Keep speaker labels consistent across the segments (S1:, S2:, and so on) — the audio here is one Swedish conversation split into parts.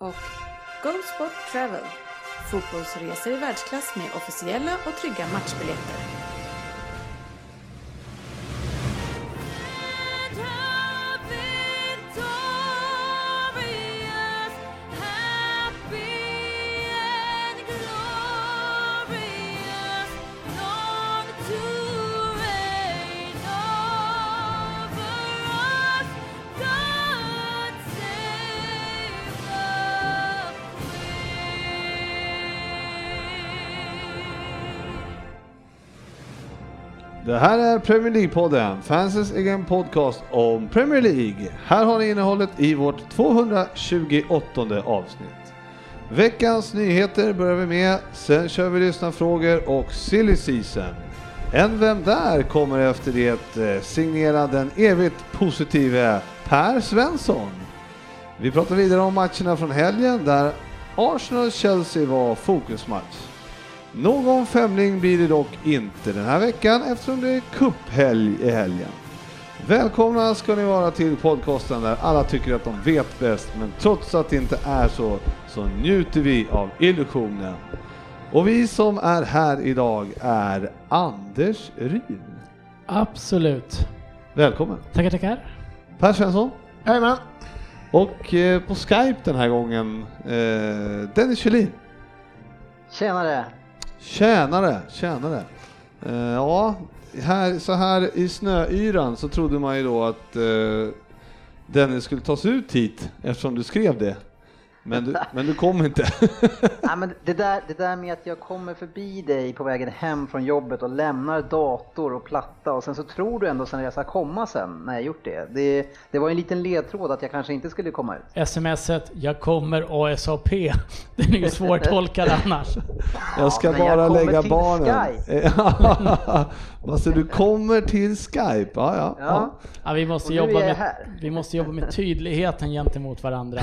S1: och Go Sport Travel, fotbollsresor i världsklass med officiella och trygga matchbiljetter.
S2: Här är Premier League-podden, fansens egen podcast om Premier League. Här har ni innehållet i vårt 228 avsnitt. Veckans nyheter börjar vi med, sen kör vi lyssnarfrågor och silly season. En Vem Där kommer efter det eh, signera den evigt positive Per Svensson. Vi pratar vidare om matcherna från helgen där Arsenal-Chelsea var fokusmatch. Någon femling blir det dock inte den här veckan eftersom det är cuphelg i helgen. Välkomna ska ni vara till podcasten där alla tycker att de vet bäst men trots att det inte är så så njuter vi av illusionen. Och vi som är här idag är Anders Ryn.
S3: Absolut.
S2: Välkommen!
S3: Tackar, tackar.
S2: Per Svensson.
S4: Jajamän.
S2: Och eh, på Skype den här gången eh, Dennis Kjellin.
S4: Tjenare!
S2: Tjänare, tjänare. Uh, ja, här, så här i snöyran så trodde man ju då att uh, Dennis skulle tas ut hit eftersom du skrev det. Men du, men du kom inte.
S4: Ja, men det, där, det där med att jag kommer förbi dig på vägen hem från jobbet och lämnar dator och platta och sen så tror du ändå sen jag ska komma sen när jag gjort det. Det, det var en liten ledtråd att jag kanske inte skulle komma ut.
S3: Smset, jag kommer ASAP. Den är ju svårtolkad annars.
S2: Jag ska
S4: jag
S2: bara
S4: kommer
S2: lägga barnen. alltså du kommer till Skype? Ja, ja.
S4: Ja.
S3: Ja, vi, måste jobba
S4: jag
S3: med, vi måste jobba med tydligheten gentemot varandra.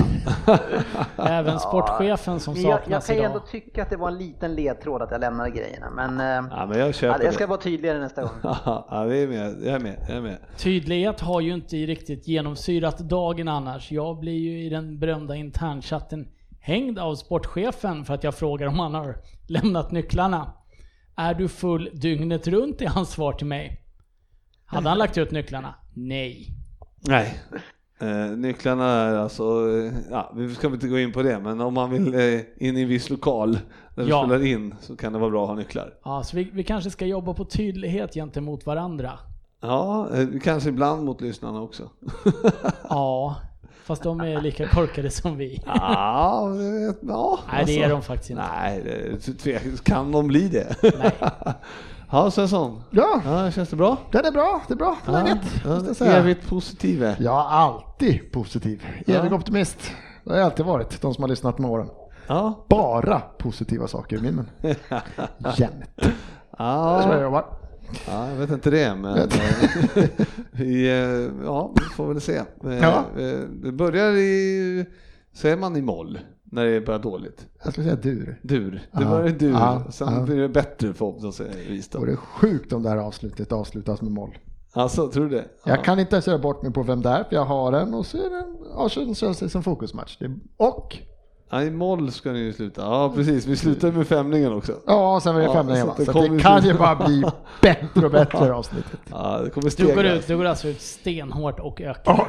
S3: Även sportchefen som
S4: jag, jag
S3: saknas
S4: kan ju
S3: idag.
S4: ändå tycka att det var en liten ledtråd att jag lämnade grejerna. Men, eh,
S2: ja men jag köper
S4: ja, jag ska
S2: det.
S4: vara tydligare nästa gång.
S2: ja, vi är med. Jag är med. Jag är med.
S3: Tydlighet har ju inte riktigt genomsyrat dagen annars. Jag blir ju i den berömda internchatten hängd av sportchefen för att jag frågar om han har lämnat nycklarna. Är du full dygnet runt? är hans svar till mig. Hade han lagt ut nycklarna? Nej.
S2: Nej. Eh, nycklarna är alltså, eh, ja, vi ska inte gå in på det, men om man vill eh, in i en viss lokal där vi
S3: Ja.
S2: spelar in så kan det vara bra att ha nycklar.
S3: Ja, så vi, vi kanske ska jobba på tydlighet gentemot varandra.
S2: Ja, eh, kanske ibland mot lyssnarna också.
S3: Ja, fast de är lika korkade som vi.
S2: ja, vet- ja,
S3: Nej, det är
S2: alltså.
S3: de faktiskt inte.
S2: Nej, det, kan de bli det?
S3: Nej.
S2: Ja, Svensson.
S5: Ja,
S2: Ja, känns det bra?
S5: det är bra. Det är bra.
S2: Ja,
S5: Läget,
S2: ja, evigt positiva.
S5: Jag är alltid positiv. Evig
S2: Ja.
S5: optimist. Det har jag alltid varit, de som har lyssnat med åren.
S2: Ja.
S5: Bara positiva saker i min mun. Jämt. Så jag
S2: Ja,
S5: jobbar.
S2: Ja, jag vet inte det, men eh, vi, eh, ja, vi får väl se. Eh,
S5: Ja.
S2: Det börjar i, säger man i moll, när det börjar dåligt?
S5: Jag skulle säga dur.
S2: Dur. Det börjar i dur,
S5: Ja,
S2: sen
S5: ja.
S2: blir det bättre förhoppningsvis.
S5: Det är sjukt om det här avslutet avslutas med moll.
S2: Alltså, tror du det?
S5: Jag kan inte ens göra bort mig på vem det är, för jag har den och så är det Arsenal Chelsea som fokusmatch. Det, och,
S2: Ja, i moll ska ni ju sluta. Ja, precis. Vi slutar med femlingen också.
S5: ja, sen var det
S2: Ja,
S5: femningen
S2: så
S5: va. Så
S2: kommer
S5: det kan ju bara bli bättre och bättre i avsnittet.
S2: Ja, det kommer
S3: Du
S2: stegras.
S3: går, ut, du går alltså ut stenhårt och ökar.
S5: Ja,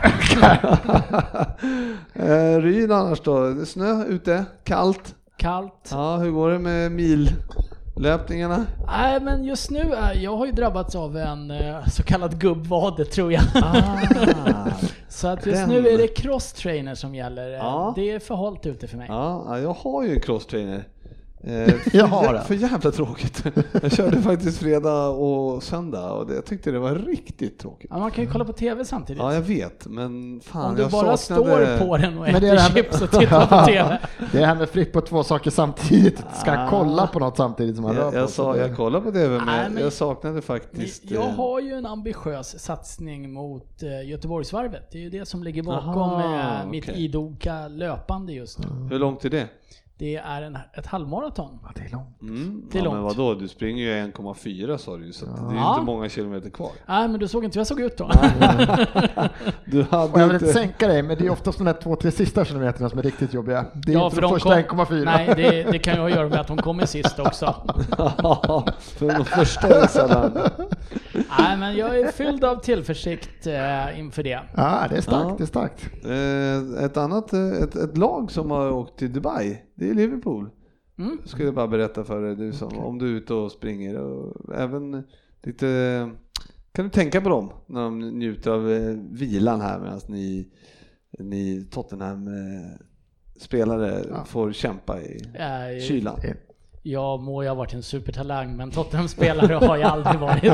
S2: eh, Ryn annars då? Det är snö ute, kallt.
S3: Kallt.
S2: Ja, hur går det med millöpningarna?
S3: Nej men just nu, jag har ju drabbats av en eh, så kallad gubbvade tror jag.
S2: Ah.
S3: så att just
S2: den.
S3: nu är det cross trainer som gäller.
S2: Ja.
S3: Det är för halt ute för mig.
S2: Ja, ja, jag har ju en crosstrainer. Eh,
S5: Jag har det.
S2: för jävla tråkigt. Jag körde faktiskt fredag och söndag och det, jag tyckte det var riktigt tråkigt.
S3: Ja, man kan ju kolla på TV samtidigt.
S2: Ja, jag vet, men fan
S3: Om du
S2: jag
S3: bara
S2: saknade...
S3: står på den och äter
S5: är det med-
S3: chips och tittar på TV.
S5: Det är här med Fripp på två saker samtidigt. Ska
S2: Ah.
S5: kolla på något samtidigt som rör
S2: Jag,
S5: på
S2: jag,
S5: sig?
S2: sa, jag kollade på TV men,
S3: Nej, men-
S2: jag saknade faktiskt...
S3: Jag
S2: eh,
S3: har ju en ambitiös satsning mot eh, Göteborgsvarvet. Det är ju det som ligger bakom
S2: Aha,
S3: eh, mitt idoga löpande just nu.
S2: Hur långt är det?
S3: Det är en, ett halvmaraton.
S5: Ja, det är långt.
S2: Mm.
S3: Det är
S2: ja, men
S3: långt.
S2: vadå, du springer ju 1,4 sa du så att det är ju
S3: Ja.
S2: inte många kilometer kvar.
S3: Nej, men du såg inte hur jag såg ut då.
S2: Du
S5: Och jag
S2: hade
S5: vill
S2: inte...
S5: sänka dig, men det är oftast de där två, tre sista kilometerna som är riktigt jobbiga. Det är
S3: Ja,
S5: inte
S3: för
S5: de första
S3: kom-
S5: 1,4.
S3: Nej, det, det kan ju ha att göra med att hon kommer sist också.
S2: Ja, för de första sällan...
S3: Nej, men jag är fylld av tillförsikt eh, inför det.
S5: Ja, det är starkt,
S2: Ja.
S5: det är starkt.
S2: Eh, Ett annat eh, ett, ett lag som har åkt till Dubai, det är Liverpool.
S3: Mm.
S2: Skulle jag bara berätta för dig, du som, om du är ute och springer. Och även lite... Kan du tänka på dem när de njuter av eh, vilan här medan ni, ni Tottenham-spelare
S5: Ja.
S2: får kämpa i
S3: Eh,
S2: kylan?
S3: Jag må ju ha varit en supertalang, men Tottenham-spelare har jag aldrig varit.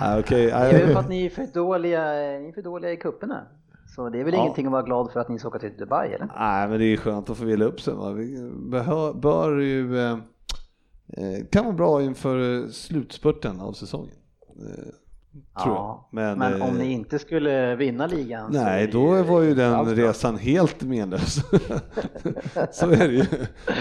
S2: Ah, Okej,
S4: Det är väl för
S2: ah,
S4: att ni är för dåliga, ni är för dåliga i kupperna. Så det är väl
S2: Ja.
S4: ingenting att vara glad för att ni ska åka till Dubai eller?
S2: Nej, men det är skönt att få vila upp sig. Va? Vi bör ju, eh, eh, kan vara bra inför slutspurten av säsongen. Eh, jag. Men,
S4: Men, om
S2: eh,
S4: ni inte skulle vinna ligan
S2: Nej, då var ju den resan helt menlös. Så är det ju.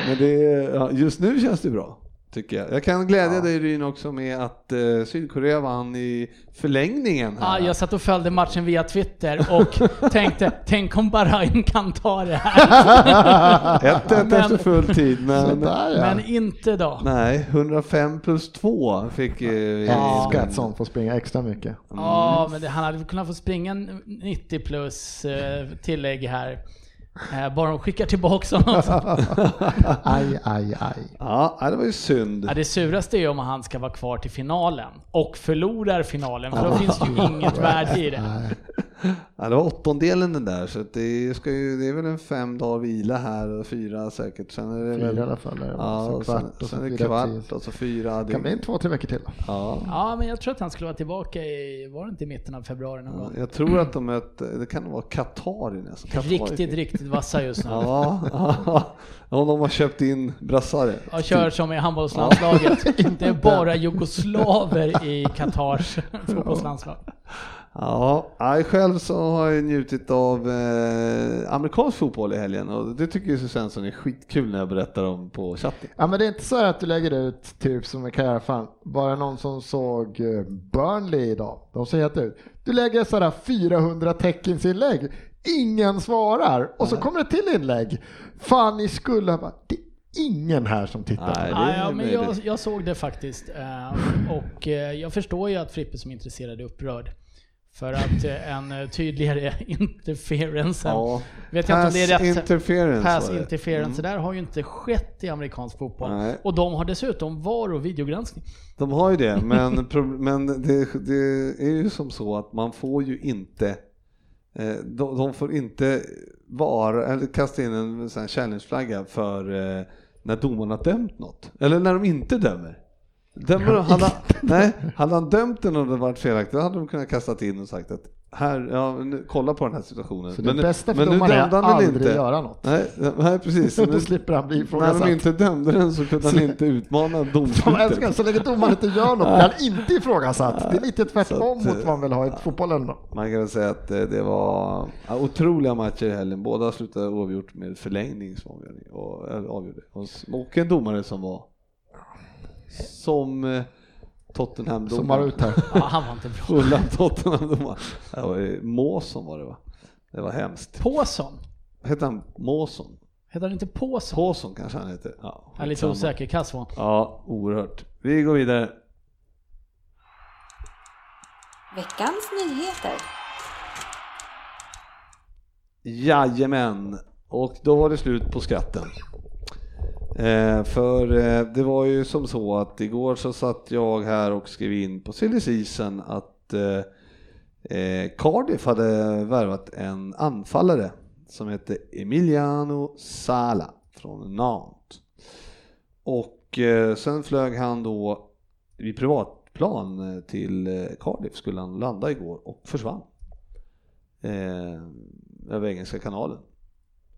S2: Men det, ja, just nu känns det bra, tycker jag. Jag kan glädja
S4: Ja.
S2: dig Ryn också med att eh, Sydkorea vann i förlängningen.
S3: Ja,
S2: Här.
S3: jag satt och följde matchen via Twitter och tänkte, tänk om Bahrain kan ta det här.
S2: 1-1
S3: Men-
S2: efter full tid, men
S5: Sådär ja.
S3: Men inte då.
S2: nej, 105 plus 2 fick eh,
S3: Ja.
S5: Älskar att sånt får springa extra mycket.
S3: Ja, men det, han hade kunnat få springa en 90 plus eh, tillägg här. Eh, bara de skickar tillbaka honom.
S5: Aj, aj, aj.
S2: Ja, det var ju synd.
S3: Ja, det suraste är om han ska vara kvar till finalen och förlorar finalen, för då finns ju inget värde i det.
S2: Ja, det var åttondelen den där, så det, ska ju, det är väl en fem dagar vila här och fyra säkert. Sen är det
S5: Fyra
S2: väl,
S5: i alla fall.
S2: Ja,
S5: Så
S2: och
S5: kvart
S2: sen,
S5: och så
S2: sen är det
S5: fyra
S2: kvart
S5: tio.
S2: och så fyra.
S5: Det kan bli en två, tre veckor till.
S2: ja.
S3: Ja, men jag tror att han skulle vara tillbaka i, var det inte i mitten av februari någon gång?
S2: Jag tror att de möter, det kan vara Qatar i nästa. Qatar är
S3: Riktigt, riktigt vassa just nu.
S2: Ja, ja, om de har köpt in brassare.
S3: Jag kör som i handbollslandslaget. Det är bara jugoslaver i Qatars fotbollslandslag.
S2: Ja, jag själv så har jag njutit av eh, amerikansk fotboll i helgen och det tycker ju Svensson är skitkul när jag berättar om på chatten.
S5: Ja men det är inte så här att du lägger ut typ som en karriärfan, bara någon som såg eh, Burnley idag, de ser helt ut. Du lägger sådär 400 teckensinlägg, ingen svarar och så kommer det till inlägg. Fan ni skulle ha varit, det är ingen här som tittar.
S2: Nej, det
S3: Ja, men jag, jag såg det faktiskt. eh, Och eh, jag förstår ju att Frippe som är intresserad är upprörd. För att eh, en eh, tydligare interference
S2: Ja,
S3: Vet jag inte om det är
S2: pass
S3: rätt.
S2: interference
S3: Pass
S2: var det.
S3: interference. Det där har ju inte skett i amerikansk fotboll.
S2: Nej.
S3: Och de har dessutom VAR och videogranskning.
S2: De har ju det, men, men det, det är ju som så att man får ju inte eh, de, de får inte vara, eller kasta in en challengeflagga för när domarna dömt något. Eller när de inte dömer. Dömer, hade, han- nej, hade han dömt den och det varit felaktigt, då hade de kunnat kastat in och sagt att här, ja, nu, kolla på den här situationen.
S5: Så det
S2: nu-
S5: bästa för
S2: nu
S5: domaren är
S2: dömde
S5: att
S2: han
S5: aldrig göra något.
S2: Nej, nej precis.
S5: Då
S2: Men-
S5: slipper han bli
S2: när
S5: ifrågasatt.
S2: de inte dömde den så kunde han inte utmana
S5: De älskar
S2: domslutet.
S5: så länge domaren inte gör något blir han inte ifrågasatt. Det är lite tvärtom
S2: att,
S5: mot vad man vill ha i fotbollen då.
S2: Man kan väl säga att eh, det var otroliga matcher i helgen. Båda slutade oavgjort med och eller avgjorde. Och s- Och en domare som var som eh, Tottenham
S5: Som har ut här.
S3: Ja, han var inte bra.
S2: Fulla Tottenham-domare. Det var Måsson var det va? Det var hemskt.
S3: Påsson.
S2: Hette han Måsson?
S3: Heter han inte Påsson?
S2: Påsson kanske han heter. Ja,
S3: Jag är lite osäker. Kassvon.
S2: Ja, oerhört. Vi går vidare.
S1: Veckans nyheter.
S2: Jajamän, och då var det slut på skatten. Eh, för eh, det var ju som så att igår så satt jag här och skrev in på silly season att eh, eh Cardiff hade värvat en anfallare som hette Emiliano Sala från Nantes. Och eh, sen flög han då i privatplan eh, till eh, Cardiff skulle han landa igår och försvann. Eh, över Engelska kanalen.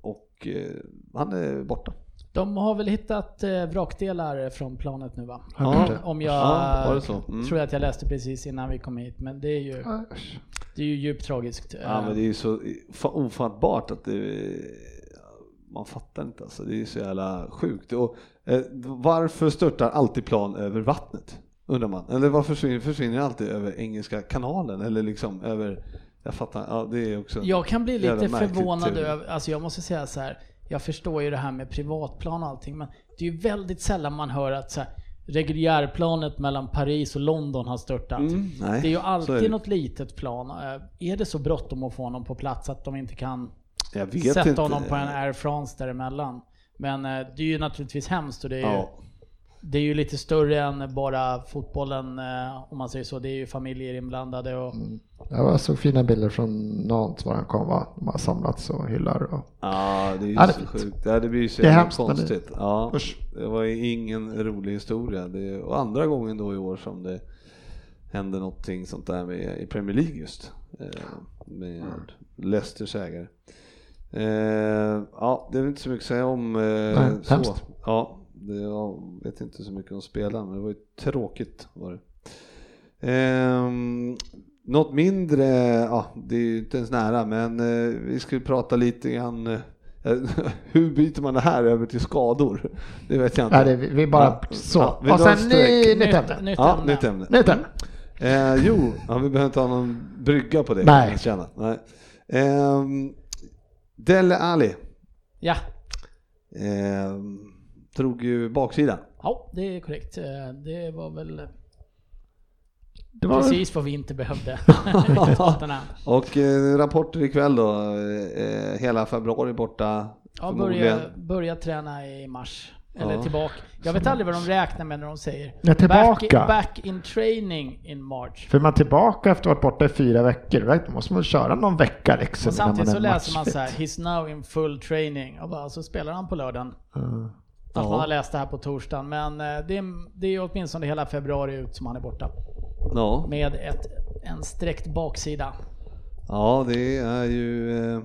S2: Och eh, han är borta.
S3: De har väl hittat eh, vrakdelar från planet nu va?
S2: Ja.
S3: Om jag
S2: Ja, var det så? Mm.
S3: tror jag att jag läste precis innan vi kom hit, men det är ju, det är ju djupt tragiskt.
S2: Ja
S3: Eh,
S2: men det är ju så fa- ofattbart att det man fattar inte alltså. Det är så jävla sjukt. Och, eh, varför störtar alltid plan över vattnet? Undrar man. Eller varför försvinner, försvinner alltid över Engelska kanalen? Eller liksom över, jag fattar, ja det är också
S3: Jag kan bli lite förvånad över, alltså jag måste säga så här. Jag förstår ju det här med privatplan och allting, men det är ju väldigt sällan man hör att så här, reguljärplanet mellan Paris och London har störtat.
S2: Mm, nej,
S3: det är ju alltid
S2: är det.
S3: något litet plan. Eh, Är det så bråttom att få honom på plats att de inte kan sätta
S2: inte.
S3: honom på en Air France däremellan? Men eh, det är ju naturligtvis hemskt och det är
S2: Ja.
S3: Det är ju lite större än bara fotbollen eh, om man säger så. Det är ju familjer inblandade och
S5: Jag såg fina bilder från Nantes var han kom va? De har samlats och hyllar och...
S2: Ja, det är ju
S5: Ja, det är
S2: så
S5: fint.
S2: sjukt. Ja, det blir ju så
S5: Det är men det-
S2: konstigt. Ja,
S5: Usch.
S2: det var ju ingen rolig historia. Det, och andra gången då i år som det hände någonting sånt där med, i Premier League just. Eh, med Leicesters ägare. Eh, ja, det är inte så mycket att säga om eh, så.
S5: hemskt.
S2: Ja, det, jag vet inte så mycket om spelaren, men det var ju tråkigt var det. Ehm, något mindre, ja det är ju inte ens nära, men eh, vi skulle prata lite grann eh, hur byter man det här över till skador? Det vet jag inte.
S5: Nej, det, vi, bara
S2: Ja.
S5: så.
S2: Ja, vi
S5: och sen ny, nytt ämne.
S3: nytt
S2: ja,
S3: ämne.
S2: nytt ämne.
S5: Nytt ämne.
S2: Eh, jo, ja, vi behöver inte ha någon brygga på det.
S5: Nej.
S2: Känna. Nej. Ehm, Dele Ali
S3: Ja.
S2: ehm, drog ju baksidan.
S3: ja, det är korrekt. Eh, Det var väl
S5: Det var
S3: precis vad vi inte behövde.
S2: Och eh, rapporter ikväll då, eh, hela februari borta.
S3: Ja, börja, börja träna i mars. Eller
S2: Ja.
S3: tillbaka. Jag vet aldrig vad de räknar med när de säger
S5: Ja, tillbaka.
S3: Back, back in training in March.
S5: För man tillbaka efter att ha varit borta i fyra veckor, då måste man köra någon vecka liksom.
S3: Och samtidigt så läser man så här, he's now in full training. Och bara, så spelar han på lördagen.
S5: Mm.
S3: Fast
S2: Ja.
S3: man har läst det här på torsdagen. Men eh, det är, det är åtminstone hela februari ut som han är borta.
S2: Ja.
S3: Med ett, en sträckt baksida.
S2: ja, det är ju...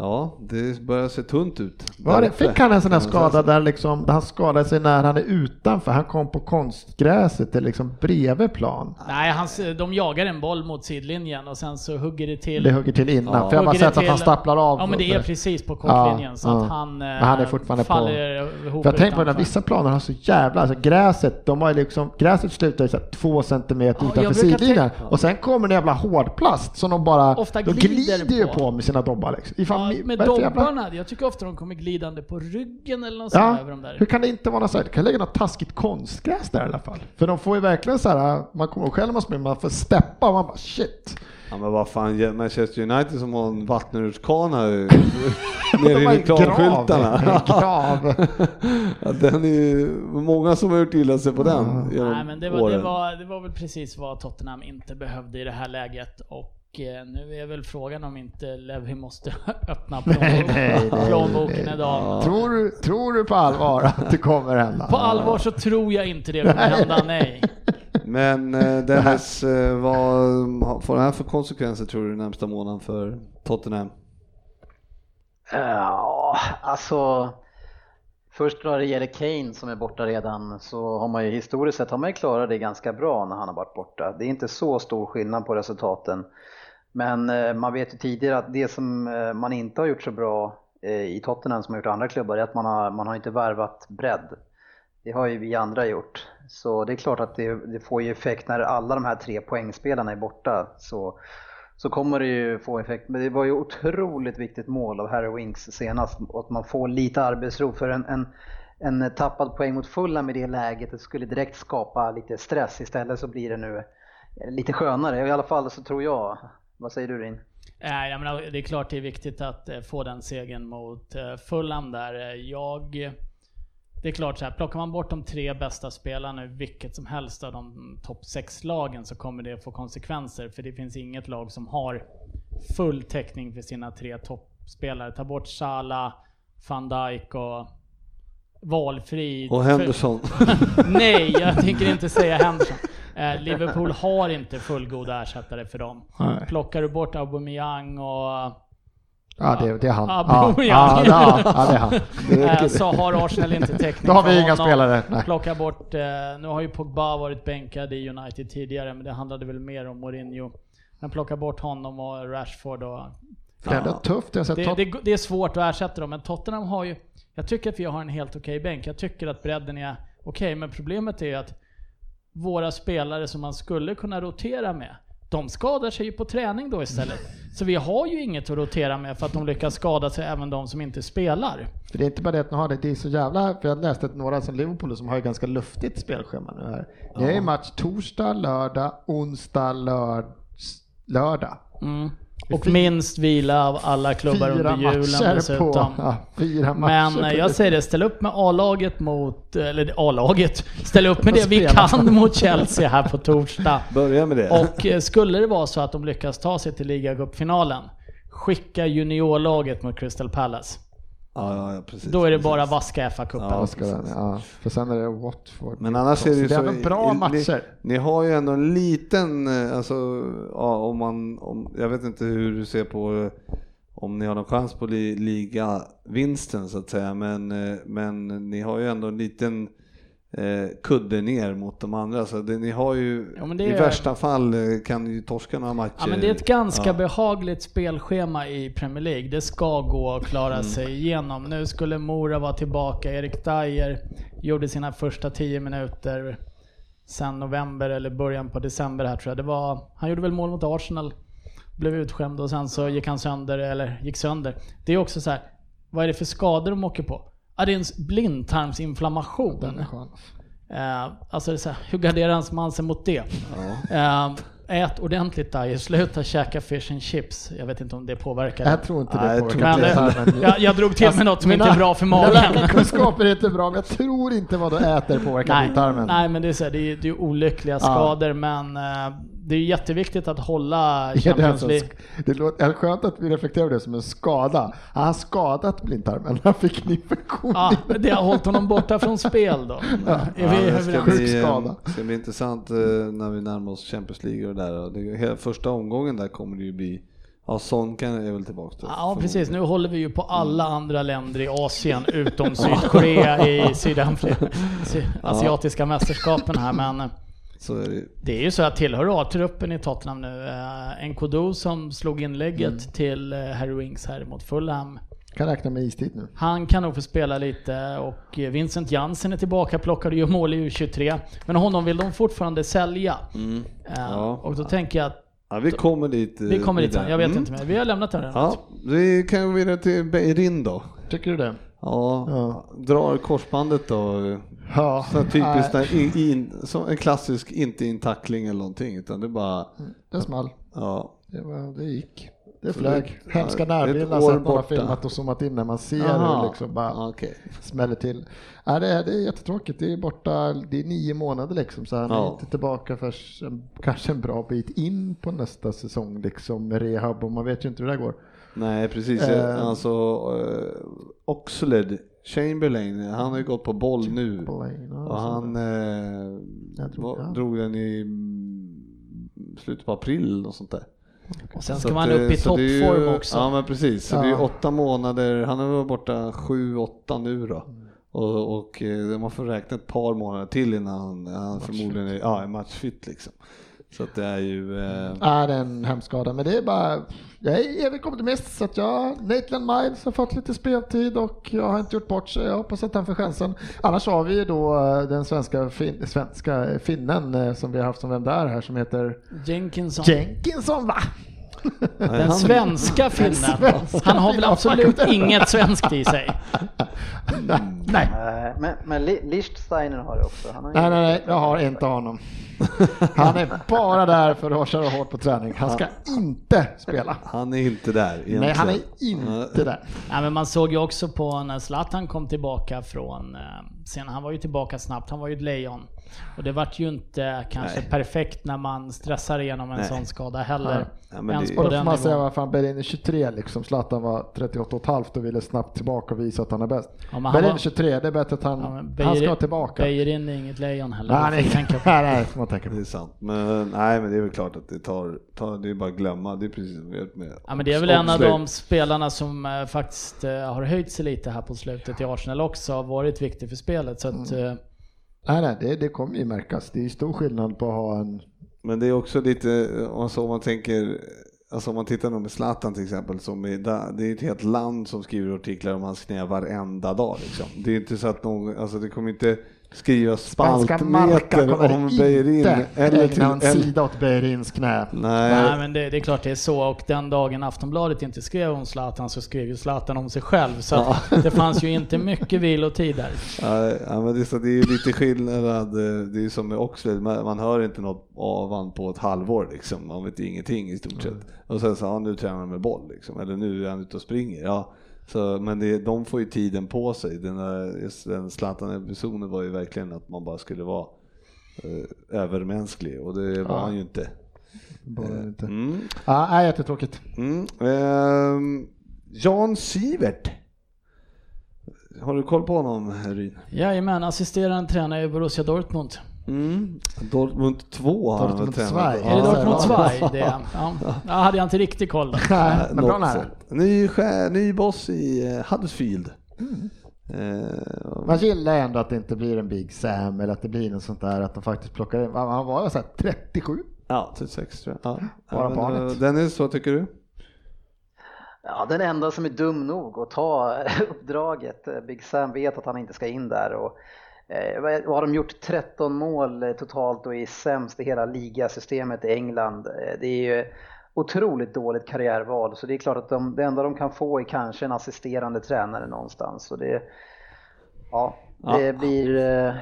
S2: Eh, ja, det börjar se tunt ut.
S5: Var det, fick han en sån här skada
S2: så.
S5: där, liksom, där han skadade sig när han är utanför? Han kom på konstgräset till liksom bredvid plan.
S3: Nej, han, de jagar en boll mot sidlinjen och sen så hugger det till.
S5: Det hugger till innan,
S2: Ja.
S5: för jag har bara
S3: det
S5: sett att han
S3: till-
S5: stapplar av.
S3: Ja men det är precis på kortlinjen så
S5: Ja,
S3: att
S5: ja.
S3: han, eh,
S5: Men han är fortfarande på-
S3: faller ihop
S5: För jag tänker på när vissa planer har så jävla, alltså gräset, de har liksom, gräset slutar ju så två centimeter
S3: Ja,
S5: utanför sidlinjen och sen kommer en jävla hårdplast som de bara,
S3: Ofta
S5: de
S3: glider
S5: glider ju
S3: på.
S5: på med sina dobbar liksom. Ifall,
S3: Med
S5: det jävla-
S3: dobbarna, jag tycker ofta de kommer glidande på ryggen eller något sånt
S5: Ja,
S3: över de där.
S5: hur kan det inte vara något så här, du kan lägga något taskigt konstgräs där i alla fall. För de får ju verkligen så här, man kommer ihåg själv när man springer, man får steppa och man bara shit.
S2: Ja men vad fan, Manchester United som har en vattenrutschkana nere i reklamskyltarna. ja, den är ju många som har gjort illa sig på den genom
S3: Nej men det var, det, var, det var väl precis vad Tottenham inte behövde i det här läget. Och nu är väl frågan om inte Levi måste öppna
S5: nej, nej,
S3: plånboken
S5: nej.
S3: idag.
S5: Tror, du, tror du på allvar att det kommer hända?
S3: På allvar så tror jag inte det kommer hända, nej.
S2: Men eh, Dennis, eh, vad får det här för konsekvenser tror du närmsta månaden för Tottenham?
S4: Ja, alltså. Först när det gäller Kane som är borta redan så har man ju historiskt sett har man ju klarat det ganska bra när han har varit borta. Det är inte så stor skillnad på resultaten. Men eh, man vet ju tidigare att det som eh, man inte har gjort så bra eh, i Tottenham som har gjort andra klubbar är att man har, man har inte värvat bredd. Det har ju vi andra gjort. Så det är klart att det, det får ju effekt när alla de här tre poängspelarna är borta. Så, så kommer det ju få effekt. Men det var ju otroligt viktigt mål av Harry Winks senast. Att man får lite arbetsro. För en, en, en tappad poäng mot Fulham i det läget det skulle direkt skapa lite stress. Istället så blir det nu lite skönare. I alla fall så tror jag. Vad säger du Rin?
S3: Nej, jag menar, det är klart det är viktigt att eh, få den segern mot eh, Fulham där. Eh, Jag... Det är klart så här, plockar man bort de tre bästa spelarna ur vilket som helst av de topp 6-lagen så kommer det få konsekvenser. För det finns inget lag som har full täckning för sina tre toppspelare. Ta bort Salah, van Dijk och valfri.
S2: Och Henderson.
S3: Nej, jag tänker inte säga Henderson. Eh, Liverpool har inte fullgoda ersättare för dem.
S5: Nej.
S3: Plockar du bort Aubameyang och
S5: Ja, det, det är han.
S3: Ja,
S5: Ja,
S3: Aubameyang.
S5: ja, ja, det är han.
S3: eh, så har Arsenal inte täckning
S5: Då har vi inga spelare. Nej.
S3: Plocka bort, eh, nu har ju Pogba varit bänkad i United tidigare, men det handlade väl mer om Mourinho. Men plocka bort honom och Rashford och...
S5: Det är ändå tufft.
S3: Det, det, det är svårt att ersätta dem, men Tottenham har ju... Jag tycker att vi har en helt okej bänk. Jag tycker att bredden är okej, men problemet är att våra spelare som man skulle kunna rotera med, de skadar sig ju på träning då istället. Så vi har ju inget att rotera med för att de lyckas skada sig, även de som inte spelar.
S5: För det är inte bara det att ni har det, det är så jävla... För jag läste att några som Liverpool som har ju ganska luftigt spelschema nu här. Det är ju match torsdag, lördag, onsdag, lörd, lördag.
S3: Mm. Och minst vila av alla klubbar
S5: Fyra
S3: under julen
S5: matcher
S3: dessutom.
S5: på... Ja, fyra matcher
S3: Men eh,
S5: på-
S3: jag säger det, ställ upp med A-laget mot, eller A-laget, ställ upp med det vi kan mot Chelsea här på torsdag.
S2: Börja med det.
S3: Och eh, skulle det vara så att de lyckas ta sig till ligacupfinalen, skicka juniorlaget mot Crystal Palace.
S2: Ja, ja, ja, precis.
S3: Då är det
S2: precis.
S3: bara vaska FA-cupen.
S2: Ja,
S5: Ja, ska den, ja. För sen är det Watford.
S2: Men annars är det ju
S5: det är
S2: så...
S5: bra
S2: ni-
S5: matcher.
S2: Ni, har ju ändå en liten, eh, alltså, ja, om man, om, jag vet inte hur du ser på eh, om ni har någon chans på li, ligavinsten så att säga, men, eh, men ni har ju ändå en liten eh, kudde ner mot de andra. Så det, ni har ju,
S3: Ja,
S2: i
S3: är-
S2: värsta fall eh, kan ni ju torska några matcher.
S3: Ja, men det är ett ganska
S2: Ja.
S3: behagligt spelschema i Premier League. Det ska gå att klara
S2: Mm.
S3: sig igenom. Nu skulle Mora vara tillbaka. Erik Dyer gjorde sina första 10 minuter sen november eller början på december här tror jag. Det var, han gjorde väl mål mot Arsenal, blev utskämd och sen så gick han sönder, eller gick sönder. Det är också så här, vad är det för skador de åker på? Ja, det är en blindtarmsinflammation.
S5: Den är skön.
S3: Eh, alltså det är så här, hur garderar man sig mot det? Eh, ät ordentligt Dyer, sluta käka fish and chips. Jag vet inte om det påverkar.
S5: Jag tror inte det
S2: Nej, jag
S5: påverkar
S3: Men,
S2: det.
S5: tarmen.
S3: jag, jag drog till med något som inte är bra för
S5: Mina
S3: magen.
S5: läkarkunskaper är inte bra, men jag tror inte vad du äter påverkar
S3: Nej,
S5: din tarmen.
S3: nej men det är, så här, det är, det är olyckliga skador men eh, det är jätteviktigt att hålla
S5: Det är, det,
S3: Champions League.
S5: det låter är skönt att vi reflekterar över det som en skada. Han har skadat blindtarmen, han fick en infektion.
S3: Ja, det har hållit honom borta från spel då. Är vi
S2: Ja, det ska bli, eh,
S5: skada.
S2: ska bli intressant eh, när vi närmar oss Champions League och det där. Det, första omgången där kommer det ju bli, ja Son kan är väl tillbaka då.
S3: Ja precis, nu håller vi ju på alla andra länder i Asien utom Sydkorea i Sydafrika, Sy- asiatiska mästerskapen här men eh,
S2: Så är det
S3: det är ju så att tillhör A-truppen i Tottenham nu. Eh, Nkodu som slog inlägget till eh, Harry Winks här mot Fulham.
S5: Kan räkna med istid nu.
S3: Han kan nog få spela lite och eh, Vincent Jansen är tillbaka, plockade ju mål i U23. Men honom vill de fortfarande sälja.
S2: Mm. Ja.
S3: Och då tänker jag att
S2: Ja, vi kommer dit.
S3: vi kommer dit sen. Jag vet
S2: Mm.
S3: inte mer. Vi har lämnat den redan.
S2: Ja, vi kan gå vidare till Beirin då.
S5: Tycker du det?
S2: Ja,
S5: Ja.
S2: drar korsbandet då.
S5: Ja.
S2: Så typiskt, där, in, in, som en klassisk, inte in tackling eller någonting, utan det bara,
S5: det small.
S2: ja.
S5: Det, var, det gick. Det flög.
S2: det-
S5: Hemska närbilder. har
S2: år
S5: sett några
S2: borta.
S5: filmat och zoomat in när man ser
S2: Aha.
S5: hur det liksom bara
S2: Okej.
S5: smäller till. Ja, det, är, det är jättetråkigt. Det är borta, det är nio månader liksom. Så han är
S2: Ja.
S5: inte tillbaka för kanske en bra bit in på nästa säsong liksom med rehab och man vet ju inte hur det går.
S2: Nej, precis.
S5: Eh.
S2: Alltså, uh, Oxlade, Chamberlain, han har ju gått på boll nu.
S5: Ja,
S2: Och
S5: så-
S2: han eh,
S5: Jag
S2: var-
S5: ja.
S2: drog den i mm, slutet på april och sånt där.
S3: Och sen
S2: Så
S3: ska
S2: att,
S3: man
S2: eh,
S3: upp i
S2: så ju-
S3: toppform också.
S2: Ja men precis, så det är ju
S5: Ja.
S2: åtta månader, han har varit borta sju, åtta nu då. Och, och eh, man får räkna ett par månader till innan han, förmodligen är, ja, är matchfit liksom. Så att det är ju... Eh,
S5: Ja, det är en hemsk skada, men det är bara... Jag är evig optimist så att jag, Nathan Miles har fått lite speltid och jag har inte gjort bort sig. Jag hoppas att han får chansen. Annars har vi ju då eh, den svenska, fin, svenska finnen eh, som vi har haft som vem där här som heter
S3: Jenkinson.
S5: Jenkinson va?
S3: Den svenska finnen. Han har väl absolut inget svenskt i sig.
S5: Nej, nej,
S4: Men, men Li- Lichtsteiner har det också. Han har
S5: nej, nej, nej, jag har inte honom. Han är bara där för att köra hårt på träning. Han ska inte spela.
S2: han är inte där egentligen.
S5: Nej, han är inte där.
S3: Nej, men man såg ju också på när Zlatan kom tillbaka från, eh, sen han var ju tillbaka snabbt, han var ju ett lejon. Och det vart ju inte kanske
S2: Nej.
S3: perfekt när man stressar igenom en
S2: Nej.
S3: sån skada heller.
S2: Ja, men
S3: Ens
S2: det-
S3: på
S5: Och då får man säga varför han Berlin är 23 liksom. Zlatan var 38 och ett halvt och ville snabbt tillbaka och visa att han är bäst.
S3: Ja,
S5: Berlin
S3: var-
S5: är 23, det är bättre att han,
S3: Ja, men
S5: han ska tillbaka.
S3: Beijerin är inget lejon heller.
S5: Nej,
S3: det får
S5: nej,
S3: tänka på.
S5: nej, nej, får man tänka på.
S2: Det är sant. Men nej, men det är väl klart att det tar, tar det är bara att glömma. Det är precis som vi vet med
S3: Ja, men det är väl en av de spelarna som eh, faktiskt eh, har höjt sig lite här på slutet i Arsenal också, har varit viktig för spelet. Så att,
S5: Mm. Nej, nej, det, det kommer ju märkas. Det är stor skillnad på att ha en...
S2: Men det är också lite, alltså om man tänker, alltså om man tittar nu med Zlatan till exempel, som är, det är ett helt land som skriver artiklar om hans knä varenda dag liksom. Det är inte så att någon, alltså det kommer inte
S5: Marca
S2: spaltmeter
S5: kommer
S2: om Beirin
S5: inte
S2: eller till,
S5: en
S2: eller,
S5: sida åt Beirins knä.
S3: nej,
S2: nej,
S3: men det, det är klart det är så. Och den dagen Aftonbladet inte skrev om Zlatan så skrev ju Zlatan om sig själv. Så att det fanns ju inte mycket vilotid där.
S2: Ja, ja, men det, är så det är ju lite skillnad, det är som med Oxlade, man, man hör inte något av han på ett halvår liksom, man vet ingenting i stort sett. Och sen så, ja nu tränar han med boll liksom, eller nu är han ute och springer. Ja, så, men det, de får ju tiden på sig. Den, där, just den Zlatan-episoden var ju verkligen att man bara skulle vara eh, övermänsklig och det var
S5: Ja.
S2: han ju inte.
S5: Bara inte.
S2: Mm.
S5: Ja, nej, jättetråkigt.
S2: Mm. Ehm, Jan Sivert. Har du koll på honom, Ryn?
S3: Jajamän, assisterande tränare i Borussia Dortmund.
S2: Mm. Dortmund 2 har han väl
S5: Dortmund
S2: tränat.
S5: Zweig.
S3: Är det
S5: Ja,
S3: Dortmund
S5: ja.
S3: 2? Det, ja. ja, hade jag inte riktigt koll.
S5: Nej, men bra nära.
S2: Ny, ny boss i eh, Huddersfield. Eh,
S5: Man gillar ändå att det inte blir en Big Sam eller att det blir något sånt där att de faktiskt plockar in. Han var så här 37.
S2: ja, 36 tror jag. Ja.
S5: Bara
S2: Ja, men,
S5: barnet.
S2: eh, Dennis, vad tycker du?
S4: Ja, den enda som är dum nog att ta uppdraget. eh, Big Sam vet att han inte ska in där. Och, vad vad har de gjort? 13 mål eh, totalt och är sämst i hela ligasystemet i England. Eh, Det är ju otroligt dåligt karriärval. Så det är klart att de, det enda de kan få är kanske en assisterande tränare någonstans. Så det, ja, det,
S2: Ja.
S4: Blir, eh,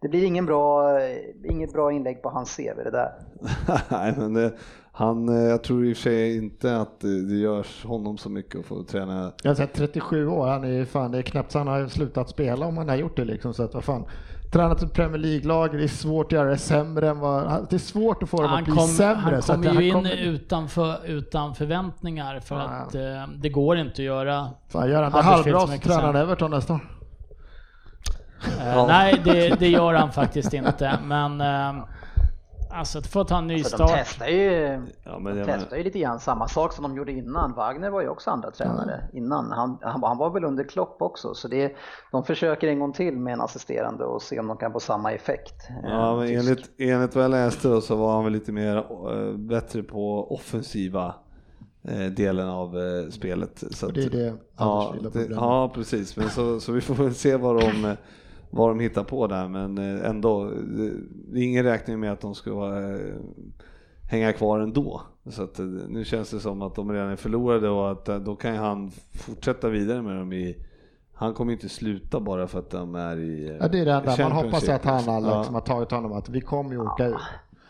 S4: det blir ingen bra, eh, inget bra inlägg på hans CV det där.
S2: Nej, men eh, han, eh, jag tror i och för sig inte att det, görs honom så mycket att få träna.
S5: Jag har sett 37 år, han är ju fan, det är knappt så han har slutat spela om han har gjort det liksom. Så att vad fan. Tränat ett Premier League-lag, det är svårt att göra det sämre än vad, det är svårt att få dem att
S3: Han
S5: bli
S3: kom,
S5: sämre.
S3: han kommer ju in
S5: kommer-
S3: utanför, utan förväntningar för
S5: Ja.
S3: att eh, det går inte att göra.
S5: Fan, gör han det halvbra
S3: så
S5: tränar han. Everton nästa år.
S3: Eh,
S2: Ja.
S3: Nej, det, det gör han faktiskt inte. Men eh, alltså att få ta en ny
S4: Så de
S3: start.
S4: testar ju,
S2: Ja, men
S4: de testar ju lite grann samma sak som de gjorde innan. Wagner var ju också andra tränare innan. Han, han, han var väl under Klopp också. Så det, de försöker en gång till med en assisterande och se om de kan få samma effekt.
S2: Ja,
S4: Eh,
S2: men enligt, enligt vad jag läste då så var han väl lite mer eh, bättre på offensiva eh, delen av spelet. Så
S5: Och det är det
S2: Ja,
S5: Anders vill ha
S2: det, ja, precis. Men så, så vi får väl se vad de, vad de hittar på där. Men eh, ändå, det, är ingen räkning med att de ska eh, hänga kvar ändå. Så att, eh, nu känns det som att de redan är förlorade och att då kan han fortsätta vidare med dem i han kommer inte sluta bara för att de är i
S5: Ja, det är det enda. Man hoppas att han
S2: liksom.
S5: Alex
S2: Ja,
S5: som har tagit honom att vi kommer ju åka ut.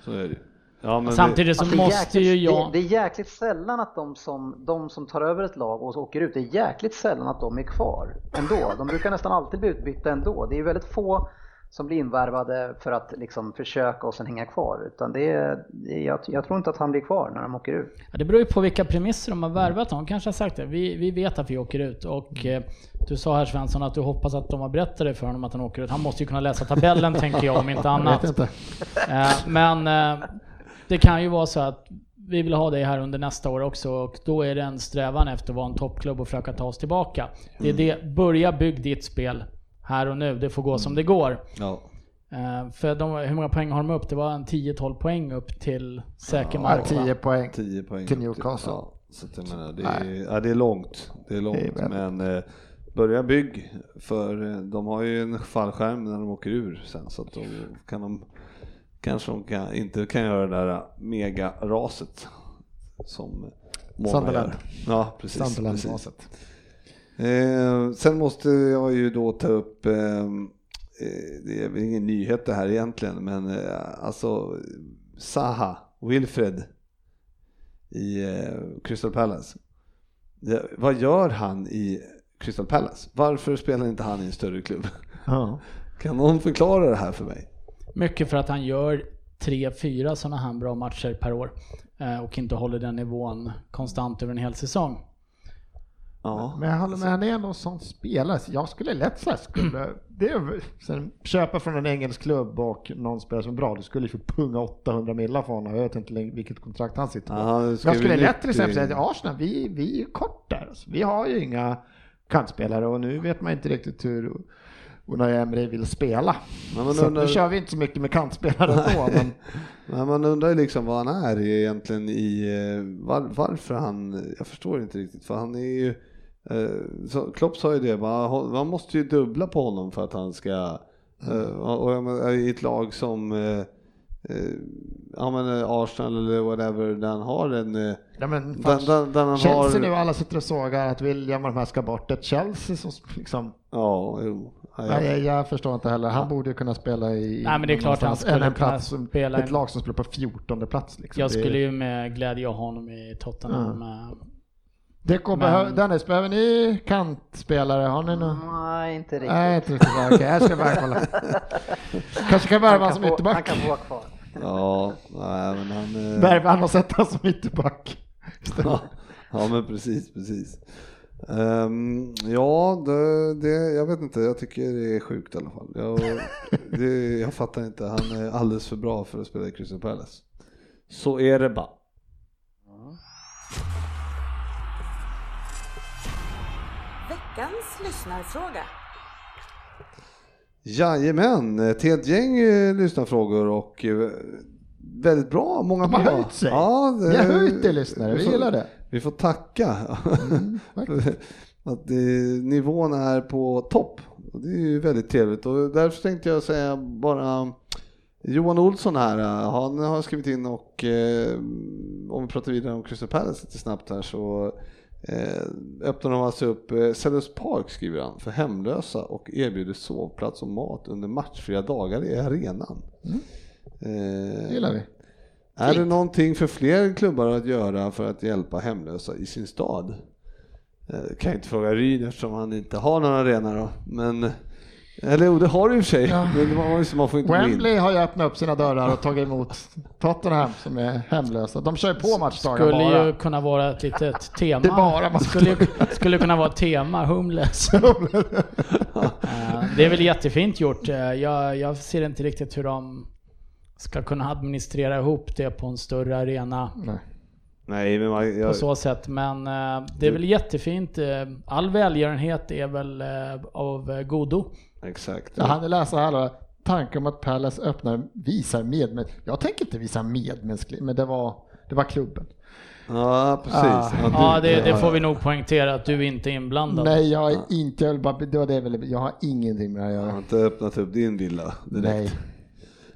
S2: så är det. Ja, men
S3: Samtidigt så
S4: Alltså, det är
S3: måste ju
S4: jäkligt-
S3: jag...
S4: det, det är jäkligt sällan att de som, de som tar över ett lag och åker ut, det är jäkligt sällan att de är kvar ändå. De brukar nästan alltid bli utbytta ändå. Det är väldigt få som blir invärvade för att liksom försöka och sen hänga kvar. Utan det är, jag, jag tror inte att han blir kvar när de åker ut.
S3: Ja, det beror ju på vilka premisser de har värvat honom. kanske har sagt det. Vi, vi vet att vi åker ut och eh, du sa här Svensson att du hoppas att de har berättat det för honom att han åker ut. Han måste ju kunna läsa tabellen tänker jag om inte
S5: Jag vet
S3: annat.
S5: inte.
S3: Eh, men eh, det kan ju vara så att vi vill ha dig här under nästa år också och då är det en strävan efter att vara en toppklubb och försöka ta oss tillbaka. Det är det, börja bygg ditt spel här och nu. Det får gå som det går.
S2: ja.
S3: Eh, för de, hur många poäng har de upp? Det var en 10-12 poäng upp till säker
S5: Ja,
S3: mark va?
S5: 10 poäng.
S2: 10 poäng
S5: Till Newcastle.
S2: Ja, så att jag menar, det, är, ja, det är långt. Det är långt,
S5: Det är
S2: men eh, börja bygg för eh, de har ju en fallskärm när de åker ur sen så att då kan de kanske de kan, inte kan göra det där mega-raset som många gör. Ja, precis.
S5: Sunderland-raset.
S2: Eh, sen måste jag ju då ta upp, eh, eh, det är väl ingen nyhet det här egentligen, men eh, alltså Saha, Wilfred i eh, Crystal Palace. Ja, vad gör han i Crystal Palace? Varför spelar inte han i en större klubb?
S5: Ja.
S2: Kan någon förklara det här för mig?
S3: Mycket för att han gör tre, fyra sådana här bra matcher per år eh, och inte håller den nivån konstant över en hel säsong.
S2: Ja.
S5: Men jag håller med, han är en sån spelare. Så Jag skulle lätt säga skulle, det är, sen, köpa från en engelsk klubb och någon spelare som är bra, du skulle ju få punga 800 millar för honom. Jag vet inte vilket kontrakt han sitter på. Men
S2: ska
S5: jag skulle lätt till exempel säga att Arsenal, vi, vi är ju kort där. Alltså. Vi har ju inga kantspelare och nu vet man inte riktigt hur Unai Emery vill spela.
S2: Men
S5: så
S2: undrar-
S5: nu kör vi inte så mycket med kantspelare ändå. men
S2: Men man undrar ju liksom vad han är egentligen i, eh, var, varför han, jag förstår inte riktigt för han är ju, eh, Klopp sa ju det, man, man måste ju dubbla på honom för att han ska, eh, och jag menar, i ett lag som eh, eh, ja men eh, Arsenal eller whatever, han har en, eh,
S5: Ja, men
S2: där, där han
S5: Chelsea
S2: har,
S5: nu, alla sitter och sågar att William och de här ska bort. Ett Chelsea som liksom,
S2: ja, jo, ja,
S5: nej,
S2: ja.
S5: jag, jag förstår inte heller. Han borde ju kunna spela i
S3: Nej, men det är klart han skulle
S5: en plats, som-
S3: spela
S5: ett
S3: en-
S5: lag som spelar på 14 plats. Liksom.
S3: Jag skulle ju med glädje ha honom i Tottenham. eh,
S5: det kommer,
S3: men-
S5: Dennis, behöver ni kantspelare? Har ni någon?
S4: Nej, inte riktigt.
S5: Nej, inte riktigt. Okej, jag ska bara kolla. Kanske kan värva som
S4: få, han
S5: ytterback.
S4: kan få vara kvar.
S2: ja, nej men han, eh,
S5: han och sätta han som ytterback.
S2: Ja, ja men precis, precis. Ehm, ja, det, det, jag vet inte, jag tycker det är sjukt i alla fall. Jag, det, jag fattar inte, han är alldeles för bra för att spela i Crystal Palace. Så är det bara.
S1: Veckans lyssnarfråga.
S2: Jajamän, ett helt gäng eh, lyssnarfrågor och eh, väldigt bra, många
S5: De har
S2: bra.
S5: höjt sig.
S2: Ja,
S5: Vi har höjt det lyssnare, vi
S2: får-
S5: gillar det.
S2: Vi får tacka.
S5: Mm,
S2: att det, nivån är på topp. Och det är ju väldigt trevligt och därför tänkte jag säga bara Johan Olsson här, han har skrivit in och eh, om vi pratar vidare om Crystal Palace lite snabbt här så eh, öppnar de alltså upp eh, Sellers Park skriver han för hemlösa och erbjuder sovplats och mat under matchfria dagar i arenan.
S5: Det
S2: Eh,
S5: gillar vi.
S2: är det någonting för fler klubbar att göra för att hjälpa hemlösa i sin stad? Eh, Kan jag inte fråga Ryn eftersom han inte har någon arena då. Men, eller jo, det har du i och för sig.
S5: Ja.
S2: Men så man får inte gå in.
S5: Wembley har ju öppnat upp sina dörrar och tagit emot Tottenham som är hemlösa. De kör ju på matchdagar
S3: Skulle
S5: bara.
S3: ju kunna vara ett litet tema.
S5: Det är bara man-
S3: skulle, ju, skulle kunna vara ett tema, homeless. Eh, det är väl jättefint gjort. Eh, Jag, jag ser inte riktigt hur de ska kunna administrera ihop det på en större arena
S5: Nej.
S2: Nej, men man,
S3: på
S2: jag,
S3: så sätt. Men eh, det är väl jättefint. All välgörenhet är väl eh, av godo.
S2: Exakt.
S5: Jag hann läsa här då. Tanken om att Palace öppnar visar medmänsklighet. Jag tänker inte visa medmänsklighet, men det var, det var klubben.
S2: Ja, precis.
S5: Ah.
S2: du-
S3: Ja, det, det
S2: ja,
S3: får vi nog poängtera att du inte är inblandad.
S5: Nej, jag är inte, jag, bara, det var det jag, ville, jag har ingenting med det att
S2: Jag har
S5: göra.
S2: inte öppnat upp din villa direkt.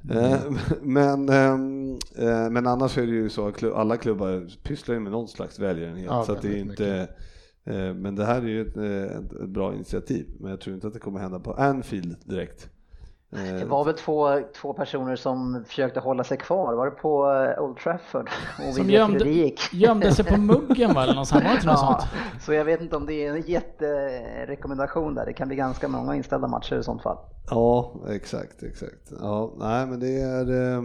S5: Nej.
S2: Eh, Men, ehm, eh, men annars är det ju så att alla klubbar pysslar ju med någon slags välgörenhet.
S5: Ja,
S2: så att det är inte, eh, men det här är ju ett, eh, ett, ett bra initiativ. Men jag tror inte att det kommer hända på Anfield direkt. Eh,
S4: Det var väl två, två personer som försökte hålla sig kvar. Var det på eh, Old Trafford? Och vi
S3: Som gömde,
S4: det gick.
S3: gömde sig på muggen va? Eller något sånt. Var det inte något
S4: Ja,
S3: sånt?
S4: så jag vet inte om det är en jätterekommendation där. Det kan bli ganska många inställda matcher i sånt fall.
S2: Ja, exakt, exakt. Ja, nej, men det är, eh,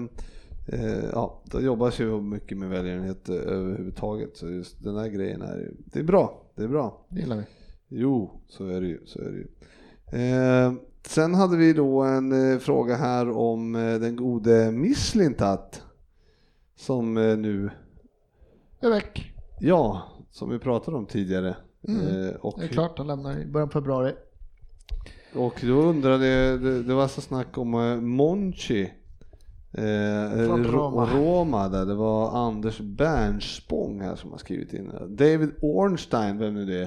S2: eh, ja, det jobbas ju mycket med välgörenhet eh, överhuvudtaget. Så just den här grejen är, det är bra, det är bra.
S5: Det gillar vi.
S2: Jo, så är det ju. Så är det ju. Eh, sen hade vi då en eh, fråga här om eh, den gode Misslintat. Som eh, nu,
S5: är väck.
S2: ja, som vi pratade om tidigare.
S5: Mm,
S2: Eh, och,
S5: Det är klart, han lämnar i början på februari.
S2: och då undrade, det, det var så snack om eh, Monchi. Eh,
S5: Roma.
S2: Roma där, det var Anders Bernspång här som har skrivit in. David Ornstein, vem är det?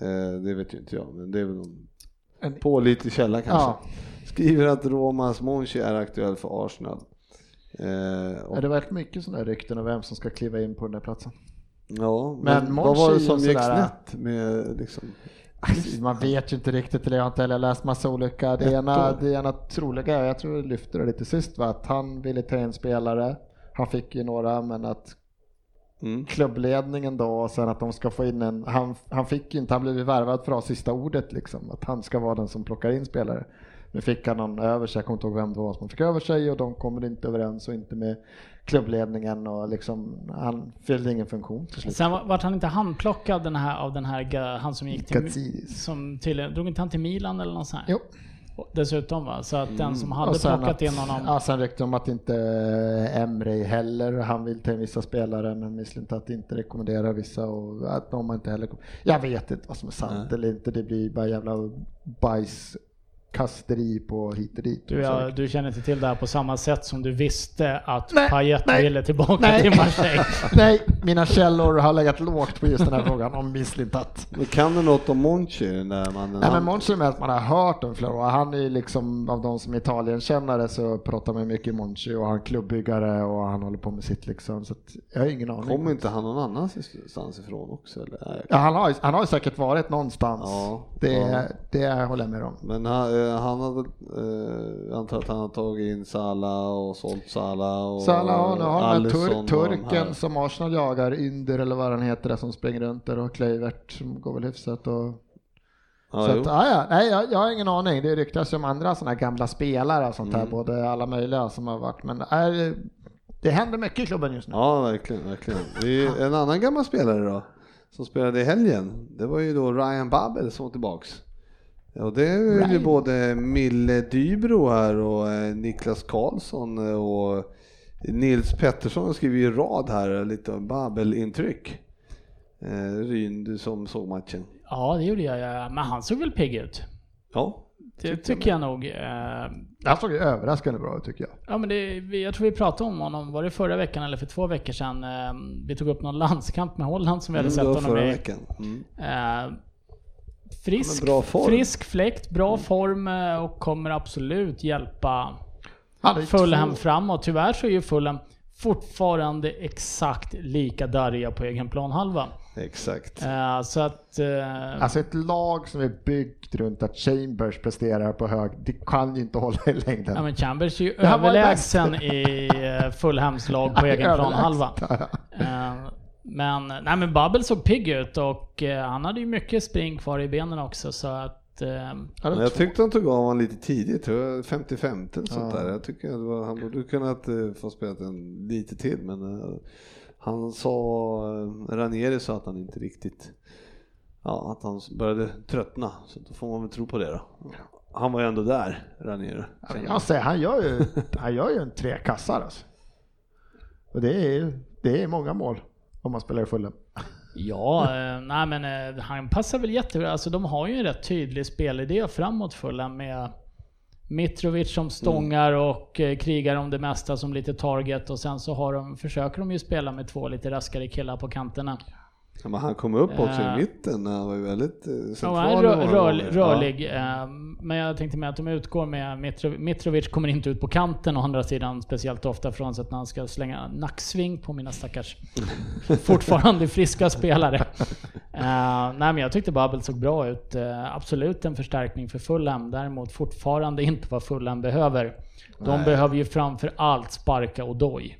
S2: Eh, det vet ju inte jag, men det är väl någon
S5: En-
S2: pålitlig källa kanske.
S5: Ja.
S2: Skriver att Romas Monchi är aktuell för Arsenal. Eh, och,
S5: Ja, det varit mycket sådana rykten om vem som ska kliva in på den där platsen.
S2: ja,
S5: Men
S2: men, vad var det som gick
S5: sådär-
S2: snett med liksom?
S5: Alltså, Man vet ju inte riktigt, eller jag har inte heller läst massa olika. Det ena, det ena troliga, jag tror vi lyfte det lite sist, var att han ville ta in spelare. Han fick ju några, men att
S2: Mm.
S5: klubbledningen då och sen att de ska få in en, han, han fick ju inte, han blev ju värvad för att ha sista ordet liksom, att han ska vara den som plockar in spelare. Nu fick han någon över sig, jag kommer inte ihåg vem det var som fick över sig och de kommer inte överens och inte med klubbledningen och liksom han fyllde ingen funktion till slut.
S3: Sen var- vart han inte handplockad den här, av den här, han som gick till, som till, drog inte han till Milan eller något sånt här?
S5: Jo.
S3: Dessutom va, så att den som hade plockat
S5: att-
S3: in honom.
S5: Ja, sen ryckte om att inte Emre heller, han vill ta in vissa spelare men Mislintat att inte rekommendera vissa och att de inte heller kom- Jag vet inte vad som är sant eller inte, det blir bara jävla bajskasteri på hit och dit.
S3: Du, ja, du känner inte till det här på samma sätt som du visste att
S5: Nej,
S3: Payet
S5: nej,
S3: ville tillbaka
S5: nej.
S3: till Marseille.
S5: Nej, mina källor har legat lågt på just den här frågan om Mislintat.
S2: Men kan du något om Monchi, den där mannen?
S5: Nej men Monchi är med att man har hört om flera år. Han är ju liksom av de som Italienkännare så pratar man mycket Monchi och han är klubbyggare och han håller på med sitt liksom. Så att jag har ingen aning.
S2: Kommer inte han någon annanstans ifrån också? Eller?
S5: Ja, han, har, ju- han har säkert varit någonstans.
S2: Ja,
S5: det,
S2: ja.
S5: det håller jag med om.
S2: Men han, eh, han hade, eh, jag antar att han har tagit in Salah och sålt Salah och
S5: Salah har nu har här
S2: Alisson
S5: tur, turken
S2: här.
S5: som Arsenal jagar, Ynder eller vad han heter, där som springer runt där och Kluivert som går väl hyfsat. Och,
S2: Ja,
S5: så att, ja, ja, nej, jag, jag har ingen aning. Det ryktas ju om andra sådana här gamla spelare och sånt här,
S2: Mm.
S5: både alla möjliga som har varit. Men är, det händer mycket i klubben just nu.
S2: ja, verkligen, verkligen. Det är en annan gammal spelare då, som spelade i helgen, det var ju då Ryan Babel som var tillbaks. Och det är ju
S5: Ryan.
S2: både Mille Dybro här och eh, Niklas Karlsson och Nils Pettersson skrivit i rad här lite om Babel-intryck. Eh, Ryn, du som såg matchen.
S3: Ja, det gjorde jag. ja. Men han såg väl pigg ut?
S2: Ja,
S3: Det tycker jag nog. Eh,
S5: Han såg ju överraskande bra ut tycker jag.
S3: Ja, men det, vi- jag tror vi pratade om honom, var det förra veckan eller för två veckor sedan? Vi tog upp någon landskamp med Holland som vi hade
S2: Mm,
S3: sett honom
S2: förra
S3: i.
S2: veckan. Mm.
S3: Frisk,
S2: Ja, men bra form.
S3: frisk fläkt, bra form eh, och kommer absolut hjälpa Fulham framåt. Tyvärr så är ju Fulham fortfarande exakt lika darriga på egen planhalva.
S2: Exakt.
S3: Eh, så att... eh,
S5: Alltså ett lag som är byggt runt att Chambers presterar på hög, det kan ju inte hålla i längden.
S3: Ja men Chambers är ju överlägsen i Fulhams lag på egen planhalva. Eh, Men, nej men Babbel såg pigg ut och eh, han hade ju mycket spring kvar i benen också så att... eh,
S2: jag tyckte han tog av honom lite tidigt, tror jag 55 eller sånt
S5: Ja.
S2: där. Jag tycker att var, han borde kunnat eh, få spela en lite till men eh, han sa, eh, Ranieri sa att han inte riktigt, ja att han började tröttna. Så då får man väl tro på det då. Han var ju ändå där, Ranieri.
S5: Ja, jag säger, han gör ju, han gör ju en tre kassar alltså. Och det är ju det är många mål om man spelar i Fulham.
S3: Ja, eh, nej men eh, han passar väl jättebra. Alltså de har ju en rätt tydlig spelidé framåt Fulham med Mitrovic som stångar och eh, krigar om det mesta som lite target och sen så har de, försöker de ju spela med två lite raskare killar på kanterna.
S2: Ja, men han kom upp också
S3: Eh.
S2: i mitten, han var ju väldigt eh,
S3: Ja,
S2: central. i
S3: rör, rörlig. rörlig eh, Men jag tänkte med att de utgår med Mitro, Mitrovic kommer inte ut på kanten å andra sidan speciellt ofta frånsett när han ska slänga nacksving på mina stackars fortfarande friska spelare. Eh, nej men jag tyckte Babel såg bra ut. Eh, absolut en förstärkning för Fulham. Däremot fortfarande inte vad Fulham behöver. De
S2: Nej.
S3: behöver ju framför allt sparka Odoi.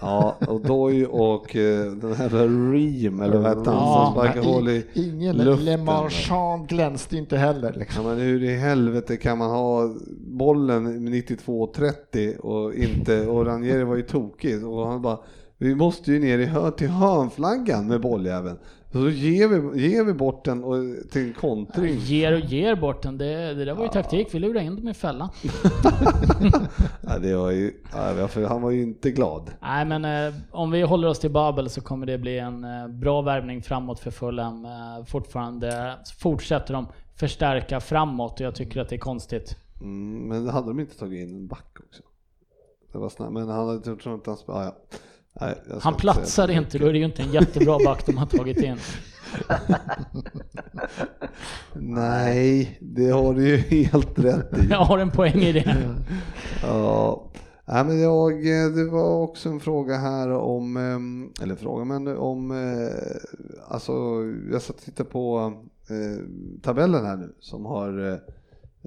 S2: Ja, och Doy och eh, den här Ream, eller vad hette han, som sparkade hål i
S5: Ingen
S2: luften.
S5: Le Marchand glänste inte heller. Liksom.
S2: Ja, men hur i helvete kan man ha bollen med 92-30 och inte, och Ranieri var ju tokig och han bara vi måste ju ner i hör, till hörnflaggan med bolljäveln. Så ger vi, ger vi bort den och, till kontring.
S3: Ger och ger bort den. Det, det där var ju taktik. Vi lurade in dem i fällan.
S2: Ja, det var ju, ja, för han var ju inte glad.
S3: Nej men eh, om vi håller oss till Babel så kommer det bli en eh, bra värvning framåt för Fulham. Eh, fortfarande fortsätter de förstärka framåt och jag tycker att det är konstigt.
S2: Mm, men hade de inte tagit in en back också? Det var snabbt, men han hade, jag tror inte han spelade, ja, ja. Nej,
S3: Han platsar inte, då är det ju inte en jättebra back de har tagit in.
S2: Nej, det har du ju helt rätt i.
S3: Jag har en poäng i det.
S2: Ja, Nej, men jag, det var också en fråga här om, ehm, eller fråga, men om, eh, alltså jag satt och tittade på eh, tabellen här nu som har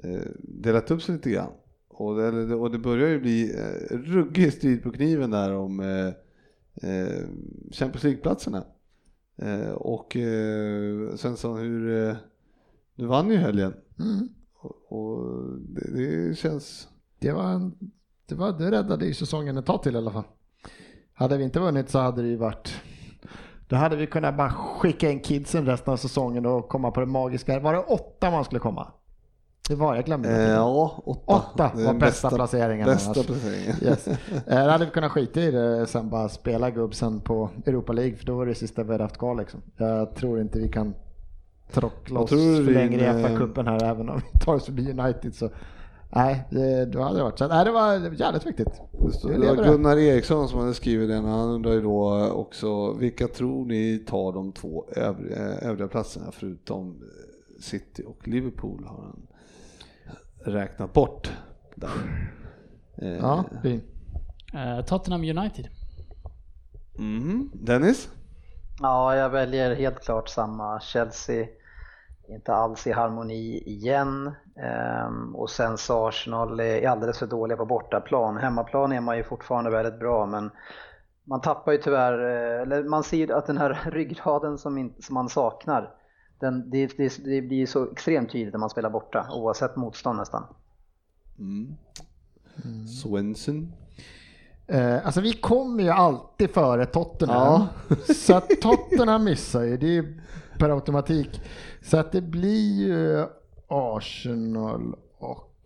S2: eh, delat upp sig lite grann. Och det, och det börjar ju bli ruggig strid på kniven där om eh, Champions League-platserna. Eh, och eh, sen så hur, eh, du vann ju helgen.
S5: Mm.
S2: Och, och det, det känns...
S5: Det, var en, det, var, det räddade ju säsongen ett tag till i alla fall. Hade vi inte vunnit så hade det ju varit då hade vi kunnat bara skicka in kidsen resten av säsongen och komma på det magiska. Var det åtta man skulle komma? Det var, jag glömde.
S2: Eh, ja, åtta.
S5: Åtta
S2: Det
S5: var
S2: den
S5: bästa, placeringen.
S2: Bästa
S5: annars.
S2: placeringen.
S5: Yes. Eh, hade vi kunnat skita i det sen bara spela gubbsen på Europa League för då var det sista vi hade haft kvar liksom. Jag tror inte vi kan trockla oss för längre i
S2: eh,
S5: FA-cupen här även om vi tar oss förbi United så nej, det, då hade det varit så. Nej, det var jävligt viktigt.
S2: Det står-
S5: Jag
S2: Det var
S5: det.
S2: Gunnar Eriksson som hade skrivit den. Han undrar ju då också vilka tror ni tar de två övriga, övriga platserna förutom eh, City och Liverpool har han räknat bort. Där. Eh,
S5: Ja, fin.
S3: Eh, Tottenham United.
S2: mhm. Dennis?
S4: Ja, jag väljer helt klart samma. Chelsea inte alls i harmoni igen. Ehm, och sen så Arsenal är alldeles för dåliga på bortaplan. Hemmaplan är man ju fortfarande väldigt bra men man tappar ju tyvärr, eh, eller man ser ju att den här ryggraden som, in, som man saknar, den, det, det, det blir så extremt tydligt när man spelar borta oavsett motstånd nästan.
S2: Mm. Swenson?
S5: Eh, alltså vi kommer ju alltid före Tottenham. Så att Tottenham missar ju, det är per automatik. Så att det blir ju Arsenal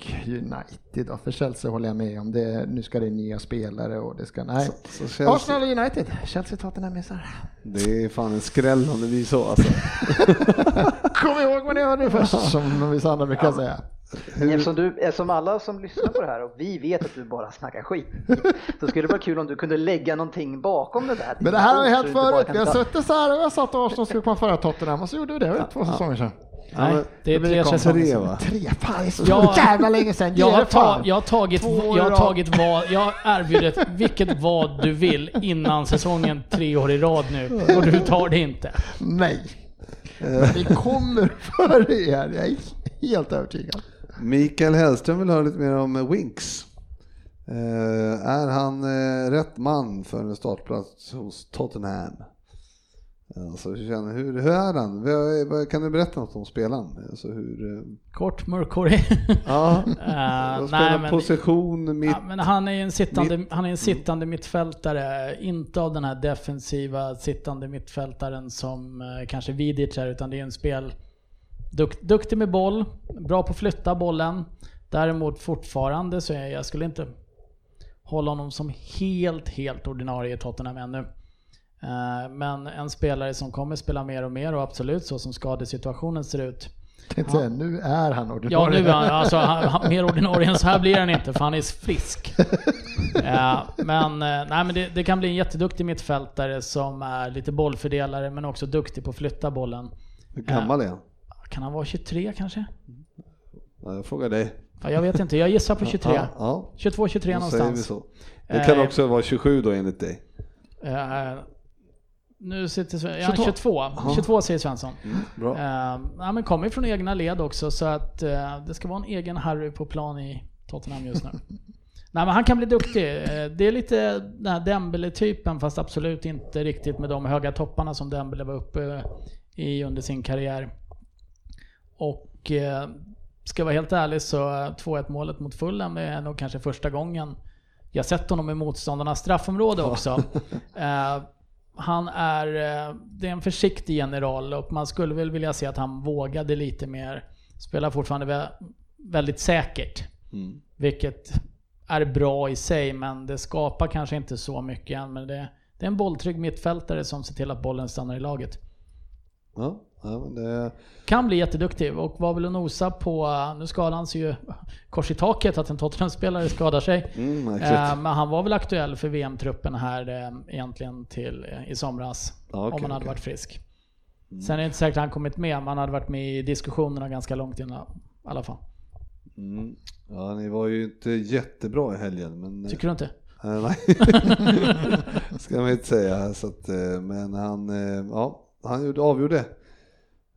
S5: och United då. För Chelsea håller jag med om. Det, nu ska det nya spelare och det ska, nej.
S2: Så Chelsea,
S5: Arsenal och United. Chelsea Tottenham missar.
S2: det är fan en skräll om det blir så alltså.
S5: Kom ihåg vad ni hörde först, som vissa andra brukar säga.
S4: Eftersom, du, eftersom alla som lyssnar på det här och vi vet att du bara snackar skit, så skulle det vara kul om du kunde lägga någonting bakom det där.
S5: Men det här har vi
S4: Så
S5: hänt förut. Vi har suttit så här och jag sa att Arsenal skulle komma före Tottenham och så gjorde vi det. Det var två säsonger sedan.
S3: Nej,
S2: men
S3: det är
S2: det
S3: tre säsonger
S2: tre, va?
S5: Tre, fan det är så
S3: Ja.
S5: jävla länge sedan.
S3: Jag har,
S5: det
S3: ta, jag har tagit, jag har tagit vad, jag erbjuder vilket vad du vill innan säsongen tre år i rad nu och du tar det inte.
S5: Nej. Vi kommer före er, jag är helt övertygad.
S2: Mikael Hellström vill höra lite mer om eh, Winks. Eh, är han eh, rätt man för en startplats hos Tottenham? Alltså, hur, känner, hur, hur är han? Kan du berätta något om spelaren? Alltså, hur, eh,
S3: Kort, mörkhårig.
S2: ja, vad spelar
S3: nej, men,
S2: position mitt?
S3: ja, men han är en sittande,
S2: mitt-
S3: han är en sittande mittfältare, inte av den här defensiva sittande mittfältaren som eh, kanske Vidic är, utan det är en spel Duk, duktig med boll, bra på att flytta bollen. Däremot fortfarande så är jag skulle inte hålla honom som helt, helt ordinarie i Tottenham ännu. Eh, Men en spelare som kommer spela mer och mer och absolut så som skadesituationen ser ut.
S5: Tänkte säga, nu är han
S3: Ja,
S5: ordinarie.
S3: nu är han, alltså, han, han, mer ordinarie än så här blir han inte för han är frisk. Eh, men eh, nej, men det, det kan bli en jätteduktig mittfältare som är lite bollfördelare men också duktig på att flytta bollen.
S2: Hur gammal är han?
S3: Kan han vara 23 kanske?
S2: Ja, jag frågar dig.
S3: Ja, jag vet inte, jag gissar på 23.
S2: Ja, ja,
S3: 22-23
S2: då säger vi
S3: någonstans.
S2: Det kan också vara 27 då enligt dig.
S3: Nu sitter Sven- ja,
S2: 22.
S3: 22. 22 säger Svensson.
S2: Bra.
S3: Eh, ja, men kommer från egna led också så att eh, det ska vara en egen Harry på plan i Tottenham just nu. Nej men han kan bli duktig. Eh, Det är lite den här Dembele-typen fast absolut inte riktigt med de höga topparna som Dembele var uppe i under sin karriär. Och ska jag vara helt ärlig så 2-1 målet mot Fulham är nog kanske första gången jag sett honom i motståndarnas straffområde också. Eh, han är, eh, det är en försiktig general och man skulle väl vilja se att han vågade lite mer. Spelar fortfarande vä- väldigt säkert.
S2: Mm.
S3: Vilket är bra i sig men det skapar kanske inte så mycket än. Men det, det är en bolltrygg mittfältare som ser till att bollen stannar i laget.
S2: Ja, ja, det,
S3: Kan bli jätteduktig och var väl att nosa på, nu skadade han sig ju kors i taket att en Tottenham-spelare skadar sig.
S2: mm,
S3: Eh. Men han var väl aktuell för VM-truppen här eh, egentligen till i somras.
S2: Ja, okej,
S3: om han hade
S2: okej.
S3: varit frisk. Sen är det inte säkert att han kommit med, men han hade varit med i diskussionerna ganska långt innan i alla fall.
S2: Mm. Ja, ni var ju inte jättebra i helgen. Men,
S3: Tycker du inte?
S2: Eh, nej, ska man inte säga. Så att, eh, men han, eh, ja, han gjorde, avgjorde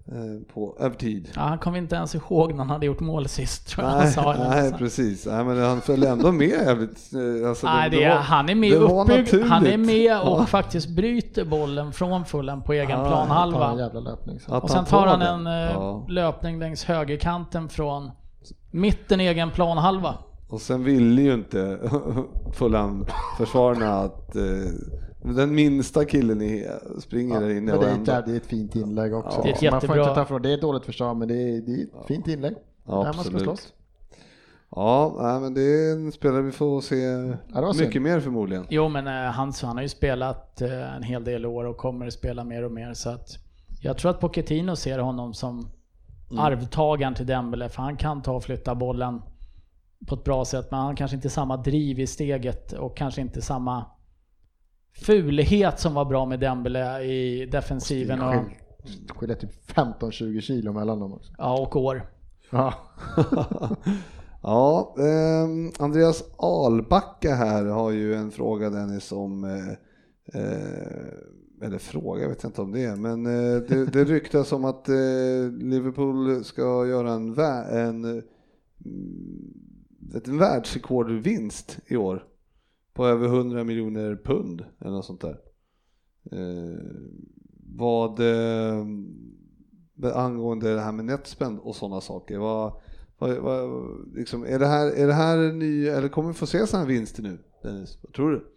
S2: eh, på övertid.
S3: Ja, han kom inte ens ihåg när han hade gjort mål sist tror jag han
S2: Nej,
S3: sa. eller
S2: nej
S3: så.
S2: precis. Nej, men han följde ändå med jävligt. eh, Alltså,
S3: Nej, det är,
S2: var-
S3: han är med
S2: det
S3: han är med och
S2: Ja.
S3: faktiskt bryter bollen från fullen på egen
S2: Ja,
S3: planhalva.
S5: jävla löpning. Så.
S2: Att
S3: Och sen
S2: han
S3: tar han en eh,
S2: Ja.
S3: löpning längs högerkanten från Mitten egen planhalva.
S2: Och sen ville ju inte Fulham-försvararna att eh, den minsta killen i, springer där inne och
S5: det, är det är ett fint inlägg också.
S2: Ja.
S3: Det är ett
S5: Man får inte ta ifrån, det är dåligt försvar men det är, det är ett fint inlägg.
S2: Ja,
S5: Där man ska slåss.
S2: Ja, nej, men det är en spelare vi får se
S5: synd.
S2: mycket mer förmodligen.
S3: Jo men eh, han, han har ju spelat eh, en hel del år och kommer att spela mer och mer så att jag tror att Pochettino ser honom som arvtagaren till Dembele för han kan ta och flytta bollen på ett bra sätt men han har kanske inte samma driv i steget och kanske inte samma fulhet som var bra med Dembele i defensiven och,
S5: Skil- Skiljer typ 15-20 kilo mellan dem också.
S3: ja, och år.
S5: Ja.
S2: ja, ehm, Andreas Albacka här har ju en fråga Dennis om eh, eh, eller fråga, jag vet inte om det är, men eh, det, det ryktas om att eh, Liverpool ska göra en, vä- en, mm, ett världsrekordvinst i år på över 100 miljoner pund eller något sånt där. Eh, vad eh, angående det här med netspend och sådana saker, vad, vad, vad, liksom, är, det här, är det här en ny, eller kommer vi få se sådana här vinster nu Dennis? Vad tror du?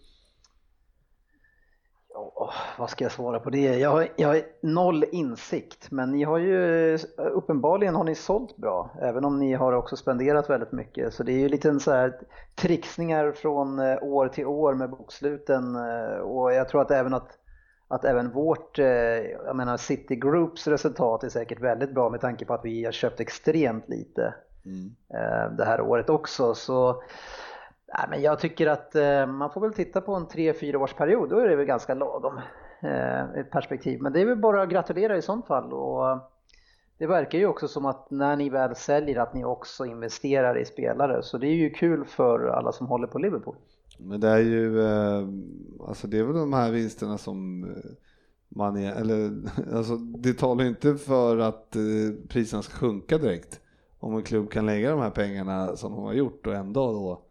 S4: Vad ska jag svara på det? Jag har, jag har noll insikt, men ni har ju uppenbarligen har ni sålt bra, även om ni har också spenderat väldigt mycket. Så det är ju lite så här trixningar från eh, år till år med boksluten eh, och jag tror att även att att även vårt, eh, jag menar City Groups resultat är säkert väldigt bra med tanke på att vi har köpt extremt lite eh, det här året också. Så nej, men jag tycker att man får väl titta på en 3-4 års period, då är det väl ganska lagom Eh, perspektiv. Men det är väl bara att gratulera i sånt fall. Och eh, det verkar ju också som att när ni väl säljer att ni också investerar i spelare. Så det är ju kul för alla som håller på Liverpool.
S2: Men det är ju, eh, alltså det är väl de här vinsterna som man är, eller alltså det talar ju inte för att priserna ska sjunka direkt. Om en klubb kan lägga de här pengarna som de har gjort och ändå då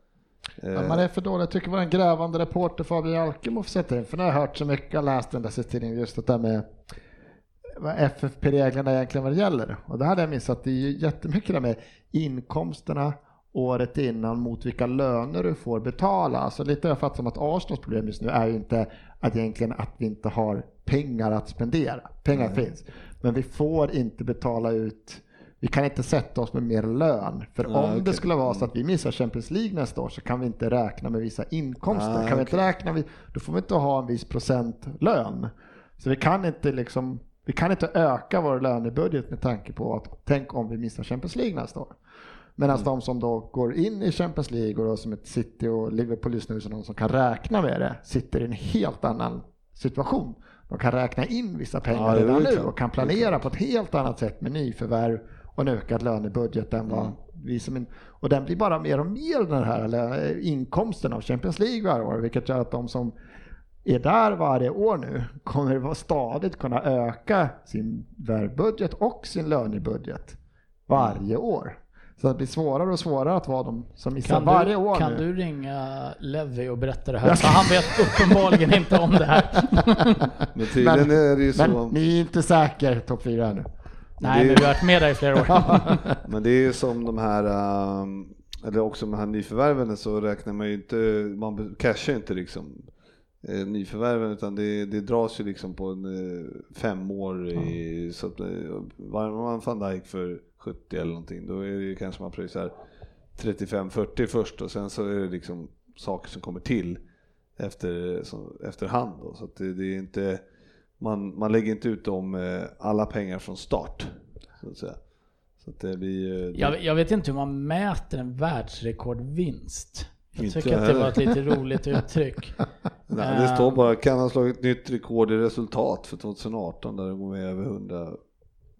S5: Ja, man är för dålig. Jag tycker vår grävande reporter Fabian Alkemo får sätta in. För nu har jag hört så mycket och läst den där tidningen just det där med vad FFP-reglerna egentligen vad det gäller. Och det hade jag missat. Det är ju jättemycket det med inkomsterna året innan mot vilka löner du får betala. Alltså lite jag fattat som att Arsenals problem just nu är ju inte att egentligen att vi inte har pengar att spendera. Pengar finns. Men vi får inte betala ut vi kan inte sätta oss med mer lön. För
S2: Ja,
S5: om det
S2: okej.
S5: skulle vara så att vi missar Champions League nästa år så kan vi inte räkna med vissa inkomster.
S2: Ah,
S5: kan vi inte räkna med, då får vi inte ha en viss procent lön. Så vi kan inte liksom vi kan inte öka vår lönebudget med tanke på att tänk om vi missar Champions League nästa år. Medan de som då går in i Champions League och då som ett City och Liverpool just nu, så de som kan räkna med det, sitter i en helt annan situation. De kan räkna in vissa pengar
S2: Ja, det
S5: redan nu och kan
S2: Det
S5: planera på ett helt annat sätt med nyförvärv och en ökad lönebudget än vad vi som in, och den blir bara mer och mer den här lö- inkomsten av Champions League varje år, vilket gör att de som är där varje år nu kommer vara stadigt kunna öka sin värvbudget och sin lönebudget varje år. Så det blir svårare och svårare att vara de som missar
S3: Kan,
S5: varje
S3: du,
S5: år
S3: kan
S5: nu.
S3: du ringa Levi och berätta det här? För han vet uppenbarligen inte om det här.
S2: Men tydligen är det ju så.
S5: Men ni är inte säker topp 4 nu.
S3: Nej,
S2: det-
S3: men vi har varit med där i flera år.
S2: Men det är ju som de här, um, eller också med de här nyförvärven så räknar man ju inte, man cashar ju inte liksom eh, nyförvärven utan det, det dras ju liksom på en, eh, fem år i, så att eh, varvar man van Dijk för 70 eller någonting då är det ju kanske man pröjsar 35-40 först och sen så är det liksom saker som kommer till efter, som, efterhand då. så att det, det är inte man, man lägger inte ut dem eh, alla pengar från start så att säga. Så att det blir ju... det-
S3: Jag, jag vet inte hur man mäter en världsrekordvinst. Jag
S2: Inte
S3: tycker att det var ett lite roligt uttryck.
S2: Nej, det står bara kan ha slagit nytt rekord i resultat för 2018 där det går med över 100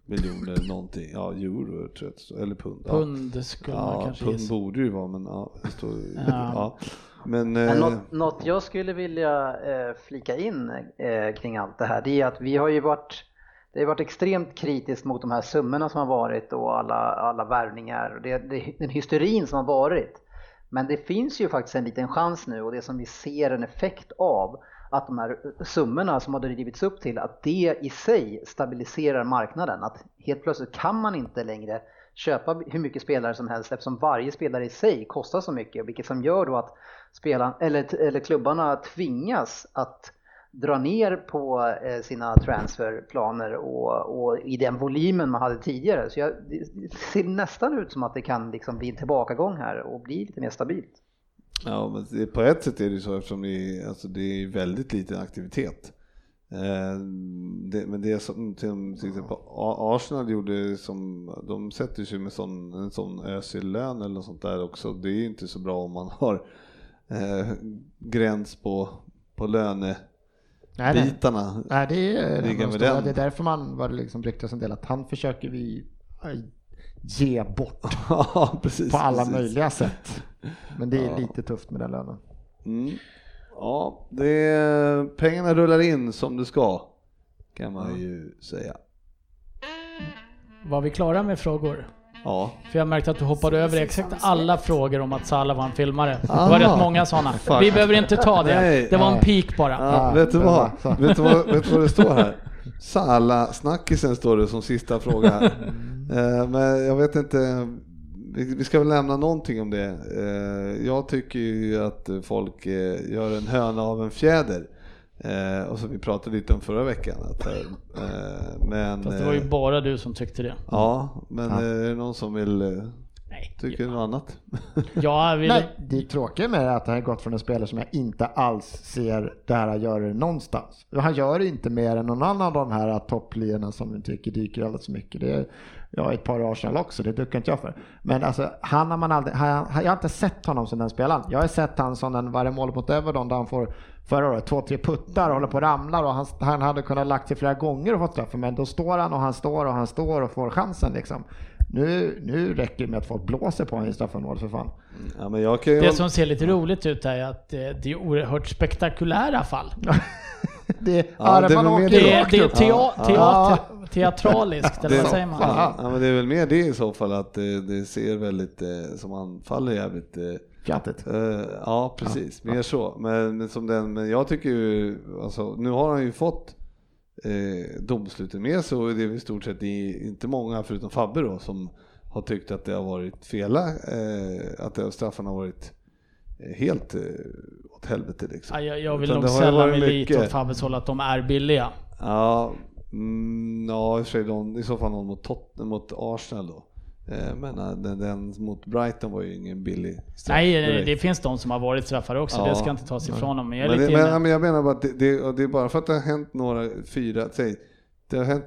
S2: miljoner någonting. Ja, euro tror jag eller pund.
S3: Pund skulle man
S2: Ja,
S3: kanske
S2: pund
S3: gissa.
S2: borde ju vara men ja, det står
S3: Ja.
S2: ja. Men, eh,
S4: något, något jag skulle vilja eh, flika in eh, kring allt det här, det är att vi har ju varit det har varit extremt kritiskt mot de här summorna som har varit och alla, alla värvningar och det, det, den hysterin som har varit. Men det finns ju faktiskt en liten chans nu och det som vi ser en effekt av att de här summorna som har drivits upp till att det i sig stabiliserar marknaden. Att helt plötsligt kan man inte längre köpa hur mycket spelare som helst eftersom varje spelare i sig kostar så mycket, vilket som gör då att spelan, eller, eller klubbarna tvingas att dra ner på eh, sina transferplaner och, och, i den volymen man hade tidigare. Så jag, det ser nästan ut som att det kan liksom bli en tillbakagång här och bli lite mer stabilt.
S2: Ja, men på ett sätt är det så eftersom det är, alltså det är väldigt liten aktivitet. Eh, det, men det som till, till exempel Arsenal gjorde som, de sätter sig med sån, en sån Özil-lön eller något sånt där också. Det är ju inte så bra om man har eh, gräns på, på löne
S5: Nej, nej.
S2: bitarna.
S5: Nej, det är,
S2: med
S5: stora. det är därför man var det liksom ryktas en del att han försöker vi ge bort
S2: Ja, precis.
S5: på alla
S2: precis.
S5: möjliga sätt. Men det är
S2: Ja.
S5: lite tufft med den lönen.
S2: Mm. Ja, det, pengarna rullar in som det ska, kan man ju säga.
S3: Var vi klara med frågor?
S2: Ja,
S3: För jag märkte att du hoppade över exakt alla frågor om att Salah var en filmare. Det
S2: Aha.
S3: var rätt många sådana.
S2: Fuck.
S3: Vi behöver inte ta det.
S2: Nej.
S3: Det var en
S5: Nej.
S3: peak bara.
S2: ja
S5: Ja,
S2: vet, du
S5: det
S2: vad? vet, du vad, vet du vad det står här? Sala snackisen står det som sista fråga här. Eh, Men jag vet inte, vi ska väl lämna någonting om det. Eh, Jag tycker ju att folk eh, gör en höna av en fjäder. Eh, Och som vi pratade lite om förra veckan. Att, eh, men,
S3: Fast det var ju
S2: eh,
S3: bara du som tyckte det.
S2: Ja, men
S5: Ja.
S2: eh, är det någon som vill eh,
S3: Nej.
S2: tycka något annat?
S3: Jag vill...
S5: Nej, det tråkiga med det är att han har gått från en spelare som jag inte alls ser det här göra någonstans. Han gör inte mer än någon annan av de här topplirarna som vi tycker dyker alldeles för mycket. Det är, jag har ett par Arsenal också, det duckar inte jag för. Men alltså, han har man aldrig, han, jag har inte sett honom som den spelaren. Jag har sett han som den varje mål mot Everton där han får förra året två, tre puttar och håller på och ramlar och han, han hade kunnat lagt till flera gånger och fått straffen. Men då står han och han står och han står och får chansen liksom. Nu, nu räcker det med att folk blåser på honom i straffområdet för fan.
S2: Ja, men jag kan ju
S3: Det som ser lite roligt ut är att eh, det är oerhört spektakulära fall.
S5: Det är
S2: Ja, det är
S5: armarna åker
S3: Det är,
S5: rakt
S3: det är
S5: upp.
S3: tea, teater, teatraliskt, eller
S2: Det-
S3: vad säger man?
S2: Ja, men det är väl mer det i så fall att det, det ser väldigt, eh, som han faller jävligt eh,
S5: Fjantigt.
S2: eh, Ja, precis. Mer så. Men, men som den, men jag tycker ju, alltså, nu har han ju fått eh, domsluten med sig och det är väl i stort sett inte många förutom Fabbe då som har tyckt att det har varit fela, eh, att det, straffarna har varit eh, helt eh, åt helvete liksom.
S3: Ja, jag, jag vill
S2: Utan
S3: nog sälla mig lite åt Fabbes håll att de är billiga.
S2: Ja, mm, ja i sig någon, i så fall någon mot, Tot- mot Arsenal då. Eh, Men eh, den, den mot Brighton var ju ingen billig straff
S3: Nej,
S2: direkt.
S3: det finns de som har varit straffare också.
S2: Ja.
S3: Det ska inte tas ifrån dem. Men jag
S2: men, det, men, men jag menar bara att det, det, det är bara för att det har hänt några, fyra, säg, det har hänt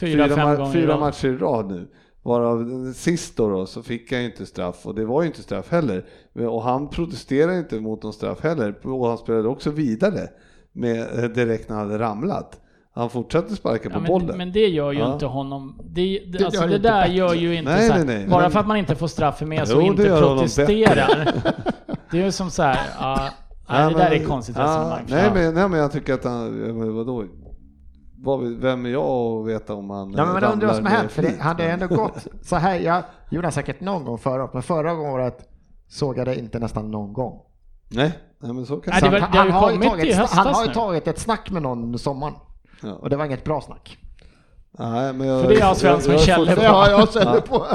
S3: Fyra, fem
S2: ma-
S3: gånger
S2: fyra matcher i rad nu. Varav sist då, då så fick han ju inte straff och det var ju inte straff heller. Och han protesterade inte mot någon straff heller och han spelade också vidare med, eh, direkt när han hade ramlat. Han fortsatte sparka på
S3: Ja,
S2: bollen.
S3: men, men det gör ju
S2: Ja.
S3: inte honom... Det, det,
S5: Det
S3: alltså det
S5: inte
S3: där
S5: bättre.
S3: gör ju inte
S2: Nej,
S3: så här,
S2: nej, nej,
S3: Bara
S2: men-
S3: för att man inte får straff för med så
S2: Jo, det
S3: inte protesterar. det är ju som så här, ja, nej,
S2: Ja,
S3: det där
S2: men-
S3: är konstigt
S2: ja,
S3: resonemang.
S2: nej,
S3: Ja.
S2: men, nej men jag tycker att han, ja, men vadå? Vad, vem är jag att veta om han
S5: Ja, men man undrar vad som har hänt, för det hade
S2: flit?
S5: ändå gått så här. Jag gjorde han säkert någon gång förra året, men förra året såg jag det inte nästan någon gång.
S2: Nej, nej men så kan
S3: Nej,
S2: det
S3: var- det har
S5: han, har tagit, han har ju tagit ett snack med någon under sommaren
S2: Ja.
S5: och det var inget bra snack.
S2: Nej, men jag,
S3: För det har Svensson
S2: jag, jag,
S3: källor
S2: jag,
S5: Det har jag
S2: Ja.
S5: på.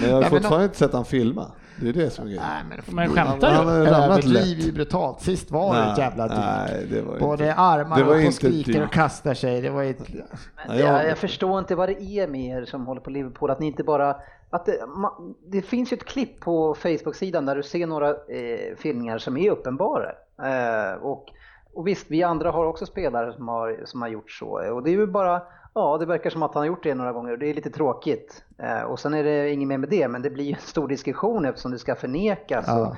S2: Men jag har
S5: Nej, men
S2: fortfarande inte sett han filma. Det är det som är grejen.
S5: Nej, men,
S3: Men
S2: Han,
S3: skämtar
S2: han
S3: du?
S2: har ju ramlat
S5: Överliv är ju
S2: lätt.
S5: brutalt. Sist var det ett jävla dyk.
S2: Nej, det var
S5: Både
S2: inte.
S5: armar
S2: det var
S5: och på skriker
S2: dyk.
S5: och kastar sig. Det var ett...
S4: Men
S2: Ja,
S4: jag,
S2: jag-
S4: förstår inte vad det är med er som håller på Liverpool, att ni inte bara... Att det, ma, det finns ju ett klipp på Facebook-sidan där du ser några eh, filmningar som är uppenbara. Eh, och, och visst, vi andra har också spelare som har, som har gjort så. Och det är ju bara, ja det verkar som att han har gjort det några gånger och det är lite tråkigt. Eh, och sen är det inget mer med det, men det blir ju en stor diskussion eftersom det ska förnekas.
S5: Ja.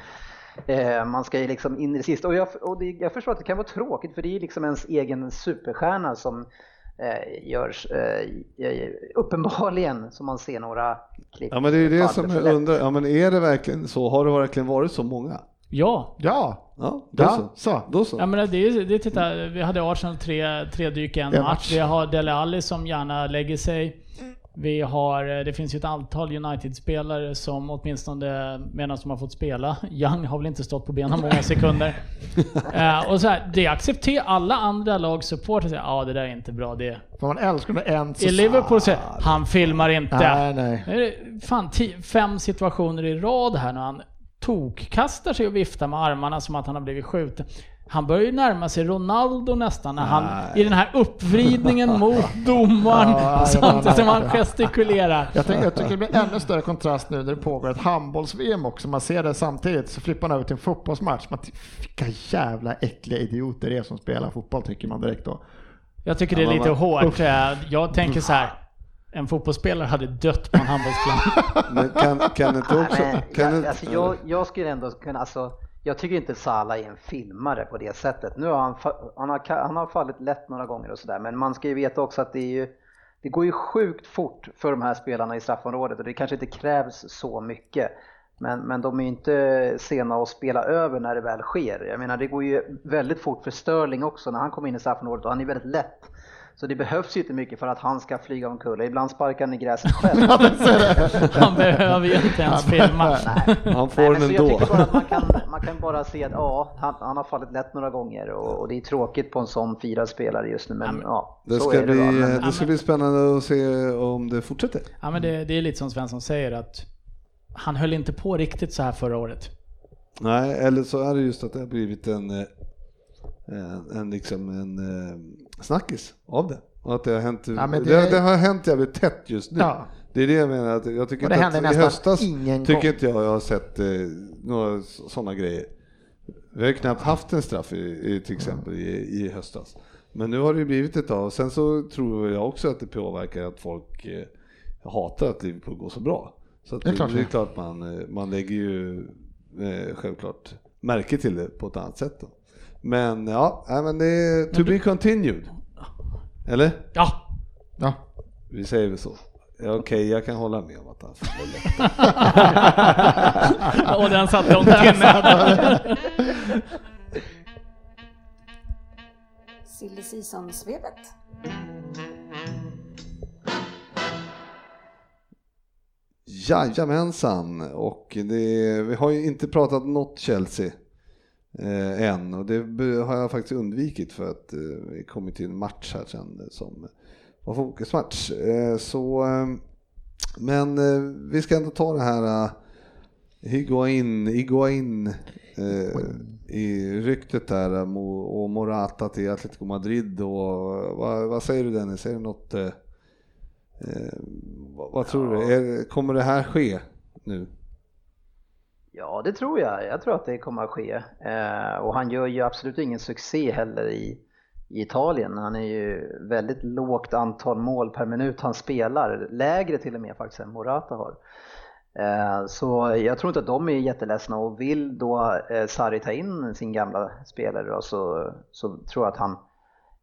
S4: Eh, man ska ju liksom in i det sista. Och, jag, och det, jag förstår att det kan vara tråkigt för det är liksom ens egen superstjärna som eh, görs eh, uppenbarligen som man ser några klipp.
S2: Ja, men det är det som jag
S4: lätt.
S2: undrar. Ja, men är det verkligen så? Har det verkligen varit så många?
S3: Ja.
S5: Ja,
S2: Ja, då
S5: ja
S2: så.
S5: så.
S2: Då så.
S3: Ja men det är det titta, vi hade Arsenal tre, tre dyk i en
S5: En
S3: match.
S5: match.
S3: Vi har Dele Alli som gärna lägger sig. Vi har, eh, det finns ju ett antal United-spelare som åtminstone medan de har fått spela, Young har väl inte stått på benen många sekunder. eh, och så här, det accepterar alla andra lagsupportrar säger ja det där är inte bra. Det.
S5: För man älskar när en.
S3: I Liverpool säger han filmar inte.
S5: Nej, nej.
S3: Det är fan tio, fem situationer i rad här när han tokkastar sig och viftar med armarna som att han har blivit skjuten. Han börjar ju närma sig Ronaldo nästan när han, i den här uppvridningen mot domaren
S5: Ja,
S3: samtidigt som han gestikulerar.
S5: Jag, tänker, jag tycker det blir ännu större kontrast nu när det pågår ett handbolls-VM också. Man ser det samtidigt, så flippar man över till en fotbollsmatch. Man vilka jävla äckliga idioter det är som spelar fotboll tycker man direkt då.
S3: Jag tycker det är lite hårt. Eh, Jag tänker så här. En fotbollsspelare hade dött på en handbollsplan.
S2: Men kan, kan inte också...
S4: Nej,
S2: Kan
S4: jag,
S2: inte,
S4: alltså, jag, jag skulle ändå kunna, alltså, jag tycker inte Salah är en filmare på det sättet. Nu har han, han, har, han har fallit lätt några gånger och sådär, men man ska ju veta också att det är ju, det går ju sjukt fort för de här spelarna i straffområdet och det kanske inte krävs så mycket. Men, men de är ju inte sena att spela över när det väl sker. Jag menar det går ju väldigt fort för Sterling också när han kommer in i straffområdet och han är väldigt lätt. Så det behövs ju inte mycket för att han ska flyga omkull. Ibland sparkar han i gräset själv.
S3: Han behöver ju inte ens filma.
S2: han får
S4: Nej,
S2: den
S4: så jag
S2: ändå.
S4: tycker bara att man kan, man kan bara se att ja, han, han har fallit lätt några gånger och, och det är tråkigt på en sån firad spelare just nu. Men ja,
S2: Det ska,
S4: det
S2: bli.
S4: Men,
S2: det ska bli spännande att se om det fortsätter.
S3: Ja men det, det är lite som Svensson säger att han höll inte på riktigt så här förra året.
S2: Nej, eller så är det just att det har blivit en, eh, en, en, liksom en eh, snackis av det. Och att det har hänt,
S5: Ja,
S2: det...
S5: det-
S2: Det, har hänt jävligt tätt just nu.
S5: Ja.
S2: Det är det jag menar, att jag tycker
S5: Och det
S2: inte att i höstas tycker
S5: gång.
S2: inte jag jag har sett eh, några sådana grejer. Vi har ju knappt haft en straff i, i, till exempel i, i höstas. Men nu har det ju blivit ett tag. Sen så tror jag också att det påverkar att folk eh, hatar att Liverpool går så bra. Så
S5: Det är klart
S2: det är klart man, eh, man lägger ju eh, självklart märke till det på ett annat sätt. Då. Men ja, men det är to be continued. Eller?
S3: Ja,
S5: Ja.
S2: Vi säger väl så. Ja, Okej, jag kan hålla med om att han får lätt.
S3: och den satt långt inne.
S1: Silly Season-svepet.
S2: Jajamensan, och det, vi har ju inte pratat något Chelsea eh, än och det har jag faktiskt undvikit för att eh, vi kommer till en match här sen eh, som var fokusmatch. Eh, så, men vi ska ändå ta det här Higuain, Higuain eh, i ryktet där och Morata till Atletico Madrid och vad, vad säger du Dennis? Är det något eh, vad, vad tror du? Är, kommer det här ske nu?
S4: Ja, det tror jag. Jag tror att det kommer att ske. Eh, och han gör ju absolut ingen succé heller i, i Italien. Han är ju väldigt lågt antal mål per minut han spelar. Lägre till och med faktiskt än Morata har. Eh, så jag tror inte att de är jätteledsna och vill då eh, Sarri ta in sin gamla spelare då, så, så tror jag att han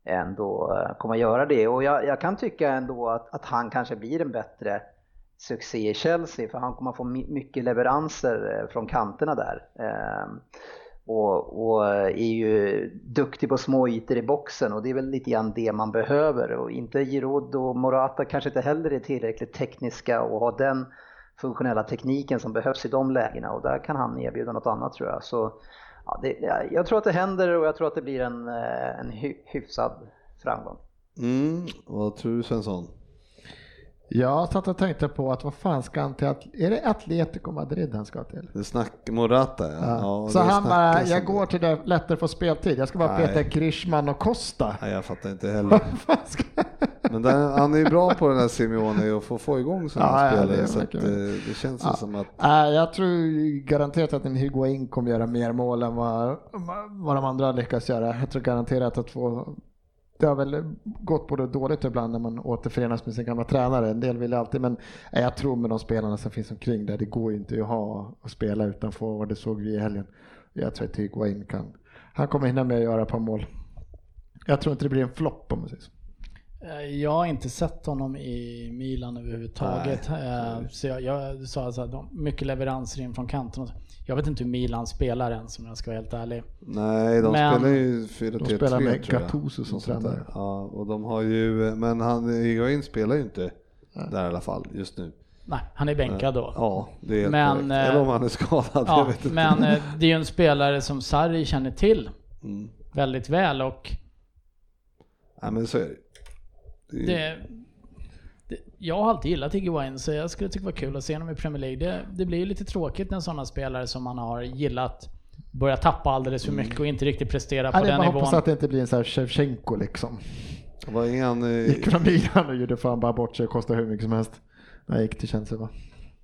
S4: ändå eh, kommer att göra det. Och jag, jag kan tycka ändå att, att han kanske blir en bättre succé i Chelsea för han kommer få mycket leveranser eh, från kanterna där. Ehm, och, och eh, är ju duktig på små ytor i boxen och det är väl lite grann det man behöver. Och inte Giroud och Morata kanske inte heller är tillräckligt tekniska och har den funktionella tekniken som behövs i de lägena och där kan han erbjuda något annat tror jag. Så ja, det, jag tror att det händer och jag tror att det blir en, eh, en hyfsad framgång.
S2: Mm, vad tror du Svensson?
S5: Jag satt och tänkte på att vad fan ska han till, är det Atletico Madrid han ska till?
S2: Det snack, Morata ja.
S5: Ja.
S2: ja
S5: så han bara,
S2: snackas
S5: jag går till det lättare för speltid, jag ska bara
S2: Nej.
S5: peta Grishman och Costa.
S2: Nej, jag fattar inte heller. Men där, han är ju bra på den här Simeone och få få igång sådana
S5: Ja, ja, det
S2: spelare så att, eh, det känns
S5: Ja.
S2: som att
S5: Nej, jag tror garanterat att en Higuain kommer göra mer mål än vad, vad de andra lyckas göra. Jag tror garanterat att få det har väl gått både dåligt ibland när man återförenas med sin gamla tränare. En del vill alltid, men jag tror med de spelarna som finns omkring där, det går ju inte att ha och spela utan forward, det såg vi i helgen. Jag tror att Higuain kan, han kommer hinna med att göra ett par mål. Jag tror inte det blir en flopp om man säger så.
S3: Eh, Jag har inte sett honom i Milan överhuvudtaget. Eh, Så jag, jag sa alltså att mycket leveranser in från kanten. Jag vet inte hur Milan spelar ens om jag ska vara helt ärlig.
S2: Nej, de
S3: Men-
S2: spelar ju 4-3-3
S5: De spelar med
S2: jag.
S5: Gattuso som tränare.
S2: där. Ja, och de har ju, men han, Higuain spelar ju inte där i alla fall just nu.
S3: Nej, han är bänkad då.
S2: Ja, det är helt
S3: Men,
S2: korrekt.
S3: eh,
S2: Eller om han är skadad, jag
S3: Ja,
S2: vet inte.
S3: men eh, det är ju en spelare som Sarri känner till
S2: Mm.
S3: väldigt väl och
S2: Ja, men så är det. Det,
S3: det, jag har alltid gillat Higuain så jag skulle tycka det var kul att se honom i Premier League. Det, det blir ju lite tråkigt när sådana spelare som man har gillat börjar tappa alldeles för mycket och inte riktigt prestera på den nivån.
S5: hoppas att det inte blir en sån här Shevchenko liksom.
S2: Vad är han?
S5: Gick från Milan och gjorde fan bara bort sig och kostade hur mycket som helst. Nej, gick till Chelsea va?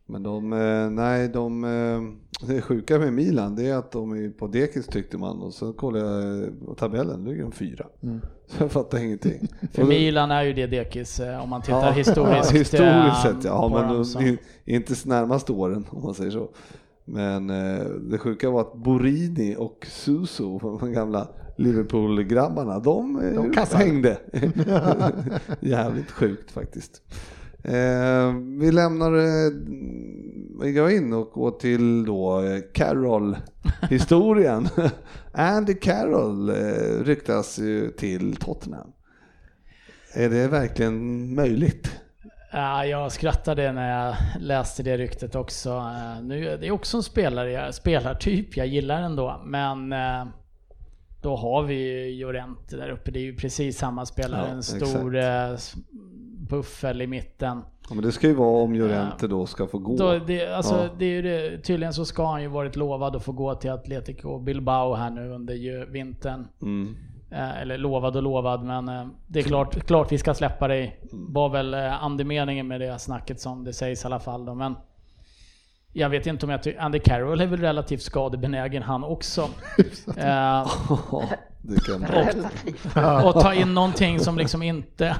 S2: Men de, eh, nej de, eh, det sjuka med Milan det är att de är på dekis tyckte man och så kollade jag eh, på tabellen, nu ligger de fyra.
S5: Mm.
S2: Så jag fattar ingenting.
S3: För
S2: Och-
S3: Milan är ju det dekis eh, om man tittar
S2: Ja,
S3: historiskt.
S2: ja, historiskt
S3: eh,
S2: sett ja, men
S3: dem, så.
S2: inte närmaste åren om man säger så. Men eh, det sjuka var att Borini och Suso, de gamla Liverpool-grabbarna, de, eh,
S5: De
S2: hängde. Jävligt sjukt faktiskt. Eh, vi lämnar, eh, vi går in och går till då eh, Carroll-historien. Andy Carroll eh, ryktas ju till Tottenham. Är det verkligen möjligt?
S3: Ja, jag skrattade när jag läste det ryktet också. Eh, Nu, det är också en spelare, spelartyp jag gillar ändå, men eh, då har vi ju Llorente där uppe. Det är ju precis samma spelare.
S2: Ja,
S3: en stor s- buffel i mitten.
S2: Ja, men det ska ju vara om Llorente då ska få gå.
S3: Då, det, alltså,
S2: Ja.
S3: det är ju det, tydligen så ska han ju varit lovad att få gå till Atletico Bilbao här nu under vintern.
S2: Mm.
S3: Eh, eller lovad och lovad, men eh, det är klart, klart vi ska släppa dig. Var väl eh, andemeningen med det snacket som det sägs i alla fall då. Men jag vet inte om jag tycker... Andy Carroll är väl relativt skadebenägen han också.
S2: Ja, det kan bra.
S4: Relativt.
S3: och ta in någonting som liksom inte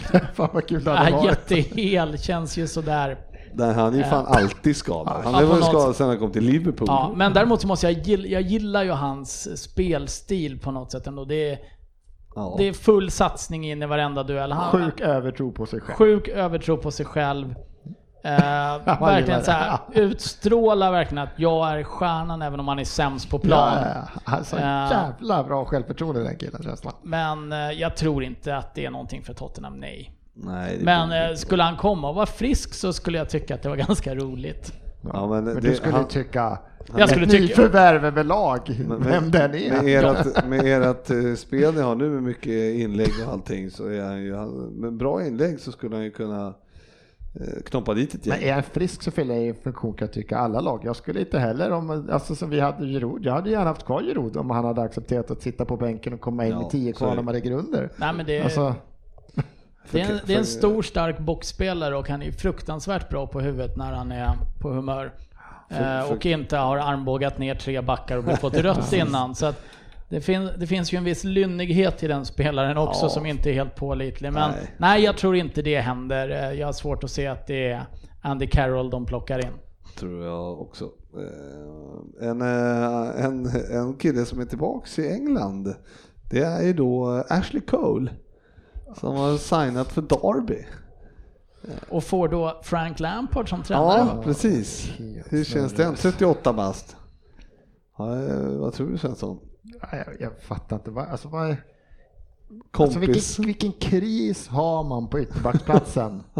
S5: Fan vad kul det hade
S3: är
S5: varit.
S3: jättehel känns ju sådär.
S2: Nej, han är ju fan alltid skadad. Han
S3: Ja,
S2: är
S3: på
S2: väl
S3: något
S2: skadad sedan han kom till Liverpool.
S3: Ja, men däremot så måste jag gilla, jag gillar ju hans spelstil på något sätt ändå. Det är,
S2: Ja.
S3: det är full satsning in i varenda duell. Han,
S5: Sjuk övertro på sig själv.
S3: Sjuk övertro på sig själv. Eh, verkligen så här, utstrålar verkligen att jag är stjärnan även om han är sämst på plan.
S5: ja, ja. Alltså,
S3: Ja.
S5: jävla bra självförtroende den killen känslan.
S3: Men eh, jag tror inte att det är någonting för Tottenham, nej.
S2: Nej,
S3: Men eh, skulle han komma och vara frisk så skulle jag tycka att det var ganska roligt.
S2: Ja, men
S5: Men
S2: det-
S5: du skulle
S2: han-
S5: tycka,
S3: Jag skulle tycka-
S5: nyförvärv överlag,
S2: Men-
S5: vem den är.
S2: Med ert, med ert eh, spel ni har nu med mycket inlägg och allting så är han ju, med bra inlägg så skulle han ju kunna eh, knoppa dit ett
S5: Men
S2: gäng.
S5: är han frisk så fyller jag i funktion kan jag tycka alla lag. Jag skulle inte heller om, alltså som vi hade Giroud, jag hade gärna haft kvar Giroud om han hade accepterat att sitta på bänken och komma in
S2: Ja,
S5: med 10
S2: så är
S5: kvar när man ligger under.
S3: Nej, men det,
S5: Alltså,
S3: det, är en,
S2: för-
S3: det är en
S2: för-
S3: stor stark boxspelare och han är fruktansvärt bra på huvudet när han är på humör. Eh,
S2: för-
S3: och inte har armbågat ner tre backar och fått rött innan. Så att det, fin, det finns ju en viss lynnighet i den spelaren också
S2: Ja.
S3: som inte är helt pålitlig. Men
S2: Nej.
S3: nej. jag tror inte det händer. Eh, Jag har svårt att se att det är Andy Carroll de plockar in.
S2: Tror jag också. Eh, En, eh, en, en kille som är tillbaks i England det är ju då Ashley Cole som har signat för Derby.
S3: Och får då Frank Lampard som tränare.
S2: Ja, precis. Hur känns det? 38 bast. Ja, vad tror du Svensson?
S5: Jag, jag fattar inte. Vad, alltså, vad är,
S2: Kompis.
S5: alltså vilken, vilken kris har man på ytterbacksplatsen?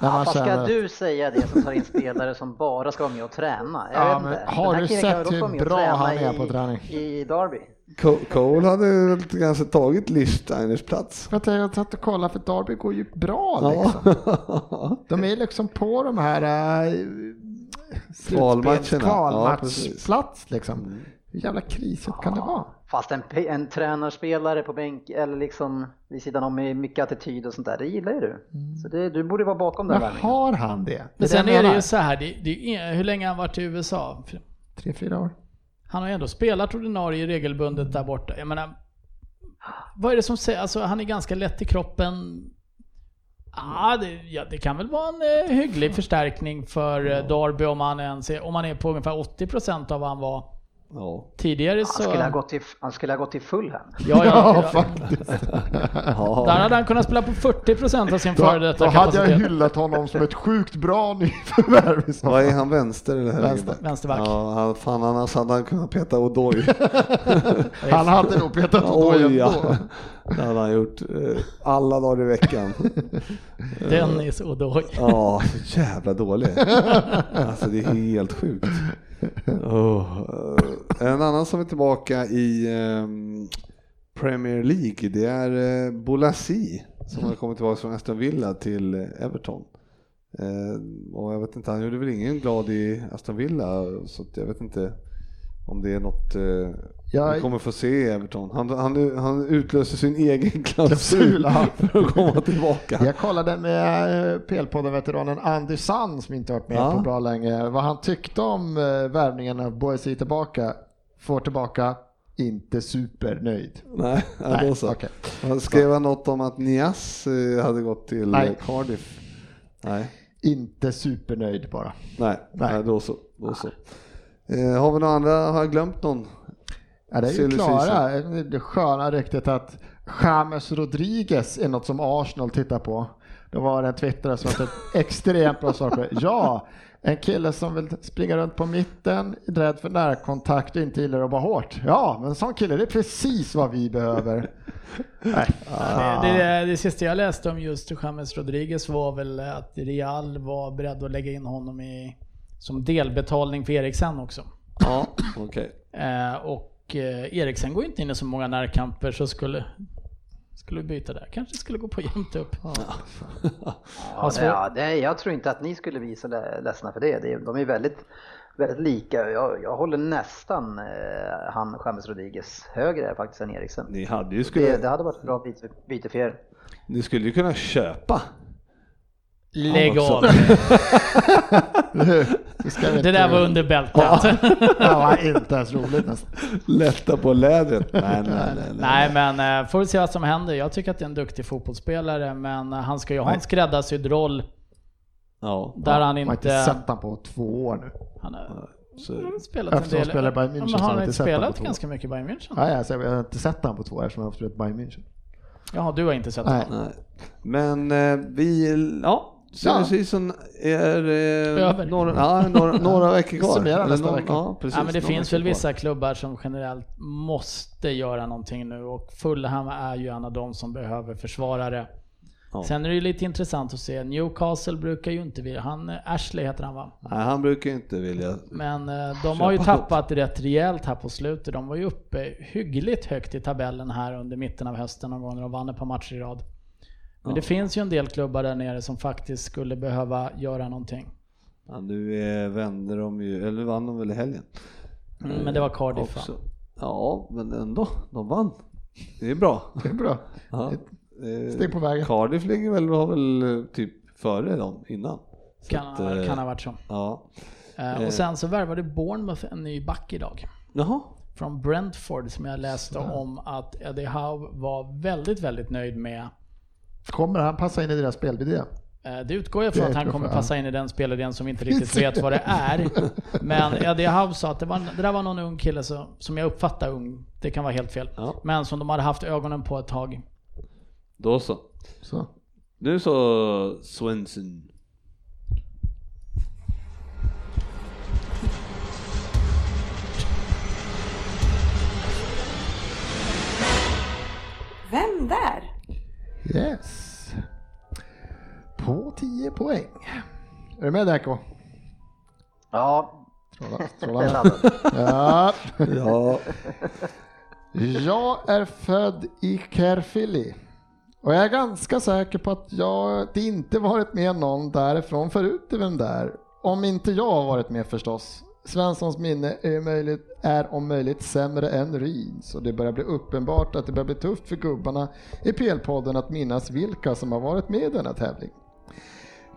S4: Vad ska
S5: känner-
S4: du säga det som tar in spelare som bara ska vara med och träna? Jag
S5: Ja, men har du sett hur bra han är
S4: i-
S5: på träning?
S4: I Derby.
S2: Co- Cole hade väl kanske tagit Lichtsteiners plats.
S5: För att jag satt och kollade för Derby går ju bra liksom.
S2: Ja.
S5: De är liksom på de här äh,
S2: Kvalmatcherna.
S5: slutspels-
S2: Ja,
S5: liksom. Hur jävla krisigt kan det vara?
S4: Fast en, en tränarspelare på bänk eller liksom vid sidan om med mycket attityd och sånt där, det gillar ju du. Så det, du borde vara bakom den
S5: Men har han det?
S3: Men
S5: det
S3: sen
S5: jag
S3: är det ju så här, det, det hur länge har han varit i USA?
S5: Tre, fyra år.
S3: Han har ju ändå spelat ordinarie regelbundet där borta. Jag menar, vad är det som säger, alltså han är ganska lätt i kroppen. Ja, det, ja, det kan väl vara en eh, hygglig förstärkning för eh, Derby om han, ens är, om han är på ungefär 80% av vad han var
S2: Ja.
S3: tidigare.
S4: Han
S3: Så,
S4: skulle ha gått till, han skulle ha gått till Fulham.
S3: ja, ja,
S5: Ja,
S3: ja,
S5: faktiskt.
S3: Där hade han kunnat spela på 40% av sin
S5: Då,
S3: före
S5: då
S3: detta
S5: hade jag hyllat honom som ett sjukt bra nyförvärv
S2: Vad är han, vänster eller?
S5: Vänster.
S3: Vänsterback.
S2: Ja, han, fan annars hade han kunnat peta Odoi.
S5: Han hade nog petat Odoi
S2: ja. Det hade han gjort eh, alla dagar i veckan.
S3: Dennis Odoi.
S2: Ja, så jävla dålig. Alltså det är helt sjukt. Oh. En annan som är tillbaka i ehm, Premier League, det är eh, Bolassi som har kommit tillbaka från Aston Villa till Everton. Och jag vet inte, han gjorde väl ingen glad i Aston Villa så jag vet inte om det är något
S5: Jag-
S2: vi kommer få se Everton. Han, han, han utlöser sin egen
S5: Klausul,
S2: för att komma tillbaka.
S5: Jag kollade med eh, PL-podden-veteranen Andy Sand som inte varit med
S2: Ja.
S5: på bra länge vad han tyckte om eh, värvningen av Boise tillbaka. Får tillbaka, inte supernöjd.
S2: Nej,
S5: Nej,
S2: då så. Han skrev han något om att Nias eh, hade gått till
S5: Nej.
S2: Cardiff? Nej,
S5: Inte supernöjd bara.
S2: nej,
S5: Nej.
S2: nej. då så. Då så. Eh, har vi några andra? Har jag glömt någon?
S5: Ja, det är ju klara. Det sköna ryktet att James Rodriguez är något som Arsenal tittar på. Det var en twittrare som hade ett extremt bra svar på det. Ja, en kille som vill springa runt på mitten, rädd för närkontakt och inte gillar att vara hårt. Ja, men en sån kille, det är precis vad vi behöver. Nej.
S3: Det, det, det sista jag läste om just James Rodriguez var väl att Real var beredd att lägga in honom i, som delbetalning för Eriksen också.
S2: Ja, okej.
S3: Eh, och eh, Eriksen går inte in i så många närkamper så skulle, skulle vi byta där. Kanske skulle gå på jämnt upp.
S4: Ja, det,
S3: svårt-
S4: ja, det, jag tror inte att ni skulle bli så ledsna för det. det de är väldigt, väldigt lika. Jag, jag håller nästan eh, han, James Rodriguez, högre faktiskt än Eriksen.
S2: Ni hade ju
S4: Det,
S2: skulle,
S4: det hade varit ett bra byte, byte för er.
S2: ni skulle ju kunna köpa.
S3: Lägg av.
S5: Det, inte-
S3: där var under bältet.
S5: Det var inte ens roligt nästan.
S2: Lätta på lädret. Nej, nej, nej. nej.
S3: Nej men eh, får vi se vad som händer. Jag tycker att det är en duktig fotbollsspelare men eh, han ska ju ha en skräddarsydd roll
S2: Ja,
S3: där han
S5: Man har inte
S3: inte...
S5: sett han på två år nu.
S3: Han har
S2: så,
S3: spelat
S5: Eftersom han i Bayern München
S3: Ja,
S5: så
S3: men
S5: har
S3: han
S5: inte
S3: inte
S5: sett honom på
S3: spelat
S5: två år.
S3: ganska mycket i Bayern München?
S5: Nej, alltså, jag har inte sett han på två år eftersom jag har spelat Bayern München.
S3: Jaha, du har inte sett honom?
S2: nej. Men eh, vi, ja.
S5: Ja.
S2: Silly season är eh, några, ja, några, några veckor kvar.
S5: Summera nästa vecka.
S2: Ja, precis,
S3: Ja, men det finns väl
S2: kvar.
S3: vissa klubbar som generellt måste göra någonting nu och Fulham är ju en av de som behöver försvarare.
S2: Ja.
S3: Sen är det ju lite intressant att se, Newcastle brukar ju inte vilja, han, Ashley heter han va?
S2: Nej, han brukar ju inte vilja.
S3: Men eh, de har ju tappat rätt rejält här på slutet. De var ju uppe hyggligt högt i tabellen här under mitten av hösten någon gång när de vann ett par matcher i rad. Men det finns ju en del klubbar där nere som faktiskt skulle behöva göra någonting.
S2: Ja, nu eh, vänder de ju, eller vann de väl i helgen?
S3: Mm, men det var Cardiff?
S2: Också. Ja, men ändå, de vann. Det är bra.
S5: Det är bra.
S2: Ja. Eh,
S5: Steg på vägen.
S2: Cardiff ligger väl, har väl eh, typ före dem innan. Så
S3: Kan,
S2: att,
S3: kan ha varit så.
S2: Ja.
S3: Och sen så värvade Bournemouth en ny back idag.
S2: Jaha.
S3: Från Brentford som jag läste om att Eddie Howe var väldigt, väldigt nöjd med.
S5: Kommer han passa in i deras spelidé?
S3: Eh, Det utgår jag från
S5: Det
S3: att han kommer passa in i den spelidén som vi inte riktigt vet vad det är. Men Eddie Howe sa att det, var, det där var någon ung kille så, som jag uppfattar ung, det kan vara helt fel.
S2: Ja.
S3: Men som de hade haft ögonen på ett tag.
S2: Då så.
S5: Så.
S2: Nu så Swenson.
S1: Vem där?
S5: Yes. På 10 poäng. Är du med Dacko?
S4: Ja,
S5: Strålande.
S4: laddad.
S5: Ja.
S2: Ja.
S5: Jag är född i Caerphilly. Och jag är ganska säker på att jag det inte varit med någon därifrån förut i vem där. Om inte jag har varit med förstås. Svenssons minne är, möjligt, är om möjligt sämre än Ryns och det börjar bli uppenbart att det börjar bli tufft för gubbarna i PL-podden att minnas vilka som har varit med i denna tävling.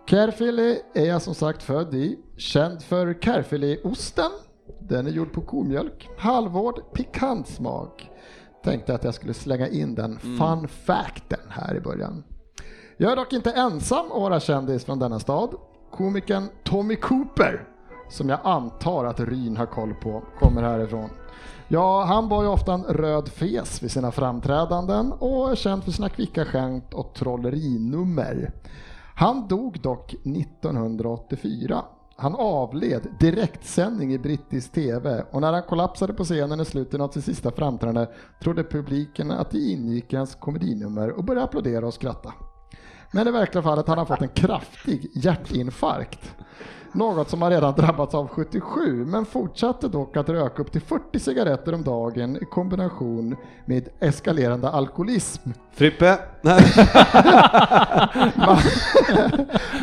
S5: Caerphilly är jag som sagt född i, känd för Caerphilly-osten. Den är gjord på komjölk, halvhård, pikant smak. Tänkte att jag skulle slänga in den fun facten här i början. Jag är dock inte ensam att vara kändis från denna stad. Komikern Tommy Cooper, som jag antar att Ryn har koll på, kommer härifrån. Ja, han var ju ofta en röd fes vid sina framträdanden och är känd för sina kvicka skämt och trollerinummer. Han dog dock 1984. Han avled direktsändning i brittisk TV och när han kollapsade på scenen i slutet av sitt sista framträdande trodde publiken att det ingick i hans komedinummer och började applådera och skratta. Men i verkliga fallet hade han fått en kraftig hjärtinfarkt. Något som han redan drabbats av 77 men fortsatte dock att röka upp till 40 cigaretter om dagen i kombination med eskalerande alkoholism.
S2: Frippe?
S5: Man,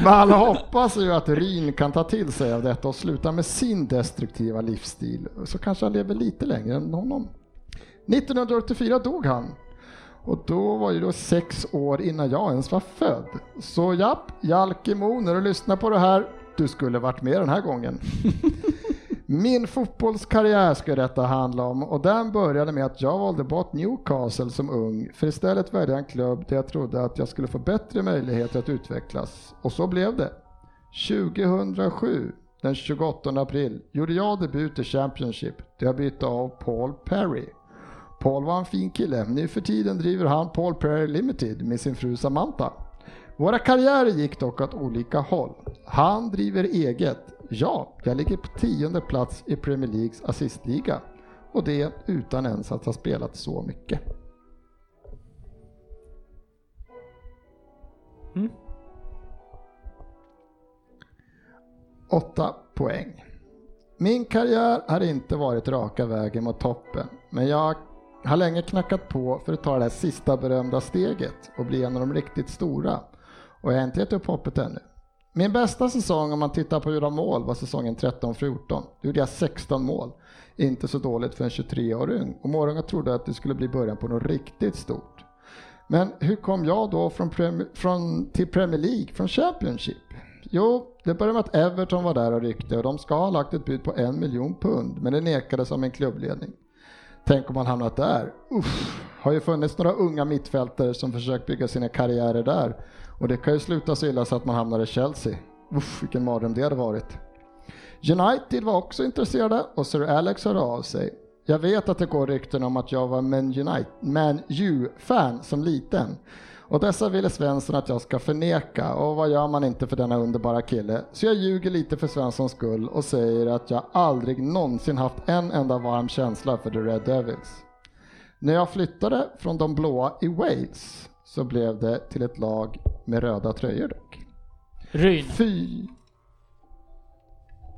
S5: man hoppas ju att Ryn kan ta till sig av detta och sluta med sin destruktiva livsstil. Så kanske han lever lite längre än honom. 1984 dog han. Och då var ju då sex år innan jag ens var född. Så japp, Jalkemo, när du lyssnar på det här, du skulle varit med den här gången. Min fotbollskarriär ska detta handla om och den började med att jag valde bort Newcastle som ung för istället välja en klubb där jag trodde att jag skulle få bättre möjligheter att utvecklas. Och så blev det. 2007, den 28 april, gjorde jag debut i Championship där jag bytte av Paul Perry. Paul var en fin kille, nu för tiden driver han Paul Perry Limited med sin fru Samantha. Våra karriärer gick dock åt olika håll. Han driver eget. Ja, jag ligger på tionde plats i Premier Leagues assistliga. Och det utan ens att ha spelat så mycket.
S3: Mm.
S5: Åtta poäng. Min karriär har inte varit raka vägen mot toppen, men jag har länge knackat på för att ta det här sista berömda steget och bli en av de riktigt stora. Och jag har inte gett upp hoppet ännu. Min bästa säsong om man tittar på gjorda mål var säsongen 13-14. Då gjorde jag 16 mål. Inte så dåligt för en 23-åring. och många trodde att det skulle bli början på något riktigt stort. Men hur kom jag då från, från till Premier League, från Championship? Jo, det började med att Everton var där och ryckte och de ska ha lagt ett bud på en miljon pund men det nekades av en klubbledning. Tänk om man hamnat där. Uff, har ju funnits några unga mittfältare som försökt bygga sina karriärer där och det kan ju sluta så illa så att man hamnar i Chelsea. Uff, vilken mardröm det hade varit. United var också intresserade och Sir Alex hörde av sig. Jag vet att det går rykten om att jag var Man, United, Man U-fan som liten. Och dessa ville Svensson att jag ska förneka och vad gör man inte för denna underbara kille? Så jag ljuger lite för Svenssons skull och säger att jag aldrig någonsin haft en enda varm känsla för The Red Devils. När jag flyttade från de blåa i Wales så blev det till ett lag med röda tröjor dock.
S3: Ryn.
S5: Fy...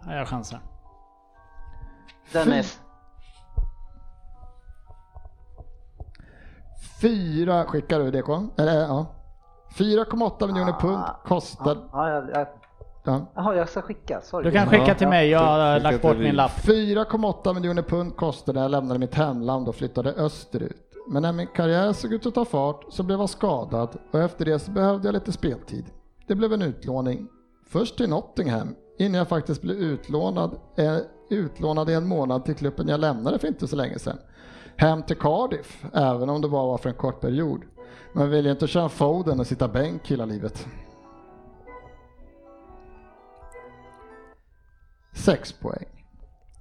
S3: Ja, Jag chansar.
S4: Dennis.
S5: Fyra, skickar du DK? Eller ja. 4,8 miljoner pund kostar...
S4: Ja, jag, jag,
S5: Ja.
S4: jaha, jag ska skicka. Sorry.
S3: Du kan skicka till mig, jag har lagt bort min lapp.
S5: 4,8 miljoner pund kostade när jag lämnade mitt hemland och flyttade österut. Men när min karriär såg ut att ta fart så blev jag skadad och efter det så behövde jag lite speltid. Det blev en utlåning. Först till Nottingham innan jag faktiskt blev utlånad, eh, utlånad i en månad till klubben jag lämnade för inte så länge sedan. Hem till Cardiff, även om det bara var för en kort period. Man vill ju inte köra Foden och sitta bänk hela livet. Sex poäng.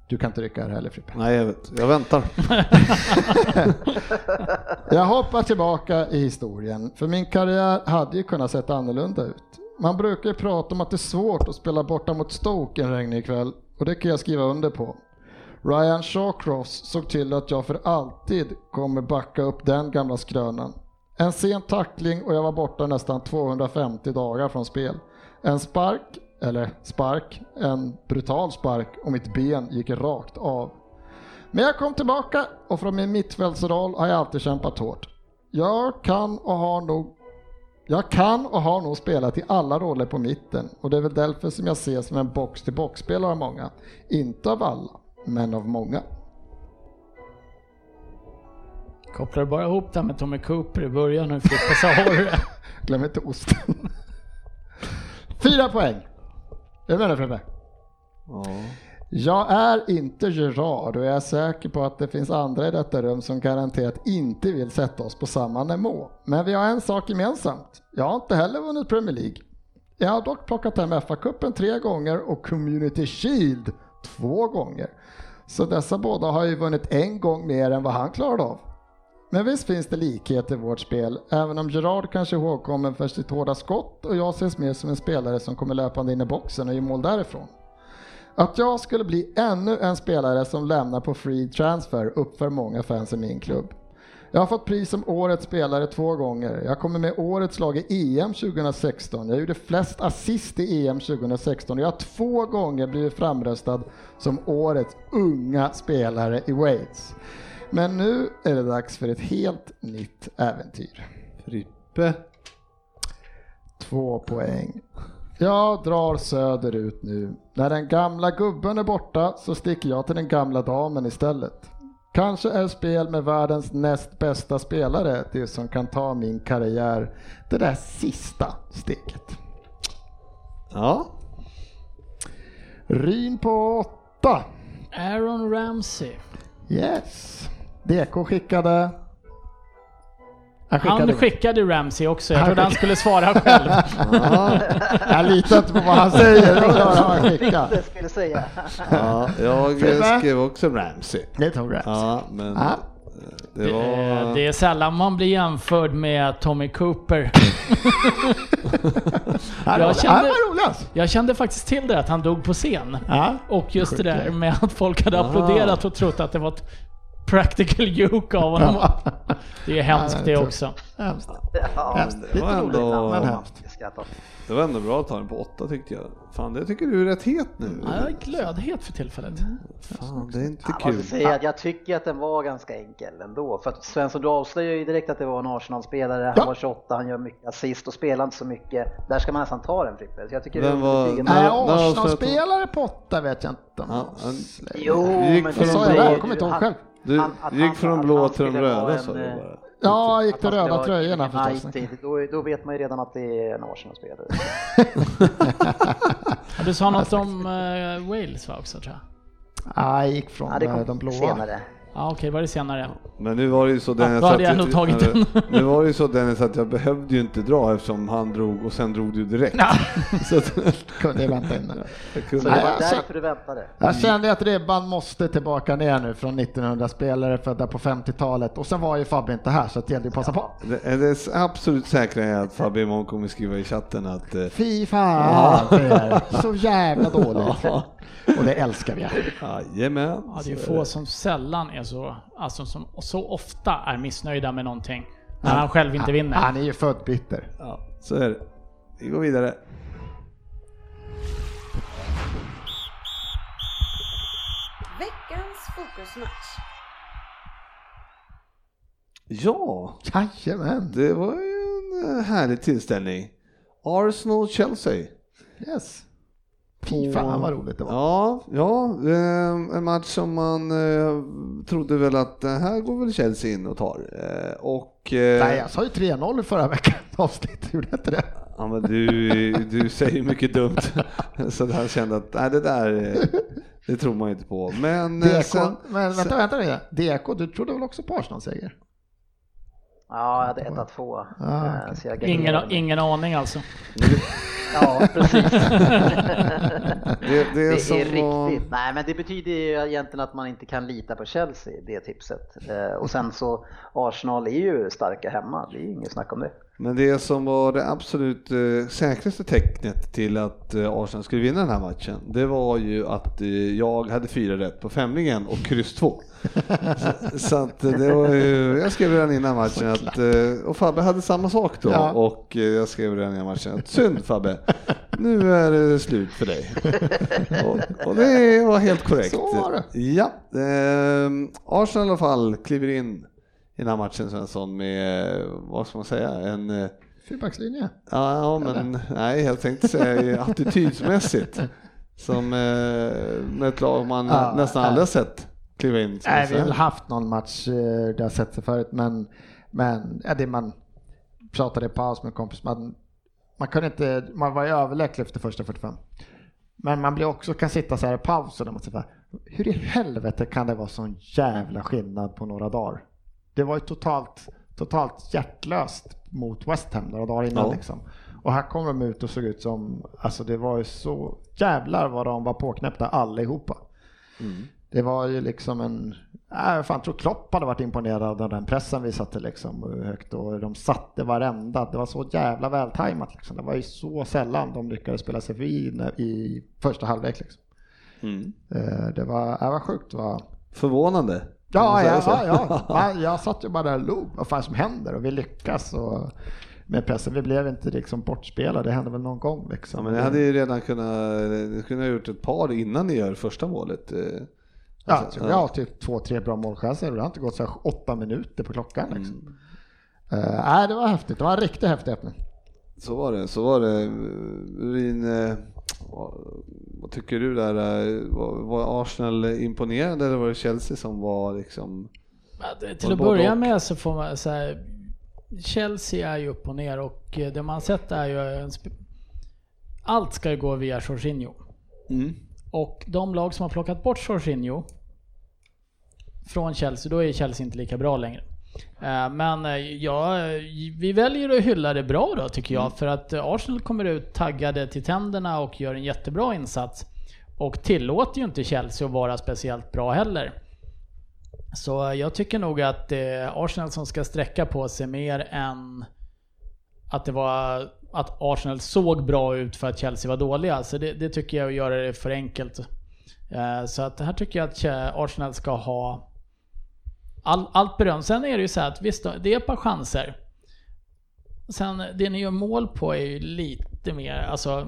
S5: Du kan inte rycka här heller Frippe.
S2: Nej, jag vet. Jag väntar.
S5: Jag hoppar tillbaka i historien, för min karriär hade ju kunnat sett annorlunda ut. Man brukar ju prata om att det är svårt att spela borta mot Stoke en regnig kväll och det kan jag skriva under på. Ryan Shawcross såg till att jag för alltid kommer backa upp den gamla skrönan. En sen tackling och jag var borta nästan 250 dagar från spel. En spark, eller spark, en brutal spark och mitt ben gick rakt av. Men jag kom tillbaka och från min mittfältsroll har jag alltid kämpat hårt. Jag kan och har nog jag kan och har nog spelat i alla roller på mitten och det är väl därför som jag ses som en box-till-box-spelare av många. Inte av alla, men av många.
S3: Kopplar du bara ihop det här med Tommy Cooper i början nu Frippe det.
S5: Glöm inte osten. Fyra poäng. Är du med nu Frippe?
S2: Ja.
S5: Jag är inte Gerard och jag är säker på att det finns andra i detta rum som garanterat inte vill sätta oss på samma nivå. Men vi har en sak gemensamt. Jag har inte heller vunnit Premier League. Jag har dock plockat hem FA-cupen tre gånger och Community Shield två gånger. Så dessa båda har ju vunnit en gång mer än vad han klarade av. Men visst finns det likhet i vårt spel, även om Gerard kanske är ihågkommen för sitt hårda skott och jag ses mer som en spelare som kommer löpande in i boxen och gör mål därifrån. Att jag skulle bli ännu en spelare som lämnar på free transfer uppför många fans i min klubb. Jag har fått pris som årets spelare två gånger. Jag kommer med årets lag i EM 2016. Jag gjorde flest assist i EM 2016 och jag har två gånger blivit framröstad som årets unga spelare i Wales. Men nu är det dags för ett helt nytt äventyr.
S2: Frippe.
S5: Två poäng. Jag drar söderut nu. När den gamla gubben är borta så sticker jag till den gamla damen istället. Kanske är spel med världens näst bästa spelare det som kan ta min karriär det där sista steget.
S2: Ja.
S5: Ryn på åtta.
S3: Aaron Ramsey.
S5: Yes. DK skickade... Han
S3: Han skickade Ramsey också. Jag
S5: Han
S3: trodde han
S5: skickade-
S3: skulle svara själv.
S2: Ja.
S5: Jag litar inte på vad han säger. Det
S4: skulle jag säga.
S2: ja, jag skrev också Ramsey.
S5: Det tog Rams.
S2: Ja, men
S5: Ja.
S2: det var...
S3: det är sällan man blir jämförd med Tommy Cooper. Jag
S5: var-
S3: kände-. Jag kände faktiskt till det att han dog på scen.
S5: Ja.
S3: Och just det där med att folk hade applåderat och trott att det var practical joke av honom. Det är hemskt
S5: Ja,
S3: det
S5: det
S3: också.
S5: Hemskt.
S4: Ja,
S5: Hemskt.
S2: det var ändå-
S5: roligt, men hemskt.
S2: Det var ändå bra att ta den på åtta tyckte jag. Fan, det tycker du är rätt het nu.
S3: Ja, jag är glödhet för tillfället.
S2: Fan, det är inte
S4: Jag måste
S2: kul.
S4: säga att jag tycker att den var ganska enkel ändå. För att Svensson, du avslöjar ju direkt att det var en Arsenal-spelare. Han
S5: Ja.
S4: var 28, han gör mycket assist och spelar inte så mycket. Där ska man nästan ta den Frippe. Så jag tycker
S2: Vem
S4: det
S2: var-. Nej,
S5: Arsenal-spelare på åtta vet jag inte
S2: Ja, han-.
S4: Jo, men
S5: sa jag där? Jag kommer inte ihåg
S4: Han-
S5: själv.
S2: Du
S4: Han- att
S2: gick
S4: han-
S2: från blå
S4: han
S2: till de röda sa du
S4: eh,
S2: bara.
S5: Ja, gick
S4: Att
S5: till röda tröjorna förstås.
S4: United, då, då vet man ju redan att det är en Arsenal-spelare.
S3: Ja, Du sa något om eh, Wales va också tror jag?
S5: Ja, jag gick från
S4: Ja, det
S5: eh,
S4: kom
S5: de blåa.
S4: senare.
S3: Ja okej, var det senare?
S2: Men nu var det ju så Dennis
S3: hade
S2: att-
S3: jag nog tagit den.
S2: Nu var det ju så Dennis att jag behövde ju inte dra eftersom han drog och sen drog du direkt. så att,
S5: Kunde jag vänta in.
S2: jag
S4: Så
S2: kunde,
S4: det
S5: Nej,
S4: var därför du väntade.
S5: Jag kände att ribban måste tillbaka ner nu från 1900 spelare födda på 50-talet och sen var ju Fabbe inte här så det gällde ju att passa på.
S2: det, är det absolut säkra är att Fabbe imorgon kommer skriva i chatten att eh,
S5: Fy fan er. Så jävla dåligt. Och det älskar vi.
S2: jajamän.
S3: Ja, det är
S2: så
S3: få som sällan är så, alltså som så ofta är missnöjda med någonting. När han själv inte vinner.
S5: Han är ju född bitter.
S2: Ja, så är det. Vi går vidare.
S1: Veckans fokusmatch.
S2: Ja,
S5: Jajamän.
S2: det var ju en eh, härlig tillställning. Arsenal-Chelsea.
S5: Yes. Fy fan vad roligt det var.
S2: Ja, ja eh, en match som man eh, trodde väl att det här går väl Chelsea in och tar. Eh, och... eh,
S5: Nej, jag sa ju 3-0 i förra veckans avsnitt, gjorde jag inte det?
S2: Ja, men du, du säger mycket dumt. Så han kände att nej, det där eh, det tror man inte på. Men eh,
S5: DK,
S2: sen,
S5: men vänta,
S2: sen-
S5: vänta nu. DK, du trodde väl också på Arsenal-seger?
S4: Ja, jag hade 1-2.
S5: Ah,
S4: Eh, jag
S3: Ingen, ingen aning alltså.
S4: Ja, precis.
S2: det, det,
S4: Det
S2: som
S4: är riktigt. Nej, men det betyder ju egentligen att man inte kan lita på Chelsea, det tipset. Eh, Och sen så, Arsenal är ju starka hemma, det är ju inget snack om det.
S2: Men det som var det absolut eh, säkraste tecknet till att Arsenal skulle vinna den här matchen, det var ju att jag hade fyra rätt på femlingen och kryss två. Så, så att det var ju, jag skrev redan innan matchen att, eh, och Fabbe hade samma sak då,
S5: Ja.
S2: och eh, jag skrev redan innan matchen att synd Fabbe, nu är det slut för dig. och, och det var helt korrekt.
S5: Så var det.
S2: Ja, eh, Arsenal i alla fall kliver in i den här matchen Svensson med, vad ska man säga, en eh,
S5: Fyrbackslinje.
S2: Ja, ja men nej, jag tänkte säga attitydsmässigt. Som eh, ett lag man
S5: Ja,
S2: nästan aldrig har sett kliva in.
S5: Nej, vi har haft någon match eh, där jag sett det förut, men, men ja, det man pratade i paus med en kompis, man, man kunde inte, man var ju överlägsen efter första 45. Men man blir också, kan sitta så här i paus och jag säga, hur i helvete kan det vara sån jävla skillnad på några dagar? Det var ju totalt, totalt hjärtlöst mot West Ham några dagar innan
S2: Ja.
S5: liksom. Och här kom de ut och såg ut som, alltså det var ju så jävlar vad de var påknäppta allihopa. Det var ju liksom en, äh, jag fan tror Klopp hade varit imponerad av den pressen vi satte liksom högt och de satte varenda, det var så jävla vältajmat liksom. Det var ju så sällan de lyckades spela sig förbi när- i första halvlek liksom.
S2: Mm.
S5: Eh, Det var, det var sjukt. Va?
S2: Förvånande. Kan
S5: Ja, ja, ja, ja. ja. Jag satt ju bara där och log. Vad fan som händer? Och vi lyckas. Och med pressen. Vi blev inte liksom bortspelade. Det hände väl någon gång. Liksom.
S2: Ja, men ni hade ju redan kunnat, ni kunde ha gjort ett par innan ni gör första målet.
S5: Ja,
S2: Alltså,
S5: så vi har typ två, tre bra målchanser och det har inte gått så här åtta minuter på klockan. Liksom.
S2: Mm.
S5: Eh, nej, det var häftigt. Det var en riktigt häftig öppning.
S2: Så var det, så var det. Rin, eh, vad, vad tycker du där? Var, var Arsenal imponerande eller var det Chelsea som var liksom?
S3: Ja, Till
S2: Var
S3: att börja
S2: och?
S3: med så får man säga Chelsea är ju upp och ner och eh, det man sett är ju en allt ska ju gå via Jorginho.
S2: Mm.
S3: Och de lag som har plockat bort Jorginho från Chelsea, då är Chelsea inte lika bra längre. Eh, Men eh, ja, vi väljer att hylla det bra då tycker jag, för att eh, Arsenal kommer ut taggade till tänderna och gör en jättebra insats. Och tillåter ju inte Chelsea att vara speciellt bra heller. Så jag tycker nog att det är Arsenal som ska sträcka på sig mer än att det var att Arsenal såg bra ut för att Chelsea var dåliga. Så det, det tycker jag är att göra det för enkelt. Eh, Så att här tycker jag att Arsenal ska ha all, allt beröm. Sen är det ju så här att visst, det är ett par chanser. Sen det ni gör mål på är ju lite mer, alltså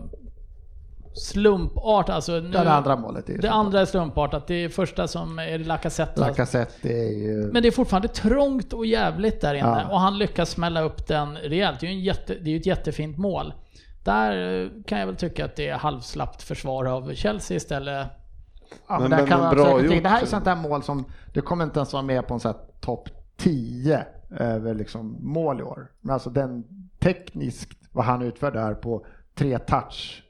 S3: slumpart. Alltså nu,
S5: det andra målet är ju
S3: det andra är slumpartat. Det är första som är Lacazette.
S5: Lacazette, det är ju...
S3: Men det är fortfarande trångt och jävligt där inne
S5: Ja.
S3: och han lyckas smälla upp den rejält. Det är ju en jätte, det är ett jättefint mål. Där kan jag väl tycka att det är halvslappt försvar av Chelsea istället.
S5: Ja, men,
S2: Men- men-
S5: kan
S2: men bra
S5: säkert-
S2: gjort.
S5: Det här är sånt där mål som, det kommer inte ens vara med på en sån här topp 10 över liksom mål i år. Men alltså den tekniskt, vad han utför där på tre touch.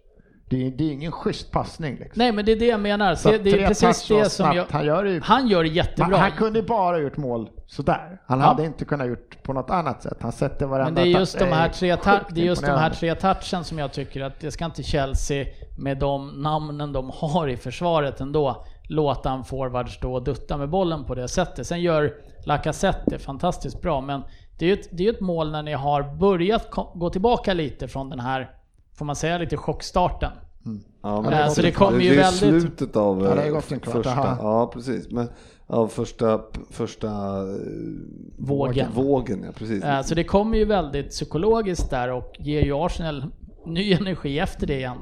S5: Det är, det är ingen schysst passning liksom.
S3: Nej men det är det jag menar.
S5: Så
S3: Det, är precis det som jag...
S5: Han gör ju
S3: Han gör det jättebra.
S5: han kunde bara gjort mål sådär. Han
S3: Ja.
S5: hade inte kunnat gjort på något annat sätt. Han sätter varenda
S3: Men det är just de här
S5: är
S3: tre, det är just de här tre touchen som jag tycker att det ska inte Chelsea med de namnen de har i försvaret ändå låta en forward stå och dutta med bollen på det sättet. Sen gör Lacazette det fantastiskt bra men det är ju ett, det är ju ett mål när ni har börjat gå tillbaka lite från den här, får man säga, lite chockstarten.
S2: Ja,
S5: det är
S2: det,
S5: så det
S3: kommer ju
S2: det är
S3: väldigt-
S2: slutet av
S5: Ja, det gått en kvart,
S2: första,
S5: aha.
S2: ja precis, men av första, första eh,
S3: Vågen.
S2: vågen ja, precis.
S3: Eh, Så det kommer ju väldigt psykologiskt där och ger ju Arsenal ny energi efter det igen.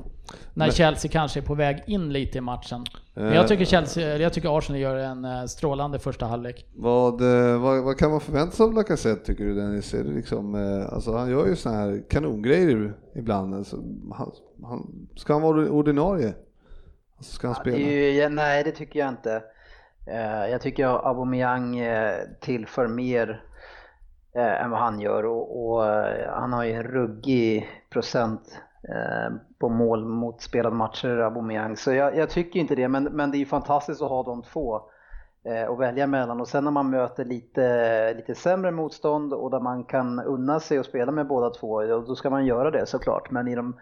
S3: När
S2: Men-
S3: Chelsea kanske är på väg in lite i matchen. Men
S2: Eh,
S3: jag tycker, Chelsea, jag tycker Arsenal gör en eh, strålande första halvlek.
S2: Vad, eh, vad, vad kan man förvänta sig av Lacazette tycker du Dennis? Är det liksom, eh, alltså, han gör ju såna här kanongrejer ibland. Alltså, han, han, ska han vara ordinarie? Alltså, ska han
S4: Ja,
S2: spela?
S4: det ju, ja, nej, det tycker jag inte. Eh, jag tycker att Aubameyang eh, tillför mer eh, än vad han gör och, och eh, han har ju en ruggig procent eh, Eh, på mål mot spelade matcher, Aubameyang. Så jag, jag tycker inte det, men, men det är ju fantastiskt att ha de två eh, att välja mellan. Och sen när man möter lite, lite sämre motstånd och där man kan unna sig att spela med båda två, då ska man göra det såklart. Men i de,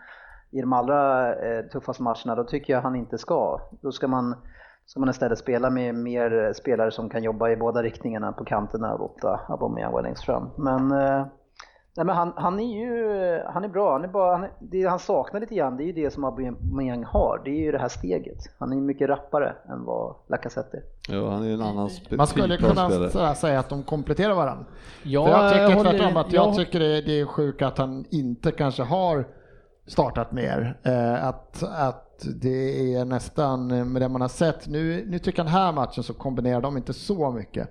S4: i de allra eh, tuffaste matcherna, då tycker jag han inte ska. Då ska man, ska man istället spela med mer spelare som kan jobba i båda riktningarna på kanterna och låta Aubameyang vara längst fram. Men, eh, nej, men han, han är ju han är bra. Han är bara, han är, det han saknar lite grann, det är ju det som Aubameyang har. Det är ju det här steget. Han är ju mycket rappare än vad Lacazette är.
S2: Ja, han är en annan spe-
S5: Man skulle
S2: typ
S5: kunna säga att de kompletterar varandra.
S3: Jag,
S5: För jag tycker tvärtom att jag
S3: jag-
S5: tycker det är, det är sjukt att han inte kanske har startat mer. Eh, att, att det är nästan eh, med det man har sett. Nu, nu tycker jag den här matchen så kombinerar de inte så mycket.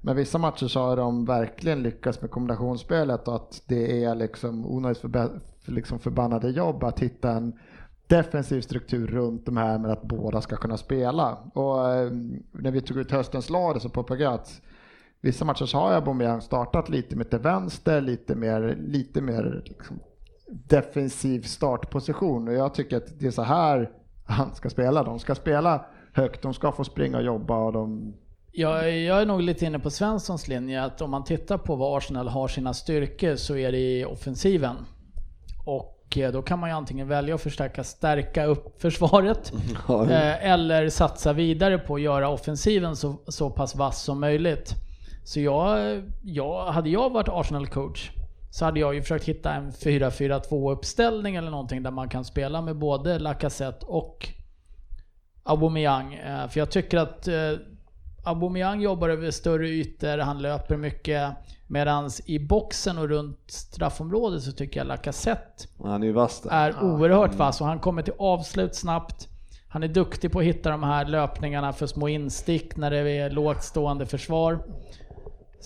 S5: Men vissa matcher så har de verkligen lyckats med kombinationsspelet och att det är liksom onödigt förbe, liksom förbannade jobb att hitta en defensiv struktur runt de här med att båda ska kunna spela. Och eh, när vi tog ut höstens lag så påpekade jag att Vissa matcher så har jag Aubameyang startat lite mer till vänster, lite mer, lite mer liksom defensiv startposition och jag tycker att det är så här han ska spela. De ska spela högt, de ska få springa och jobba och de...
S3: Jag, jag är nog lite inne på Svenssons linje att om man tittar på var Arsenal har sina styrkor så är det i offensiven. Och eh, då kan man ju antingen välja att förstärka, stärka upp försvaret eh, eller satsa vidare på att göra offensiven så, så pass vass som möjligt. Så jag, jag, hade jag varit Arsenal-coach så hade jag ju försökt hitta en 4-4-2 uppställning eller någonting där man kan spela med både Lacazette och Aubameyang. Eh, för jag tycker att Aubameyang jobbar över större ytor, han löper mycket. Medan i boxen och runt straffområdet så tycker jag Lacazette
S2: Han är vass
S3: är oerhört vass och han kommer till avslut snabbt. Han är duktig på att hitta de här löpningarna för små instick när det är lågt stående försvar.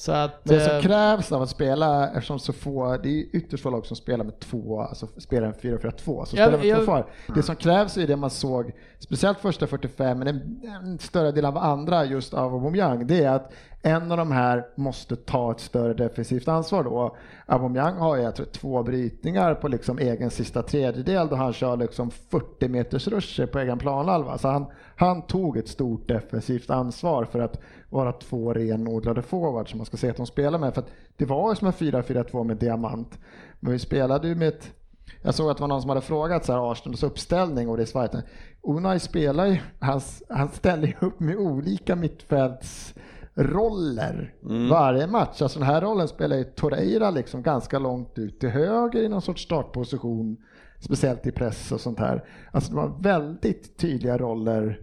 S3: Så att...
S5: Det som
S3: eh,
S5: krävs av att spela, eftersom så få, det är ytterst få lag som spelar med två, alltså spelar en 4-4-2, så spelar med
S3: jag-
S5: två före. Det som krävs är det man såg, speciellt första 45, men en, en större del av andra just av Aubameyang, det är att en av de här måste ta ett större defensivt ansvar då. Aubameyang har ju, jag tror, två brytningar på liksom egen sista tredjedel då han kör liksom 40 meters ruscher på egen planhalva. Så han, han tog ett stort defensivt ansvar för att vara två renodlade forwards som man ska se att de spelar med. För att det var ju som en 4-4-2 med diamant. Men vi spelade ju med ett jag såg att det var någon som hade frågat så här Arsenals uppställning och det svaret. Unai spelar ju, han, han ställer ju upp med olika mittfälts mittfältsroller varje match. Alltså den här rollen spelar ju Torreira liksom ganska långt ut till höger i någon sorts startposition. Speciellt i press och sånt här. Alltså det var väldigt tydliga roller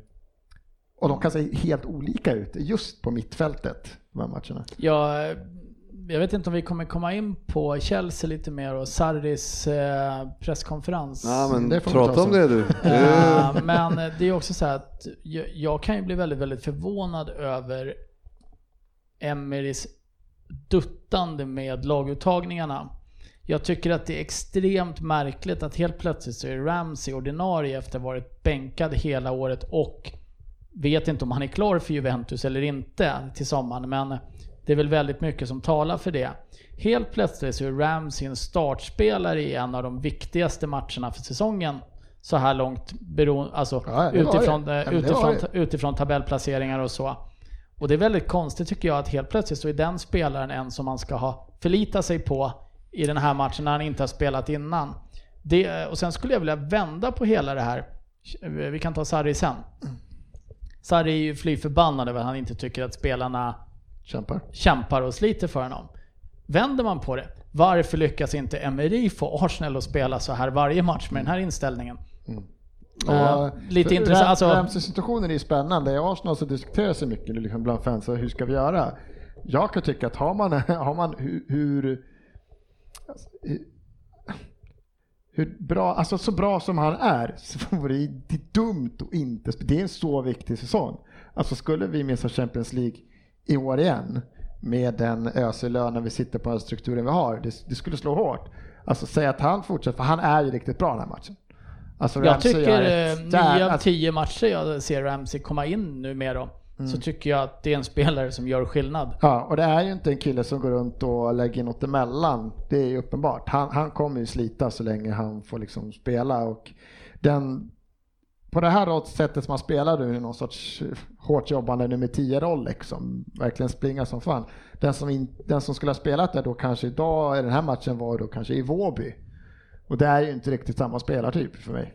S5: och de kan se helt olika ut just på mittfältet de här matcherna.
S3: Ja, jag vet inte om vi kommer komma in på Chelsea lite mer och Sarris eh, presskonferens.
S2: Ja men
S5: Det får vi
S2: prata
S5: ta
S2: om det du.
S3: Eh, men det är också så här att jag, jag kan ju bli väldigt, väldigt förvånad över Emerys duttande med laguttagningarna. Jag tycker att det är extremt märkligt att helt plötsligt så är Ramsey ordinarie efter att ha varit bänkad hela året och vet inte om han är klar för Juventus eller inte till sommaren, men det är väl väldigt mycket som talar för det. Helt plötsligt så är Ramsey en startspelare i en av de viktigaste matcherna för säsongen så här långt, bero, alltså
S5: Ja,
S3: utifrån, utifrån, utifrån tabellplaceringar och så. Och det är väldigt konstigt tycker jag att helt plötsligt så är den spelaren en som man ska ha förlita sig på i den här matchen när han inte har spelat innan. Det, och sen skulle jag vilja vända på hela det här. Vi kan ta Sarri sen. Sarri är ju fly förbannad över att han inte tycker att spelarna
S5: Kämpar.
S3: kämpar och sliter för honom. Vänder man på det, varför lyckas inte Emery få Arsenal att spela så här varje match med den här inställningen? Eh, lite intressant, alltså-
S5: Ramsey-situationen är ju spännande. I Arsenal så diskuteras det mycket nu liksom bland fans, hur ska vi göra? Jag kan tycka att har man, har man hur, hur, hur- bra, alltså så bra som han är, så vore det dumt att inte Det är en så viktig säsong. Alltså skulle vi missa Champions League i år igen med den öselönen vi sitter på, den strukturen vi har, det, det skulle slå hårt. Alltså säga att han fortsätter, för han är ju riktigt bra den här matchen. Alltså,
S3: Jag
S5: Ramsey
S3: tycker eh, nio av
S5: alltså,
S3: tio matcher jag ser Ramsey komma in nu med då,
S5: Mm.
S3: så tycker jag att det är en spelare som gör skillnad.
S5: Ja, och det är ju inte en kille som går runt och lägger något emellan. Det är ju uppenbart. Han, han kommer ju slita så länge han får liksom spela och den på det här sättet som han spelar nu i någon sorts hårt jobbande nummer 10-roll liksom. Verkligen springa som fan. Den som, in, den som skulle ha spelat där då kanske idag i den här matchen var då kanske i Våby. Och det är ju inte riktigt samma spelartyp för mig.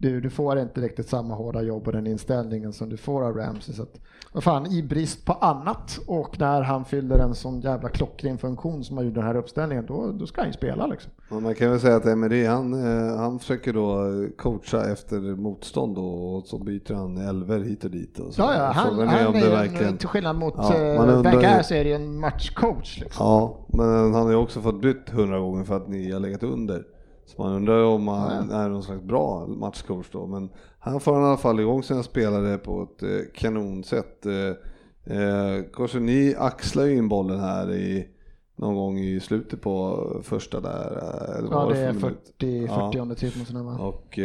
S5: Du, du får inte riktigt samma hårda jobb och den inställningen som du får av Ramsey. Så att, vad fan, i brist på annat och när han fyller en sån jävla klockren funktion som han gjorde den här uppställningen, då, då ska han ju spela liksom.
S2: Men man kan väl säga att Emery han, eh, han försöker då coacha efter motstånd och så byter han elver hit och dit. Och så.
S5: Ja, ja, han, han
S2: är
S5: är
S2: verkligen...
S5: en, till skillnad mot
S2: Ja, ju-
S5: Wenger så är det ju en matchcoach. Liksom.
S2: Ja, men han har ju också fått bytt hundra gånger för att ni har legat under. Så man undrar om han är någon slags bra matchcoach då. Men han får i alla fall igång sina spelare på ett eh, kanonsätt. Eh, eh, kanske ni axlar ju in bollen här i någon gång i slutet på första där. Eller
S5: Ja, det är
S2: för
S5: 40,
S2: minut?
S5: 40
S2: Ja.
S5: typ. Sådär, va?
S2: Och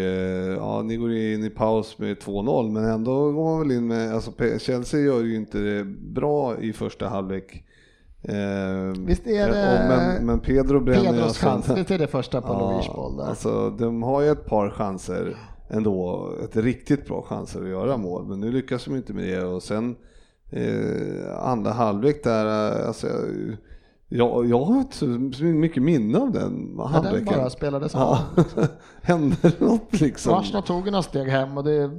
S2: ja, ni går in i paus med 2-0 men ändå går man väl in med, alltså Chelsea gör ju inte det bra i första halvlek. Eh,
S5: Visst är
S2: och-
S5: det
S2: men, men Pedro bränner
S5: Pedros
S2: alltså-
S5: chans, är det första på Louise boll där.
S2: Alltså de har ju ett par chanser ändå, ett riktigt bra chanser att göra mål men nu lyckas de inte med det och sen eh, andra halvlek där, eh, alltså jag, jag har inte så mycket minne av den
S5: Ja, den
S2: halvleken.
S5: bara spelades av.
S2: Ja, hände något liksom?
S5: Arsenal tog några steg hem och det,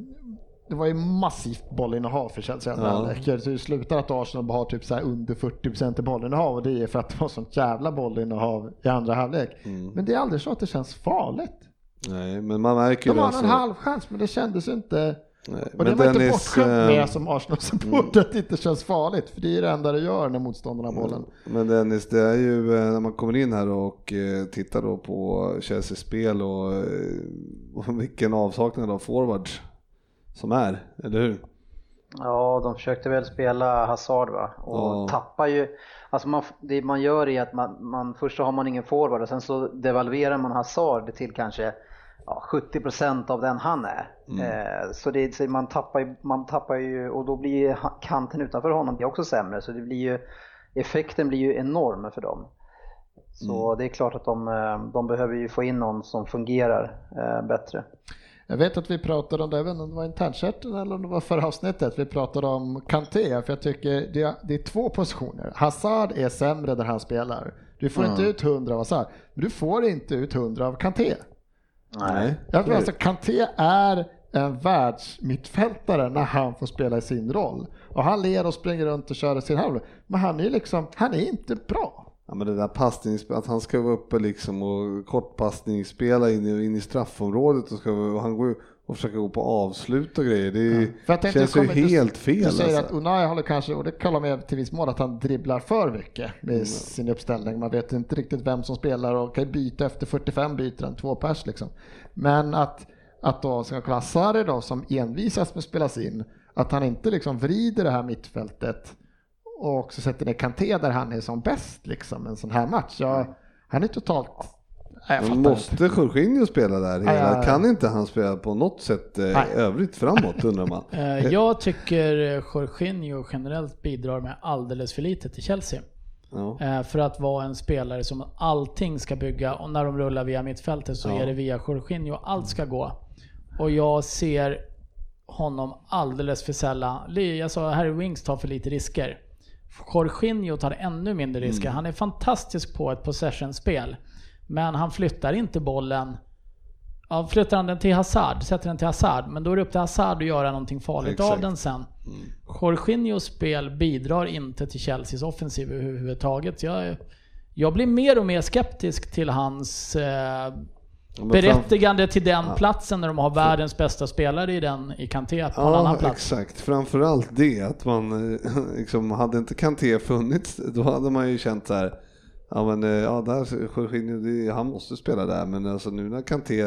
S5: det var ju massivt bollinnehav för Chelsea andra
S2: Ja.
S5: halvlek. Det slutar att Arsenal bara har typ så här under 40% i bollinnehav och det är för att det var sånt jävla bollinnehav i andra halvlek.
S2: Mm.
S5: Men det är aldrig så att det känns farligt.
S2: Nej, men man märker
S5: De har
S2: alltså,
S5: en halv chans men det kändes inte
S2: Nej,
S5: Och det var inte bortskämt
S2: eh,
S5: med som Arsenal-supporter att det inte känns farligt, för det är det enda det gör när motståndarna har bollen.
S2: Men Dennis, det är ju eh, när man kommer in här och eh, tittar då på Chelseas spel och, och vilken avsaknad av forwards som är, eller hur?
S4: Ja, de försökte väl spela Hazard va? Och
S2: Ja.
S4: tappar ju, alltså man, det man gör är att man, man, först så har man ingen forward och sen så devalverar man Hazard till kanske ja, 70% av den han är. Eh, så det, så man, tappar, ju- man tappar ju, och då blir kanten utanför honom blir också sämre så det blir ju, effekten blir ju enorm för dem. Så det är klart att de, eh, de behöver ju få in någon som fungerar eh, bättre.
S5: Jag vet att vi pratade om det, inte om det var internchatten eller om det var förra avsnittet, vi pratade om Kanté, för jag tycker det är, det är två positioner. Hazard är sämre där han spelar. Du får inte ut 100 av Hazard, men du får inte ut 100 av Kanté.
S2: Nej.
S5: Jag tror alltså Kanté är en världsmittfältare när han får spela i sin roll. Och han ler och springer runt och kör sin halv. Men han är liksom, han är inte bra.
S2: Ja men det där passnings, att han ska vara uppe liksom och kortpassningsspela in, i- in i straffområdet och, ska, och han går och försöker gå på avslut och grejer. Det
S5: tänkte,
S2: känns ju helt fel
S5: Du säger
S2: alltså.
S5: att Unai håller kanske, och det kallar man till viss mån att han dribblar för mycket med
S2: Mm.
S5: sin uppställning. Man vet inte riktigt vem som spelar och kan byta efter 45 byter han två pers liksom. Men att, att då ska Sarri då som envisas med att spelas in, att han inte liksom vrider det här mittfältet och också sätter ner Kanté där han är som bäst liksom en sån här match. Ja, han är totalt... Nej, jag
S2: måste Jorginho spela där? Hela?
S5: Ja.
S2: Kan inte han spela på något sätt eh,
S5: Nej.
S2: övrigt framåt undrar man?
S3: Eh, Jag tycker Jorginho generellt bidrar med alldeles för lite till Chelsea.
S2: Ja.
S3: Eh, För att vara en spelare som allting ska bygga och när de rullar via mittfältet så
S2: Ja.
S3: är det via Jorginho allt ska gå. Och jag ser honom alldeles för sällan. Jag sa Harry Winks tar för lite risker. Jorginho tar ännu mindre risker. Han är fantastisk på ett possession-spel. Men han flyttar inte bollen. Ja, flyttar han den till Hazard, sätter den till Hazard, men då är det upp till Hazard att göra någonting farligt
S2: Exakt.
S3: av den sen. Jorginhos spel bidrar inte till Chelseas offensiv överhuvudtaget. Jag, jag blir mer och mer skeptisk till hans eh, berättigande till den platsen när de har världens bästa spelare i den i Kanté på en annan
S2: Ja,
S3: plats.
S2: exakt. Framförallt det att man, eh, liksom, hade inte Kanté funnits, då hade man ju känt så här, ja men eh, ja, där, Jorginho, det, han måste spela där, men alltså nu när Kanté,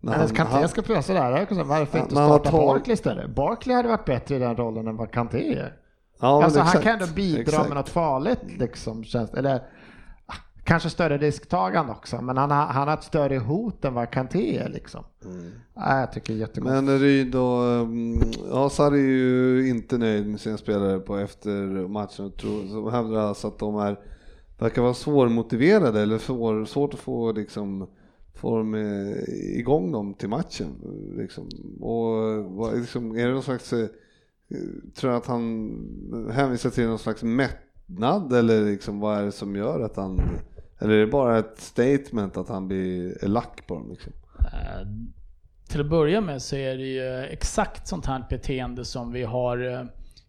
S2: när
S5: Men Kanté ska pröva sådär, varför
S2: Ja,
S5: inte
S2: han
S5: starta
S2: tagit-
S5: Barkley istället? Barkley hade varit bättre i den rollen än vad Kanté är.
S2: ja,
S5: alltså han
S2: exakt,
S5: kan ändå bidra
S2: exakt.
S5: med något farligt liksom, känns, eller kanske större risktagande också, men han har, han har ett större hot än vad Kanté är liksom. Ja, jag tycker det är jättekonstigt.
S2: Men Ryd och, mm, ja Sarri är ju inte nöjd med sina spelare på efter matchen och tror, så hävdar alltså att de är, verkar vara svårmotiverade eller svår, svårt att få liksom få dem igång dem till matchen. Liksom. Och liksom, är det någon slags, eh, tror jag att han hänvisar till någon slags mättnad eller liksom vad är det som gör att han, eller är det bara ett statement att han blir lack på dem liksom?
S3: Eh, Till att börja med så är det ju exakt sånt här beteende som vi har eh,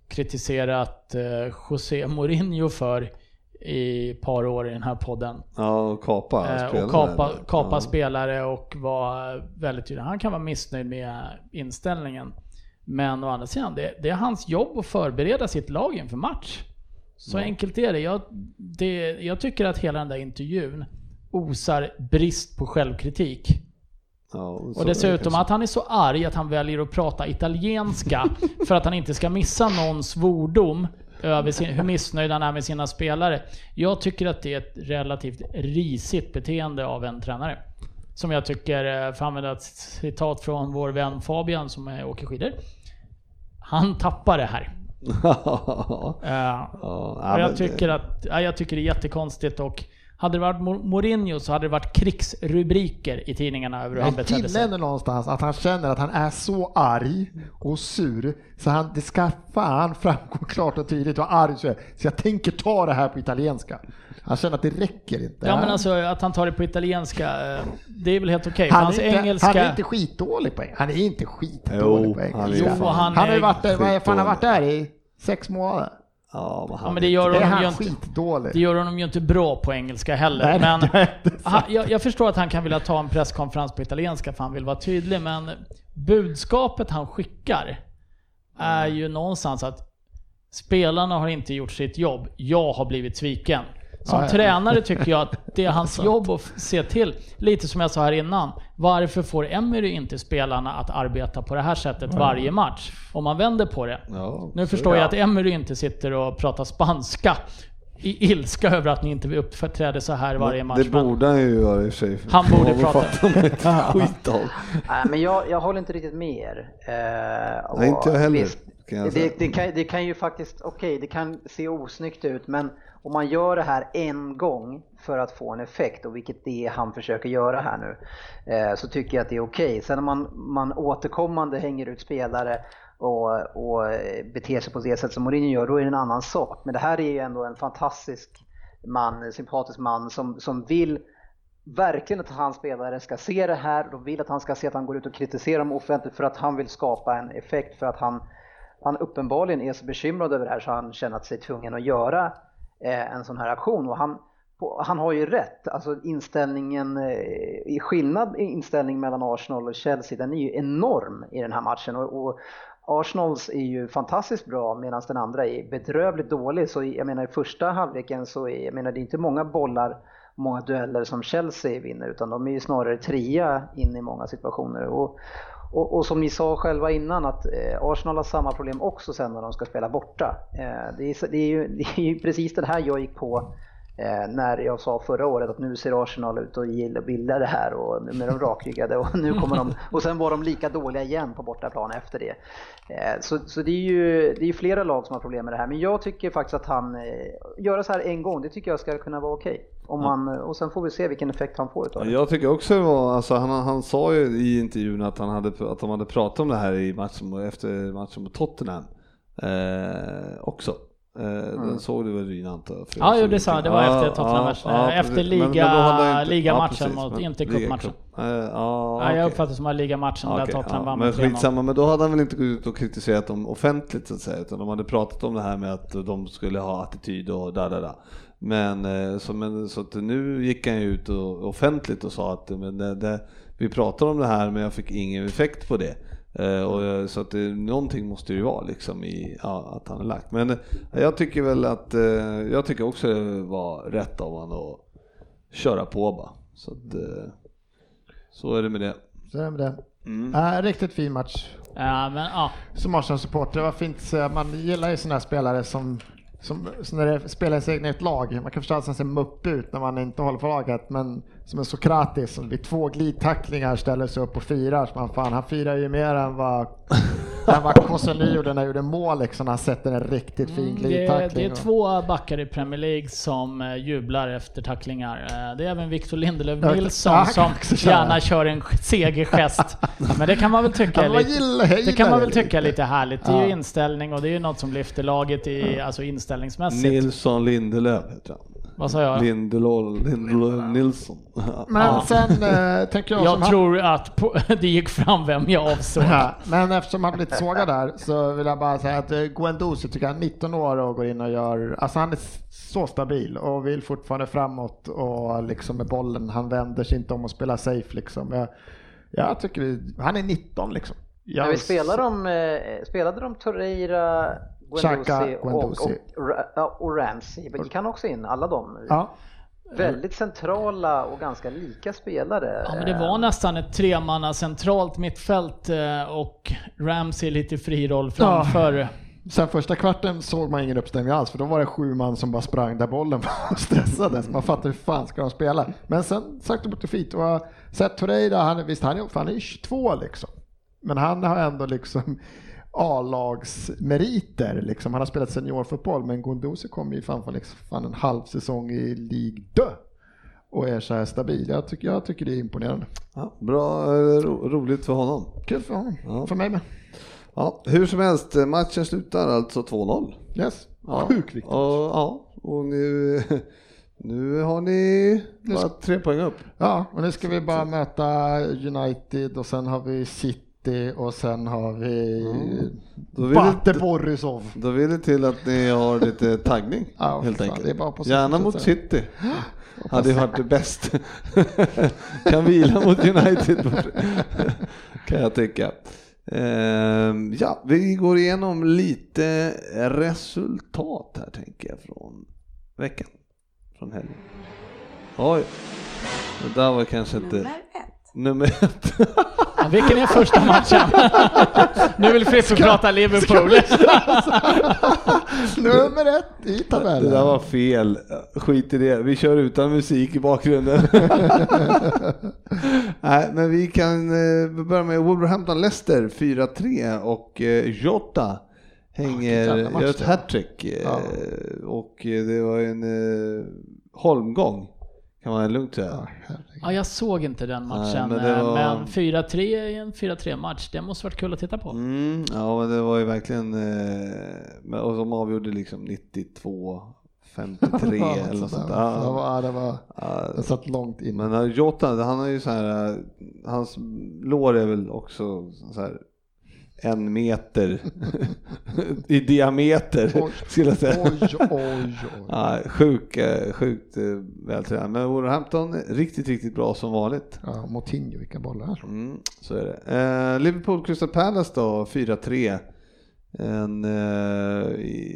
S3: kritiserat eh, José Mourinho för i ett par år i den här podden.
S2: Ja, och kapa spelare.
S3: och kapa, kapa
S2: ja.
S3: spelare och vara väldigt tydlig. Han kan vara missnöjd med inställningen. Men å andra sidan, det, det är hans jobb att förbereda sitt lag inför match. Så enkelt är det. Jag, det. jag tycker att hela den där intervjun osar brist på självkritik.
S2: Ja,
S3: Och
S2: det
S3: dessutom att han är så arg att han väljer att prata italienska för att han inte ska missa någon svordom över sin, hur missnöjd han är med sina spelare. Jag tycker att det är ett relativt risigt beteende av en tränare. Som jag tycker, eh, för att använda ett citat från vår vän Fabian som är- åker skidor. Han tappar det här. Eh,
S2: ja,
S3: och jag tycker,
S2: det-
S3: att, ja, jag tycker det är jättekonstigt och hade det varit Mourinho så hade det varit krigsrubriker i tidningarna över hur han
S5: Jag
S3: betedde sig.
S5: gillar någonstans att han känner att han är så arg och sur så han, det ska fan framgå klart och tydligt vad arg så är. Så jag tänker ta det här på italienska. Han känner att det räcker inte.
S3: Ja men alltså att han tar det på italienska, eh, det är väl helt okej. för
S5: han,
S3: Hans
S5: är inte,
S3: engelska...
S5: han är inte skitdålig på engelska. Han är inte skitdålig
S2: Jo,
S5: på
S2: han
S5: engelska.
S2: fan
S3: Jo, han
S5: han har ju
S3: är
S5: varit där, vad är- fan, han har varit där i sex månader.
S2: Ja, men,
S3: Ja,
S2: han
S3: men det gör honom ju
S5: han
S3: inte... Det gör honom ju inte bra på engelska heller.
S5: Nej,
S3: men han, jag, jag förstår att han kan vilja ta en presskonferens på italienska för han vill vara tydlig, men budskapet han skickar är ju någonstans att spelarna har inte gjort sitt jobb, jag har blivit sviken. Som
S5: Ja, ja.
S3: tränare tycker jag att det är hans jobb att se till, lite som jag sa här innan, varför får Emery inte spelarna att arbeta på det här sättet varje match? Om man vänder på det.
S2: Ja,
S3: Nu förstår jag att Emery inte sitter och pratar spanska i ilska över att ni inte uppträder så här varje match.
S2: Det borde han ju göra i och för sig.
S3: Han borde prata.
S2: skit av.
S4: Nej, men jag, jag håller inte riktigt med er. Eh,
S2: Nej, inte jag heller,
S4: visst,
S2: jag
S4: det, det, kan, det kan ju faktiskt, okej, det kan se osnyggt ut, men om man gör det här en gång för att få en effekt, och vilket det är han försöker göra här nu, eh, så tycker jag att det är okej. Sen om man, man återkommande hänger ut spelare och, och eh, beter sig på det sätt som Mourinho gör, då är det en annan sak. Men det här är ju ändå en fantastisk man, en sympatisk man som, som vill verkligen att hans spelare ska se det här. De vill att han ska se att han går ut och kritiserar dem offentligt för att han vill skapa en effekt för att han, han uppenbarligen är så bekymrad över det här så han känner att sig tvungen att göra Eh, en sån här aktion. Och han, på- han har ju rätt, alltså inställningen, eh, i skillnad i inställning mellan Arsenal och Chelsea, den är ju enorm i den här matchen. Och, och Arsenals är ju fantastiskt bra medan den andra är bedrövligt dålig. Så jag menar i första halvleken så är jag menar, det är inte många bollar, många dueller som Chelsea vinner utan de är ju snarare trea in i många situationer. Och, och, och som ni sa själva innan att eh, Arsenal har samma problem också sen när de ska spela borta. Eh, det, är, det, är ju, det är ju precis det här jag gick på eh, när jag sa förra året att nu ser Arsenal ut och gillar bilda det här och nu är de rakryggade och nu kommer de och sen var de lika dåliga igen på bortaplan efter det. Så så det är ju det är flera lag som har problem med det här men jag tycker faktiskt att han göra så här en gång det tycker jag ska kunna vara okej. Om man, och sen får vi se vilken effekt han får utav det.
S2: Jag tycker också det var, alltså han, han sa ju i intervjun att, han hade, att de hade pratat om det här i matchen, efter matchen mot Tottenham eh, också. Eh, Den såg du väl Ryn antar jag?
S3: Ja,
S2: jag
S3: jo, det sa jag. Det var efter Tottenham-matchen. Efter
S2: precis.
S3: liga-
S2: hade jag
S3: ligamatchen
S2: precis,
S3: mot-
S2: men-
S3: inte cupmatchen.
S2: Eh, ja,
S3: Ja,
S2: okej.
S3: jag uppfattar det som att ligamatchen där
S2: Okej,
S3: Tottenham
S2: ja,
S3: vann
S2: Men
S3: med 3-0.
S2: skitsamma, men då hade han väl inte gått ut och kritiserat dem offentligt så att säga, utan de hade pratat om det här med att de skulle ha attityd och da da da. Men eh, så, men, så att nu gick han ju ut och, offentligt och sa att men det, det, vi pratade om det här men jag fick ingen effekt på det. Eh, och, jag- så att det, någonting måste det ju vara liksom i ja, att han är lagt. Men eh, jag tycker väl att, eh, jag tycker också det var rätt av honom att köra på bara. Så att, eh, så är det med det.
S5: Så är det med det.
S2: Mm.
S5: Äh, riktigt fin match.
S3: Ja, men ja.
S5: Som Arsenal-supporter, var fint. Man gillar ju sådana här spelare som, som, som när det spelar i sitt eget lag. Man kan förstå att han ser mupp ut när man inte håller på laget, men som en Sokratis som vid två glidtacklingar ställer sig upp och firar. Så man, fan, han firar ju mer än vad, än vad Koscielny gjorde när han gjorde mål liksom. Han sätter en riktigt fin
S3: Mm, Det,
S5: glidtackling.
S3: det är två backar i Premier League som eh, jublar efter tacklingar. Eh, Det är även Victor Lindelöf Nilsson som gärna kör en segergest. Men det kan man väl tycka
S5: Ja,
S3: är lite, det kan man
S5: det
S3: väl tycka är
S5: lite.
S3: härligt. Det är ju inställning och det är ju något som lyfter laget i, alltså inställningsmässigt.
S2: Nilsson Lindelöf heter han.
S3: Vad sa jag?
S2: Lindelöf, Lindelöf Nilsson.
S5: Men
S3: Ja.
S5: sen äh, tänker jag,
S3: Jag
S5: som han-
S3: tror att på, det gick fram vem jag avsåg.
S5: Ja, men eftersom han blivit sågad där så vill jag bara säga att eh, Guendouzi tycker jag är 19 år och går in och gör, alltså han är så stabil och vill fortfarande framåt och liksom med bollen, han vänder sig inte om och spelar safe liksom. Jag, jag tycker det, han är 19 liksom. Jag,
S4: vi spelar de, eh, spelade de Torreira,
S5: Xhaka,
S4: Guendouzi och, och, ja, och Ramsey. Vi kan också in alla dem.
S5: Ja,
S4: Väldigt centrala och ganska lika spelare.
S3: Ja, men det var nästan ett tremanna centralt mittfält eh, och Ramsey lite fri roll framför.
S5: sen första kvarten såg man ingen uppställning alls för då var det sju man som bara sprang där bollen var och stressade. Så man fattade hur fan ska de spela. Men sen sakta bort och fint. Och sett Torreira, han, visst han är, han är 22 liksom. Men han har ändå liksom A-lagsmeriter. Liksom. Han har spelat seniorfotboll men Guendouzi kom ju fan från liksom, fan en halv säsong i Ligue 2 och är så här stabil. Jag tycker, jag tycker det är imponerande.
S2: Ja, bra, eh, ro, roligt för honom.
S5: Kul för honom.
S2: Ja.
S5: För mig med.
S2: Ja, hur som helst, eh, matchen slutar alltså 2-0.
S5: Yes.
S2: Ja.
S5: Sjukt viktigt.
S2: Och, ja, och nu, nu har ni bara tre poäng upp.
S5: Ja, och nu ska vi bara möta United och sen har vi City City och sen har vi
S2: Då vill,
S5: Bate
S2: det,
S5: Borisov.
S2: då vill det till att ni har lite taggning
S5: Ja,
S2: helt
S5: fan,
S2: enkelt.
S5: det är bara på
S2: Gärna mot
S5: så.
S2: City. Hade ju varit det bäst. kan vila mot United kan jag tycka. Ehm, ja, vi går igenom lite resultat här tänker jag från veckan. Från helgen. Oj, det där var kanske inte
S1: Nummer ett.
S2: Nummer ett.
S3: Ja, vilken är första matchen? nu vill Frippe prata Liverpool.
S5: Nummer ett i
S2: Det
S5: tabellen.
S2: där var fel. Skit i det. Vi kör utan musik i bakgrunden. Nej, men vi kan eh, börja med Wolverhampton Leicester 4-3 och eh, Jota hänger,
S5: match
S2: gör ett
S5: det.
S2: hattrick.
S5: Ja.
S2: Och det var en eh, holmgång kan man lugnt säga.
S5: Ja.
S3: Ja, jag såg inte den matchen,
S2: Nej, men
S3: men,
S2: var-
S3: men 4-3 i en 4-3 match, det måste varit kul att titta på.
S2: Mm, ja, men det var ju verkligen, eh, och de avgjorde liksom 92 53 eller något sånt där.
S5: Det var, det var,
S2: Ja,
S5: det satt långt in.
S2: Men uh, Jota, han har ju så här, eh, hans lår är väl också så här en meter i diameter
S5: Oj.
S2: skulle jag säga.
S5: Oj, oj, oj.
S2: Ja, sjuk, eh, sjukt eh, vältränad. Men Wolverhampton riktigt, riktigt bra som vanligt.
S5: Ja, Moutinho, vilka bollar.
S2: Mm, så är det. Eh, Liverpool Crystal Palace då, 4-3. En, eh,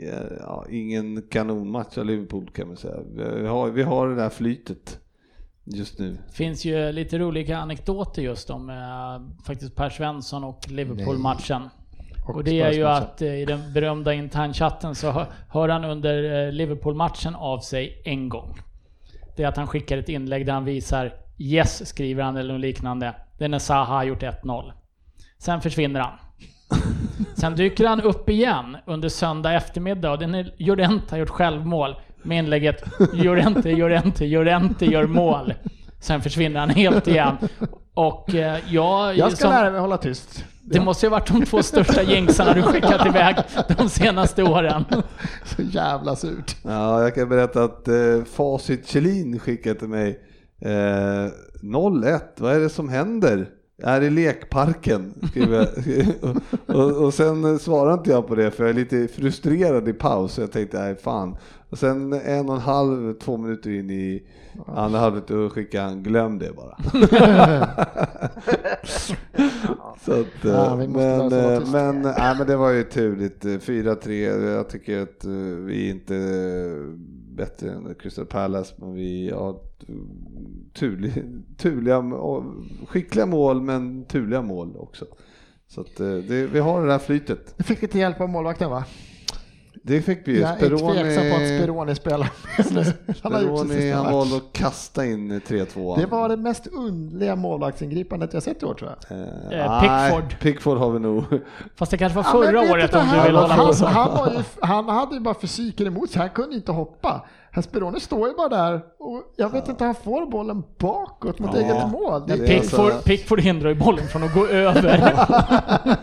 S2: eh, ja, ingen kanonmatch av Liverpool kan man säga. Vi har, vi har det där flytet just nu.
S3: finns ju lite roliga anekdoter just om eh, faktiskt Per Svensson och Liverpool-matchen. Och, det är ju att eh, i den berömda internchatten så hör, hör han under eh, Liverpool-matchen av sig en gång. Det är att han skickar ett inlägg där han visar Yes, skriver han eller något liknande. Det är när Zaha har gjort 1-0. Sen försvinner han. Sen dyker han upp igen under söndag eftermiddag och den är Llorente har gjort självmål med inlägget Llorente, Llorente, Llorente gör mål. Sen försvinner han helt igen. Och eh, jag...
S5: Jag ska
S3: som-
S5: lära mig hålla tyst.
S3: det måste ju ha varit de två största jinxarna du skickat iväg de senaste åren.
S5: Så jävla surt.
S2: Ja, jag kan berätta att eh, Facit Kjellin skickade till mig eh, 01, vad är det som händer? Är i lekparken, skriver jag. och, och, och sen svarade inte jag på det för jag är lite frustrerad i paus. Så jag tänkte, nej fan. Och sen en och en halv, två minuter in i andra halvlek då skickade han, glöm det bara. så att,
S5: Ja,
S2: eh, men, eh, men, nej, men det var ju turligt. Eh, 4-3, jag tycker att eh, vi är inte eh, bättre än Crystal Palace, men vi har eh, turlig, turliga, skickliga mål, men turliga mål också. Så att eh, det, vi har det där flytet.
S5: Du fick lite hjälp av målvakten va?
S2: Det fick vi ju.
S5: Jag är tveksam på att Speroni spelar nu. Han har gjort
S2: Speroni, han valde att kasta in 3-2.
S5: Det var det mest underliga målvaktsingripandet jag sett i år tror jag.
S2: Eh,
S3: Eh,
S2: nej,
S3: Pickford.
S2: Pickford har vi nog.
S3: Fast det kanske var
S5: Ja, men
S3: förra
S5: vet
S3: året om du
S5: han,
S3: vill hålla
S5: han,
S3: på så.
S5: han, var ju, han hade ju bara fysiken emot sig, han kunde inte hoppa. Speroni står ju bara där och jag vet inte, han får bollen bakåt mot
S2: Ja.
S5: eget mål. Det,
S3: Pickford,
S2: alltså-
S3: Pickford hindrar ju bollen från att gå över.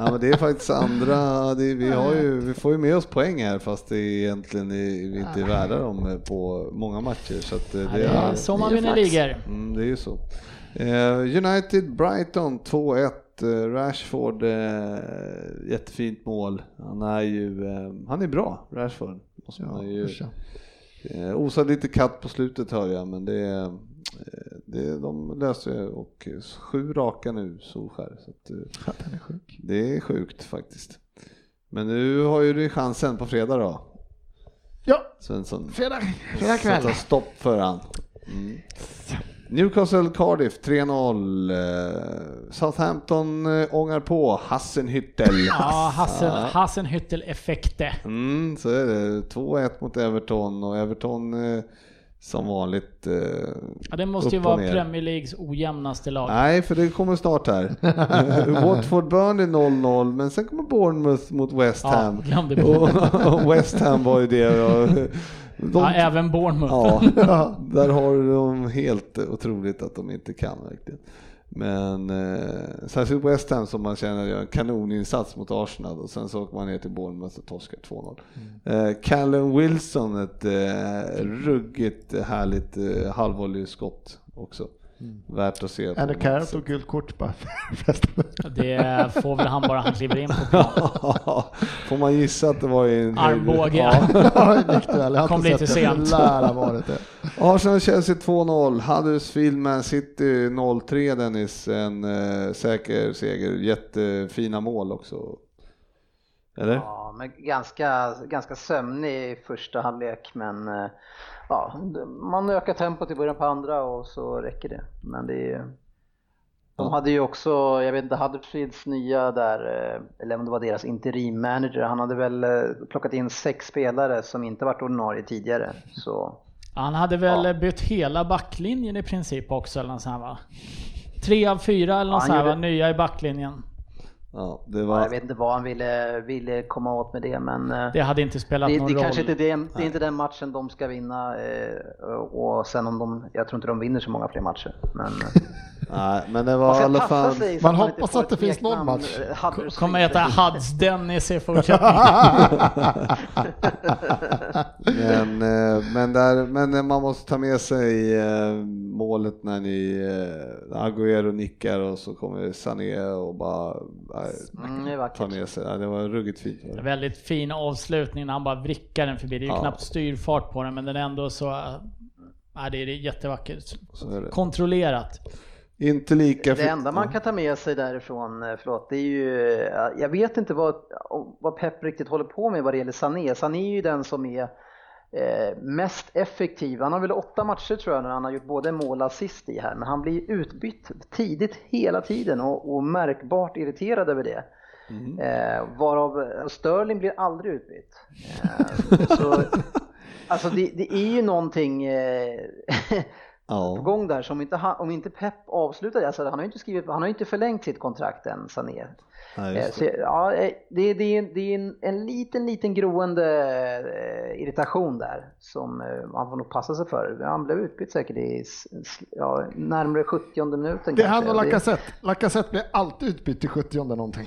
S2: Ja, men det är faktiskt andra, det, vi, har ju, vi får ju med oss poäng här fast det är egentligen vi inte är värda dem på många matcher. Så att eh,
S3: Ja,
S2: det,
S3: det är
S2: är,
S3: så man
S5: det
S3: vinner ligor.
S2: mm, det är ju så. Eh, United Brighton 2-1. Eh, Rashford, eh, jättefint mål. Han är ju, eh, han är bra, Rashford. Måste man ju,
S5: ja.
S2: eh, osade lite katt på slutet hör jag, men det, eh, det de löser och sju raka nu, Solskär. Så att, eh,
S5: Fan, den är sjuk.
S2: det är sjukt faktiskt. Men nu har ju du chansen på fredag då,
S5: Ja,
S2: Svensson.
S5: fredag, fredag kväll.
S2: Sätta stopp för han. Mm. Newcastle Cardiff 3-0. Eh, Southampton eh, ångar på Hassenhüttel.
S3: Ja, Hassen, Hassenhüttel-effekte.
S2: Mm, så är det. 2-1 mot Everton och Everton eh, som vanligt eh,
S3: Ja, det måste ju vara
S2: ner.
S3: Premier Leagues ojämnaste lag.
S2: Nej, för det kommer snart här. Watford Burnley 0-0, men sen kommer Bournemouth mot West
S3: Ja,
S2: Ham.
S3: det.
S2: och, West Ham var ju det. Och, de,
S3: Ja, även Bournemouth.
S2: Ja, där har de helt otroligt att de inte kan verkligen. Men eh, särskilt West Ham som man känner gör en kanoninsats mot Arsenal och sen så åker man ner till Bournemouth och torskar 2-0. Eh, Callum Wilson, ett eh, ruggigt härligt eh, halvvolleyskott också. Värt att se. något
S5: Carroll tog gult kort bara.
S3: Det får väl han bara han kliver in på plan.
S2: Får man gissa att det var i en
S3: Armbåge.
S2: Ja.
S3: Kom lite sent.
S5: Lär ha varit det.
S2: Arsenal-Chelsea 2-0, Huddersfield Man City 0-3 Dennis, en eh, säker seger, jättefina mål också. Eller?
S4: Ja, men ganska, ganska sömnig i första halvlek men eh, ja, man ökar tempot i början på andra och så räcker det. Men det är, de hade ju också, jag vet inte, Huddersfields nya där, eh, eller om det var deras interim manager, han hade väl eh, plockat in sex spelare som inte varit ordinarie tidigare. Så
S3: Han hade väl
S4: Ja.
S3: bytt hela backlinjen i princip också eller något sånt här, va? Tre av fyra eller något
S4: Ja,
S3: sånt här,
S4: han
S3: va?
S4: gjorde-
S3: nya i backlinjen.
S2: Ja, var...
S4: jag vet inte vad han ville, ville komma åt med det men eh,
S3: Det hade inte spelat
S4: det,
S3: någon
S4: det
S3: roll.
S4: kanske inte är, det, det är inte den matchen de ska vinna eh, och sen om de, jag tror inte de vinner så många fler matcher. Men, eh,
S2: Nej, men det var
S4: Man
S2: i alla fall...
S4: sig
S5: Man hoppas att det finns någon match.
S3: Kommer heta Huds Dennis i fortsättningen.
S2: Men, men, där, men man måste ta med sig målet när ni, Agüero nickar och så kommer Sané och bara
S4: Mm,
S2: ta med sig. Ja, det var ruggigt fint.
S3: Väldigt fin avslutning när han bara vrickar den förbi. Det är ju
S2: Ja.
S3: knappt styrfart på den men den är ändå så... Ja, det är jättevackert.
S2: Så är det.
S3: Kontrollerat.
S2: Inte lika...
S4: Det enda man kan ta med sig därifrån, eh, förlåt, det är ju, jag vet inte vad, vad Pep riktigt håller på med vad det gäller Sané. Sané är ju den som är mest effektiv. Han har väl åtta matcher tror jag när han har gjort både mål och assist i här, men han blir utbytt tidigt hela tiden och, och märkbart irriterad över det. Eh, varav eh, Sterling blir aldrig utbytt. Eh, så, alltså det, det är ju någonting eh, på
S2: Ja,
S4: gång där. Så om inte, han, om inte Pep avslutar det, alltså han har ju inte, skrivit, han har ju inte förlängt sitt kontrakt än, Sané.
S2: Nej,
S4: Eh, Så,
S2: det.
S4: ja, eh, det, det, är, det är en, en liten, liten groende eh, irritation där som man får nog passa sig för. Han blev utbytt säkert i ja, närmare 70 minuten
S5: Det är han och
S4: Det-
S5: Lacazette. Lacazette blir alltid utbytt till 70 någonting.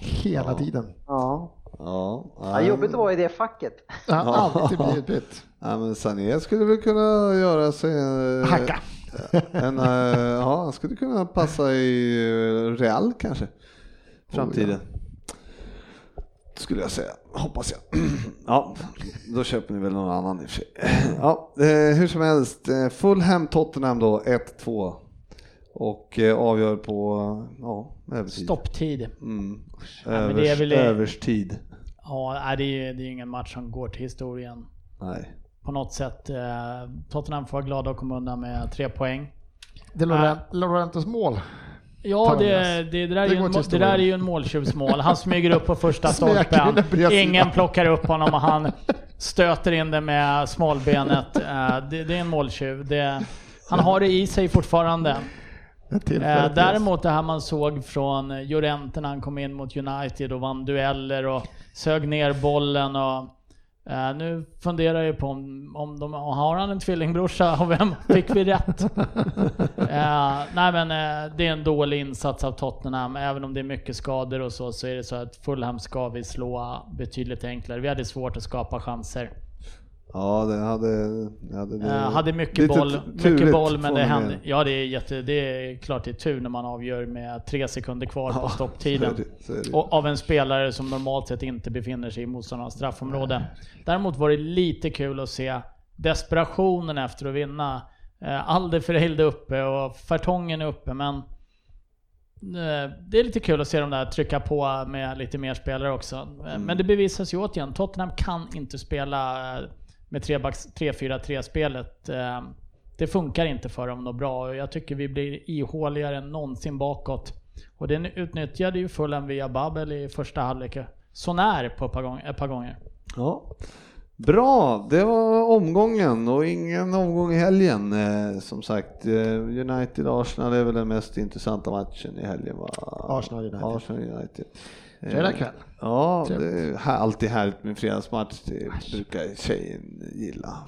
S5: Hela
S2: Ja.
S5: tiden.
S4: Ja.
S2: Ja,
S4: Ja, jobbigt att vara i det facket.
S5: Han alltid blir utbytt.
S2: Ja, men Sané skulle väl kunna göra sig en...
S5: Hacka.
S2: En, ja, han skulle kunna passa i Real kanske. Framtiden. Skulle jag säga, hoppas jag. Ja, då köper ni väl någon annan i och för sig. Ja, eh, hur som helst, eh, Fulham Tottenham då, 1-2. Och eh, avgör på, ja, övertid.
S3: Stopptid.
S2: Mm.
S3: men det är
S2: Övers,
S3: väl-
S2: Överstid.
S3: Ja, det är ju det är ju ingen match som går till historien.
S2: Nej.
S3: På något sätt. Tottenham får vara glada att komma undan med tre poäng.
S5: Det är Laurent- Laurentos mål.
S3: Ja, det, det, det, där är
S5: Det
S3: en, det där är ju en måltjuvsmål. Han smyger upp på första stolpen. Ingen plockar upp honom och han stöter in det med smalbenet. Eh, Det, är en måltjuv. Det, han har det i sig fortfarande. Eh, däremot det här man såg från Jorente när han kom in mot United och vann dueller och sög ner bollen och eh, nu funderar jag på om, om de, har han en tvillingbrorsa och vem fick vi rätt? eh, nej men eh, det är en dålig insats av Tottenham, även om det är mycket skador och så, så är det så att Fulham ska vi slå betydligt enklare. Vi hade svårt att skapa chanser.
S2: Ja, det hade... Hade, det,
S3: Eh, hade mycket boll, mycket boll men det hände. Ja det är, jätte, det är klart det är tur när man avgör med tre sekunder kvar på
S2: Ja,
S3: stopptiden.
S2: så det, så.
S3: Och av en spelare som normalt sett inte befinner sig i motståndarnas straffområde. Däremot var det lite kul att se desperationen efter att vinna. Eh, Alderfereld är uppe och Fertongen är uppe men eh, det är lite kul att se dem där trycka på med lite mer spelare också. Men det bevisas ju återigen, Tottenham kan inte spela med 3-4-3 spelet. Eh, Det funkar inte för dem något bra och jag tycker vi blir ihåligare än någonsin bakåt. Och det utnyttjade ju Fulham via Babel i första halvlek. Så när på ett par, gång, ett par gånger.
S2: Ja. Bra, det var omgången och ingen omgång i helgen. Eh, som sagt, eh, United-Arsenal är väl den mest intressanta matchen i helgen va?
S5: Arsenal United.
S2: Arsenal United. Eh,
S5: Fredag kväll.
S2: Ja, det är här- alltid härligt med fredagsmatch. Det brukar tjejen gilla.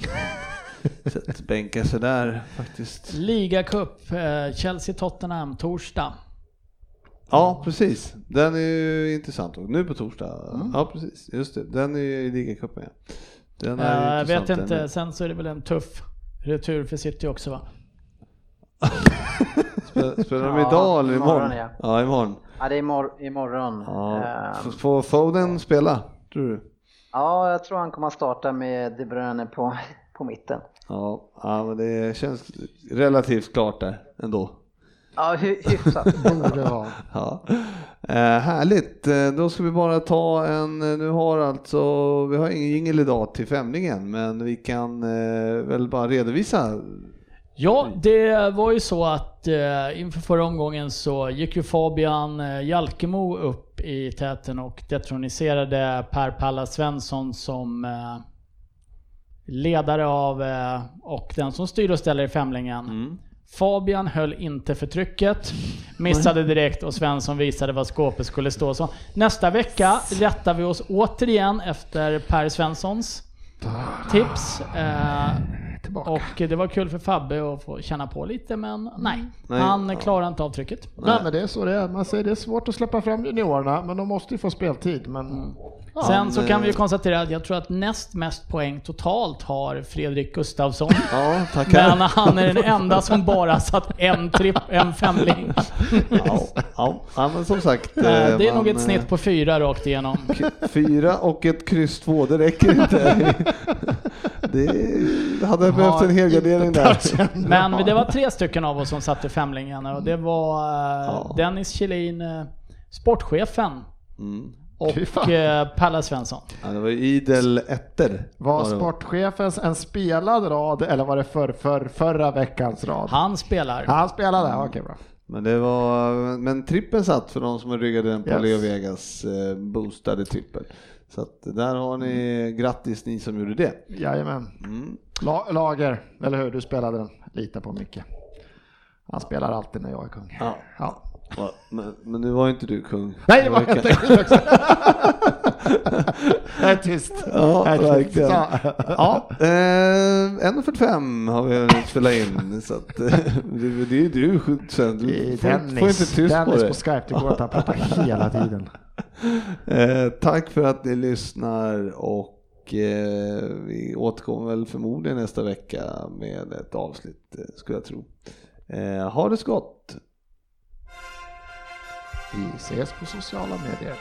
S2: Så att bänka sig där faktiskt.
S3: Ligacup, eh, Chelsea-Tottenham, torsdag.
S2: Ja, precis. Den är ju intressant. Och nu på torsdag.
S5: Mm.
S2: Ja, precis. Just det. Den är ju i ligacupen. ja. Den
S3: Eh,
S2: är
S3: Jag vet inte, sen så är det väl en tuff retur för City också va?
S2: Spelar, de
S4: Ja,
S2: idag eller imorgon?
S4: imorgon, ja.
S2: ja imorgon.
S4: Ja, det är imor- imorgon.
S2: Ja. F- Får Foden spela, tror du?
S4: ja, jag tror han kommer att starta med De Bruyne på, på mitten.
S2: Ja, ja, men det känns relativt klart där ändå.
S4: Ja, hy- hyfsat.
S5: Borde vara.
S2: Ja. Eh, härligt, Eh, då ska vi bara ta en, eh, nu har alltså, vi har ingen jingel idag till femlingen, men vi kan eh, väl bara redovisa.
S3: Ja, det var ju så att eh, inför förra omgången så gick ju Fabian eh, Jalkemo upp i täten och detroniserade Per Palla Svensson som eh, ledare av eh, och den som styr och ställer i femlingen. Fabian höll inte för trycket, missade direkt och Svensson visade var skåpet skulle stå. Så nästa vecka rättar vi oss återigen efter Per Svenssons tips. Eh,
S5: Tillbaka.
S3: och det var kul för Fabbe att få känna på lite, men nej.
S2: Nej.
S3: Han
S2: Ja.
S3: klarar inte av trycket.
S5: Nej men det är så det är. Man säger det är svårt att släppa fram juniorerna men de måste ju få speltid. Men
S3: Sen så kan vi ju
S2: eh,
S3: konstatera att jag tror att näst mest poäng totalt har Fredrik Gustafsson.
S2: Ja, tackar.
S3: Men han är den enda som bara satt en, tripp, en femling.
S2: Ja, ja, ja, men som sagt.
S3: Eh, Det är
S2: man,
S3: nog ett
S2: eh,
S3: snitt på fyra rakt igenom.
S2: Fyra och ett kryss två, det räcker inte. Det hade behövt en helgardering där.
S3: Men det var tre stycken av oss som satte femlingen och det var eh,
S2: Ja.
S3: Dennis Kjellin, eh, sportchefen,
S2: Mm.
S3: Och eh, Palla Svensson.
S2: Ja, det var ju idel ettor.
S5: var
S2: det.
S5: sportchefens en spelad rad eller var det för, för förra veckans rad?
S3: Han spelar.
S5: Han spelade, okej bra.
S2: Men det var, men trippen satt för de som ryggade den på
S5: Yes.
S2: Leo Vegas eh, boostade trippel. Så att där har ni, grattis ni som gjorde det.
S5: Jajamän.
S2: Mm.
S5: La, lager, eller hur? Du spelade den. Lita på Micke. Han spelar alltid när jag är kung.
S2: Ja.
S5: Ja.
S2: Va, Men, men nu var inte du kung.
S5: Nej, det var enkelt också. Jag är tyst.
S2: Ja,
S5: Jag
S2: verkligen. Ja, eh, 1.45 har vi hunnit spela in. Så att, eh, det, det är ju du Sven, du får,
S5: Dennis,
S2: får inte tyst på
S5: Dennis
S2: det.
S5: på Skype, det går att han pratar hela tiden.
S2: Eh, tack för att ni lyssnar och eh, vi återkommer väl förmodligen nästa vecka med ett avsnitt eh, skulle jag tro. Eh, ha det så gott!
S5: Vi ses på sociala medier.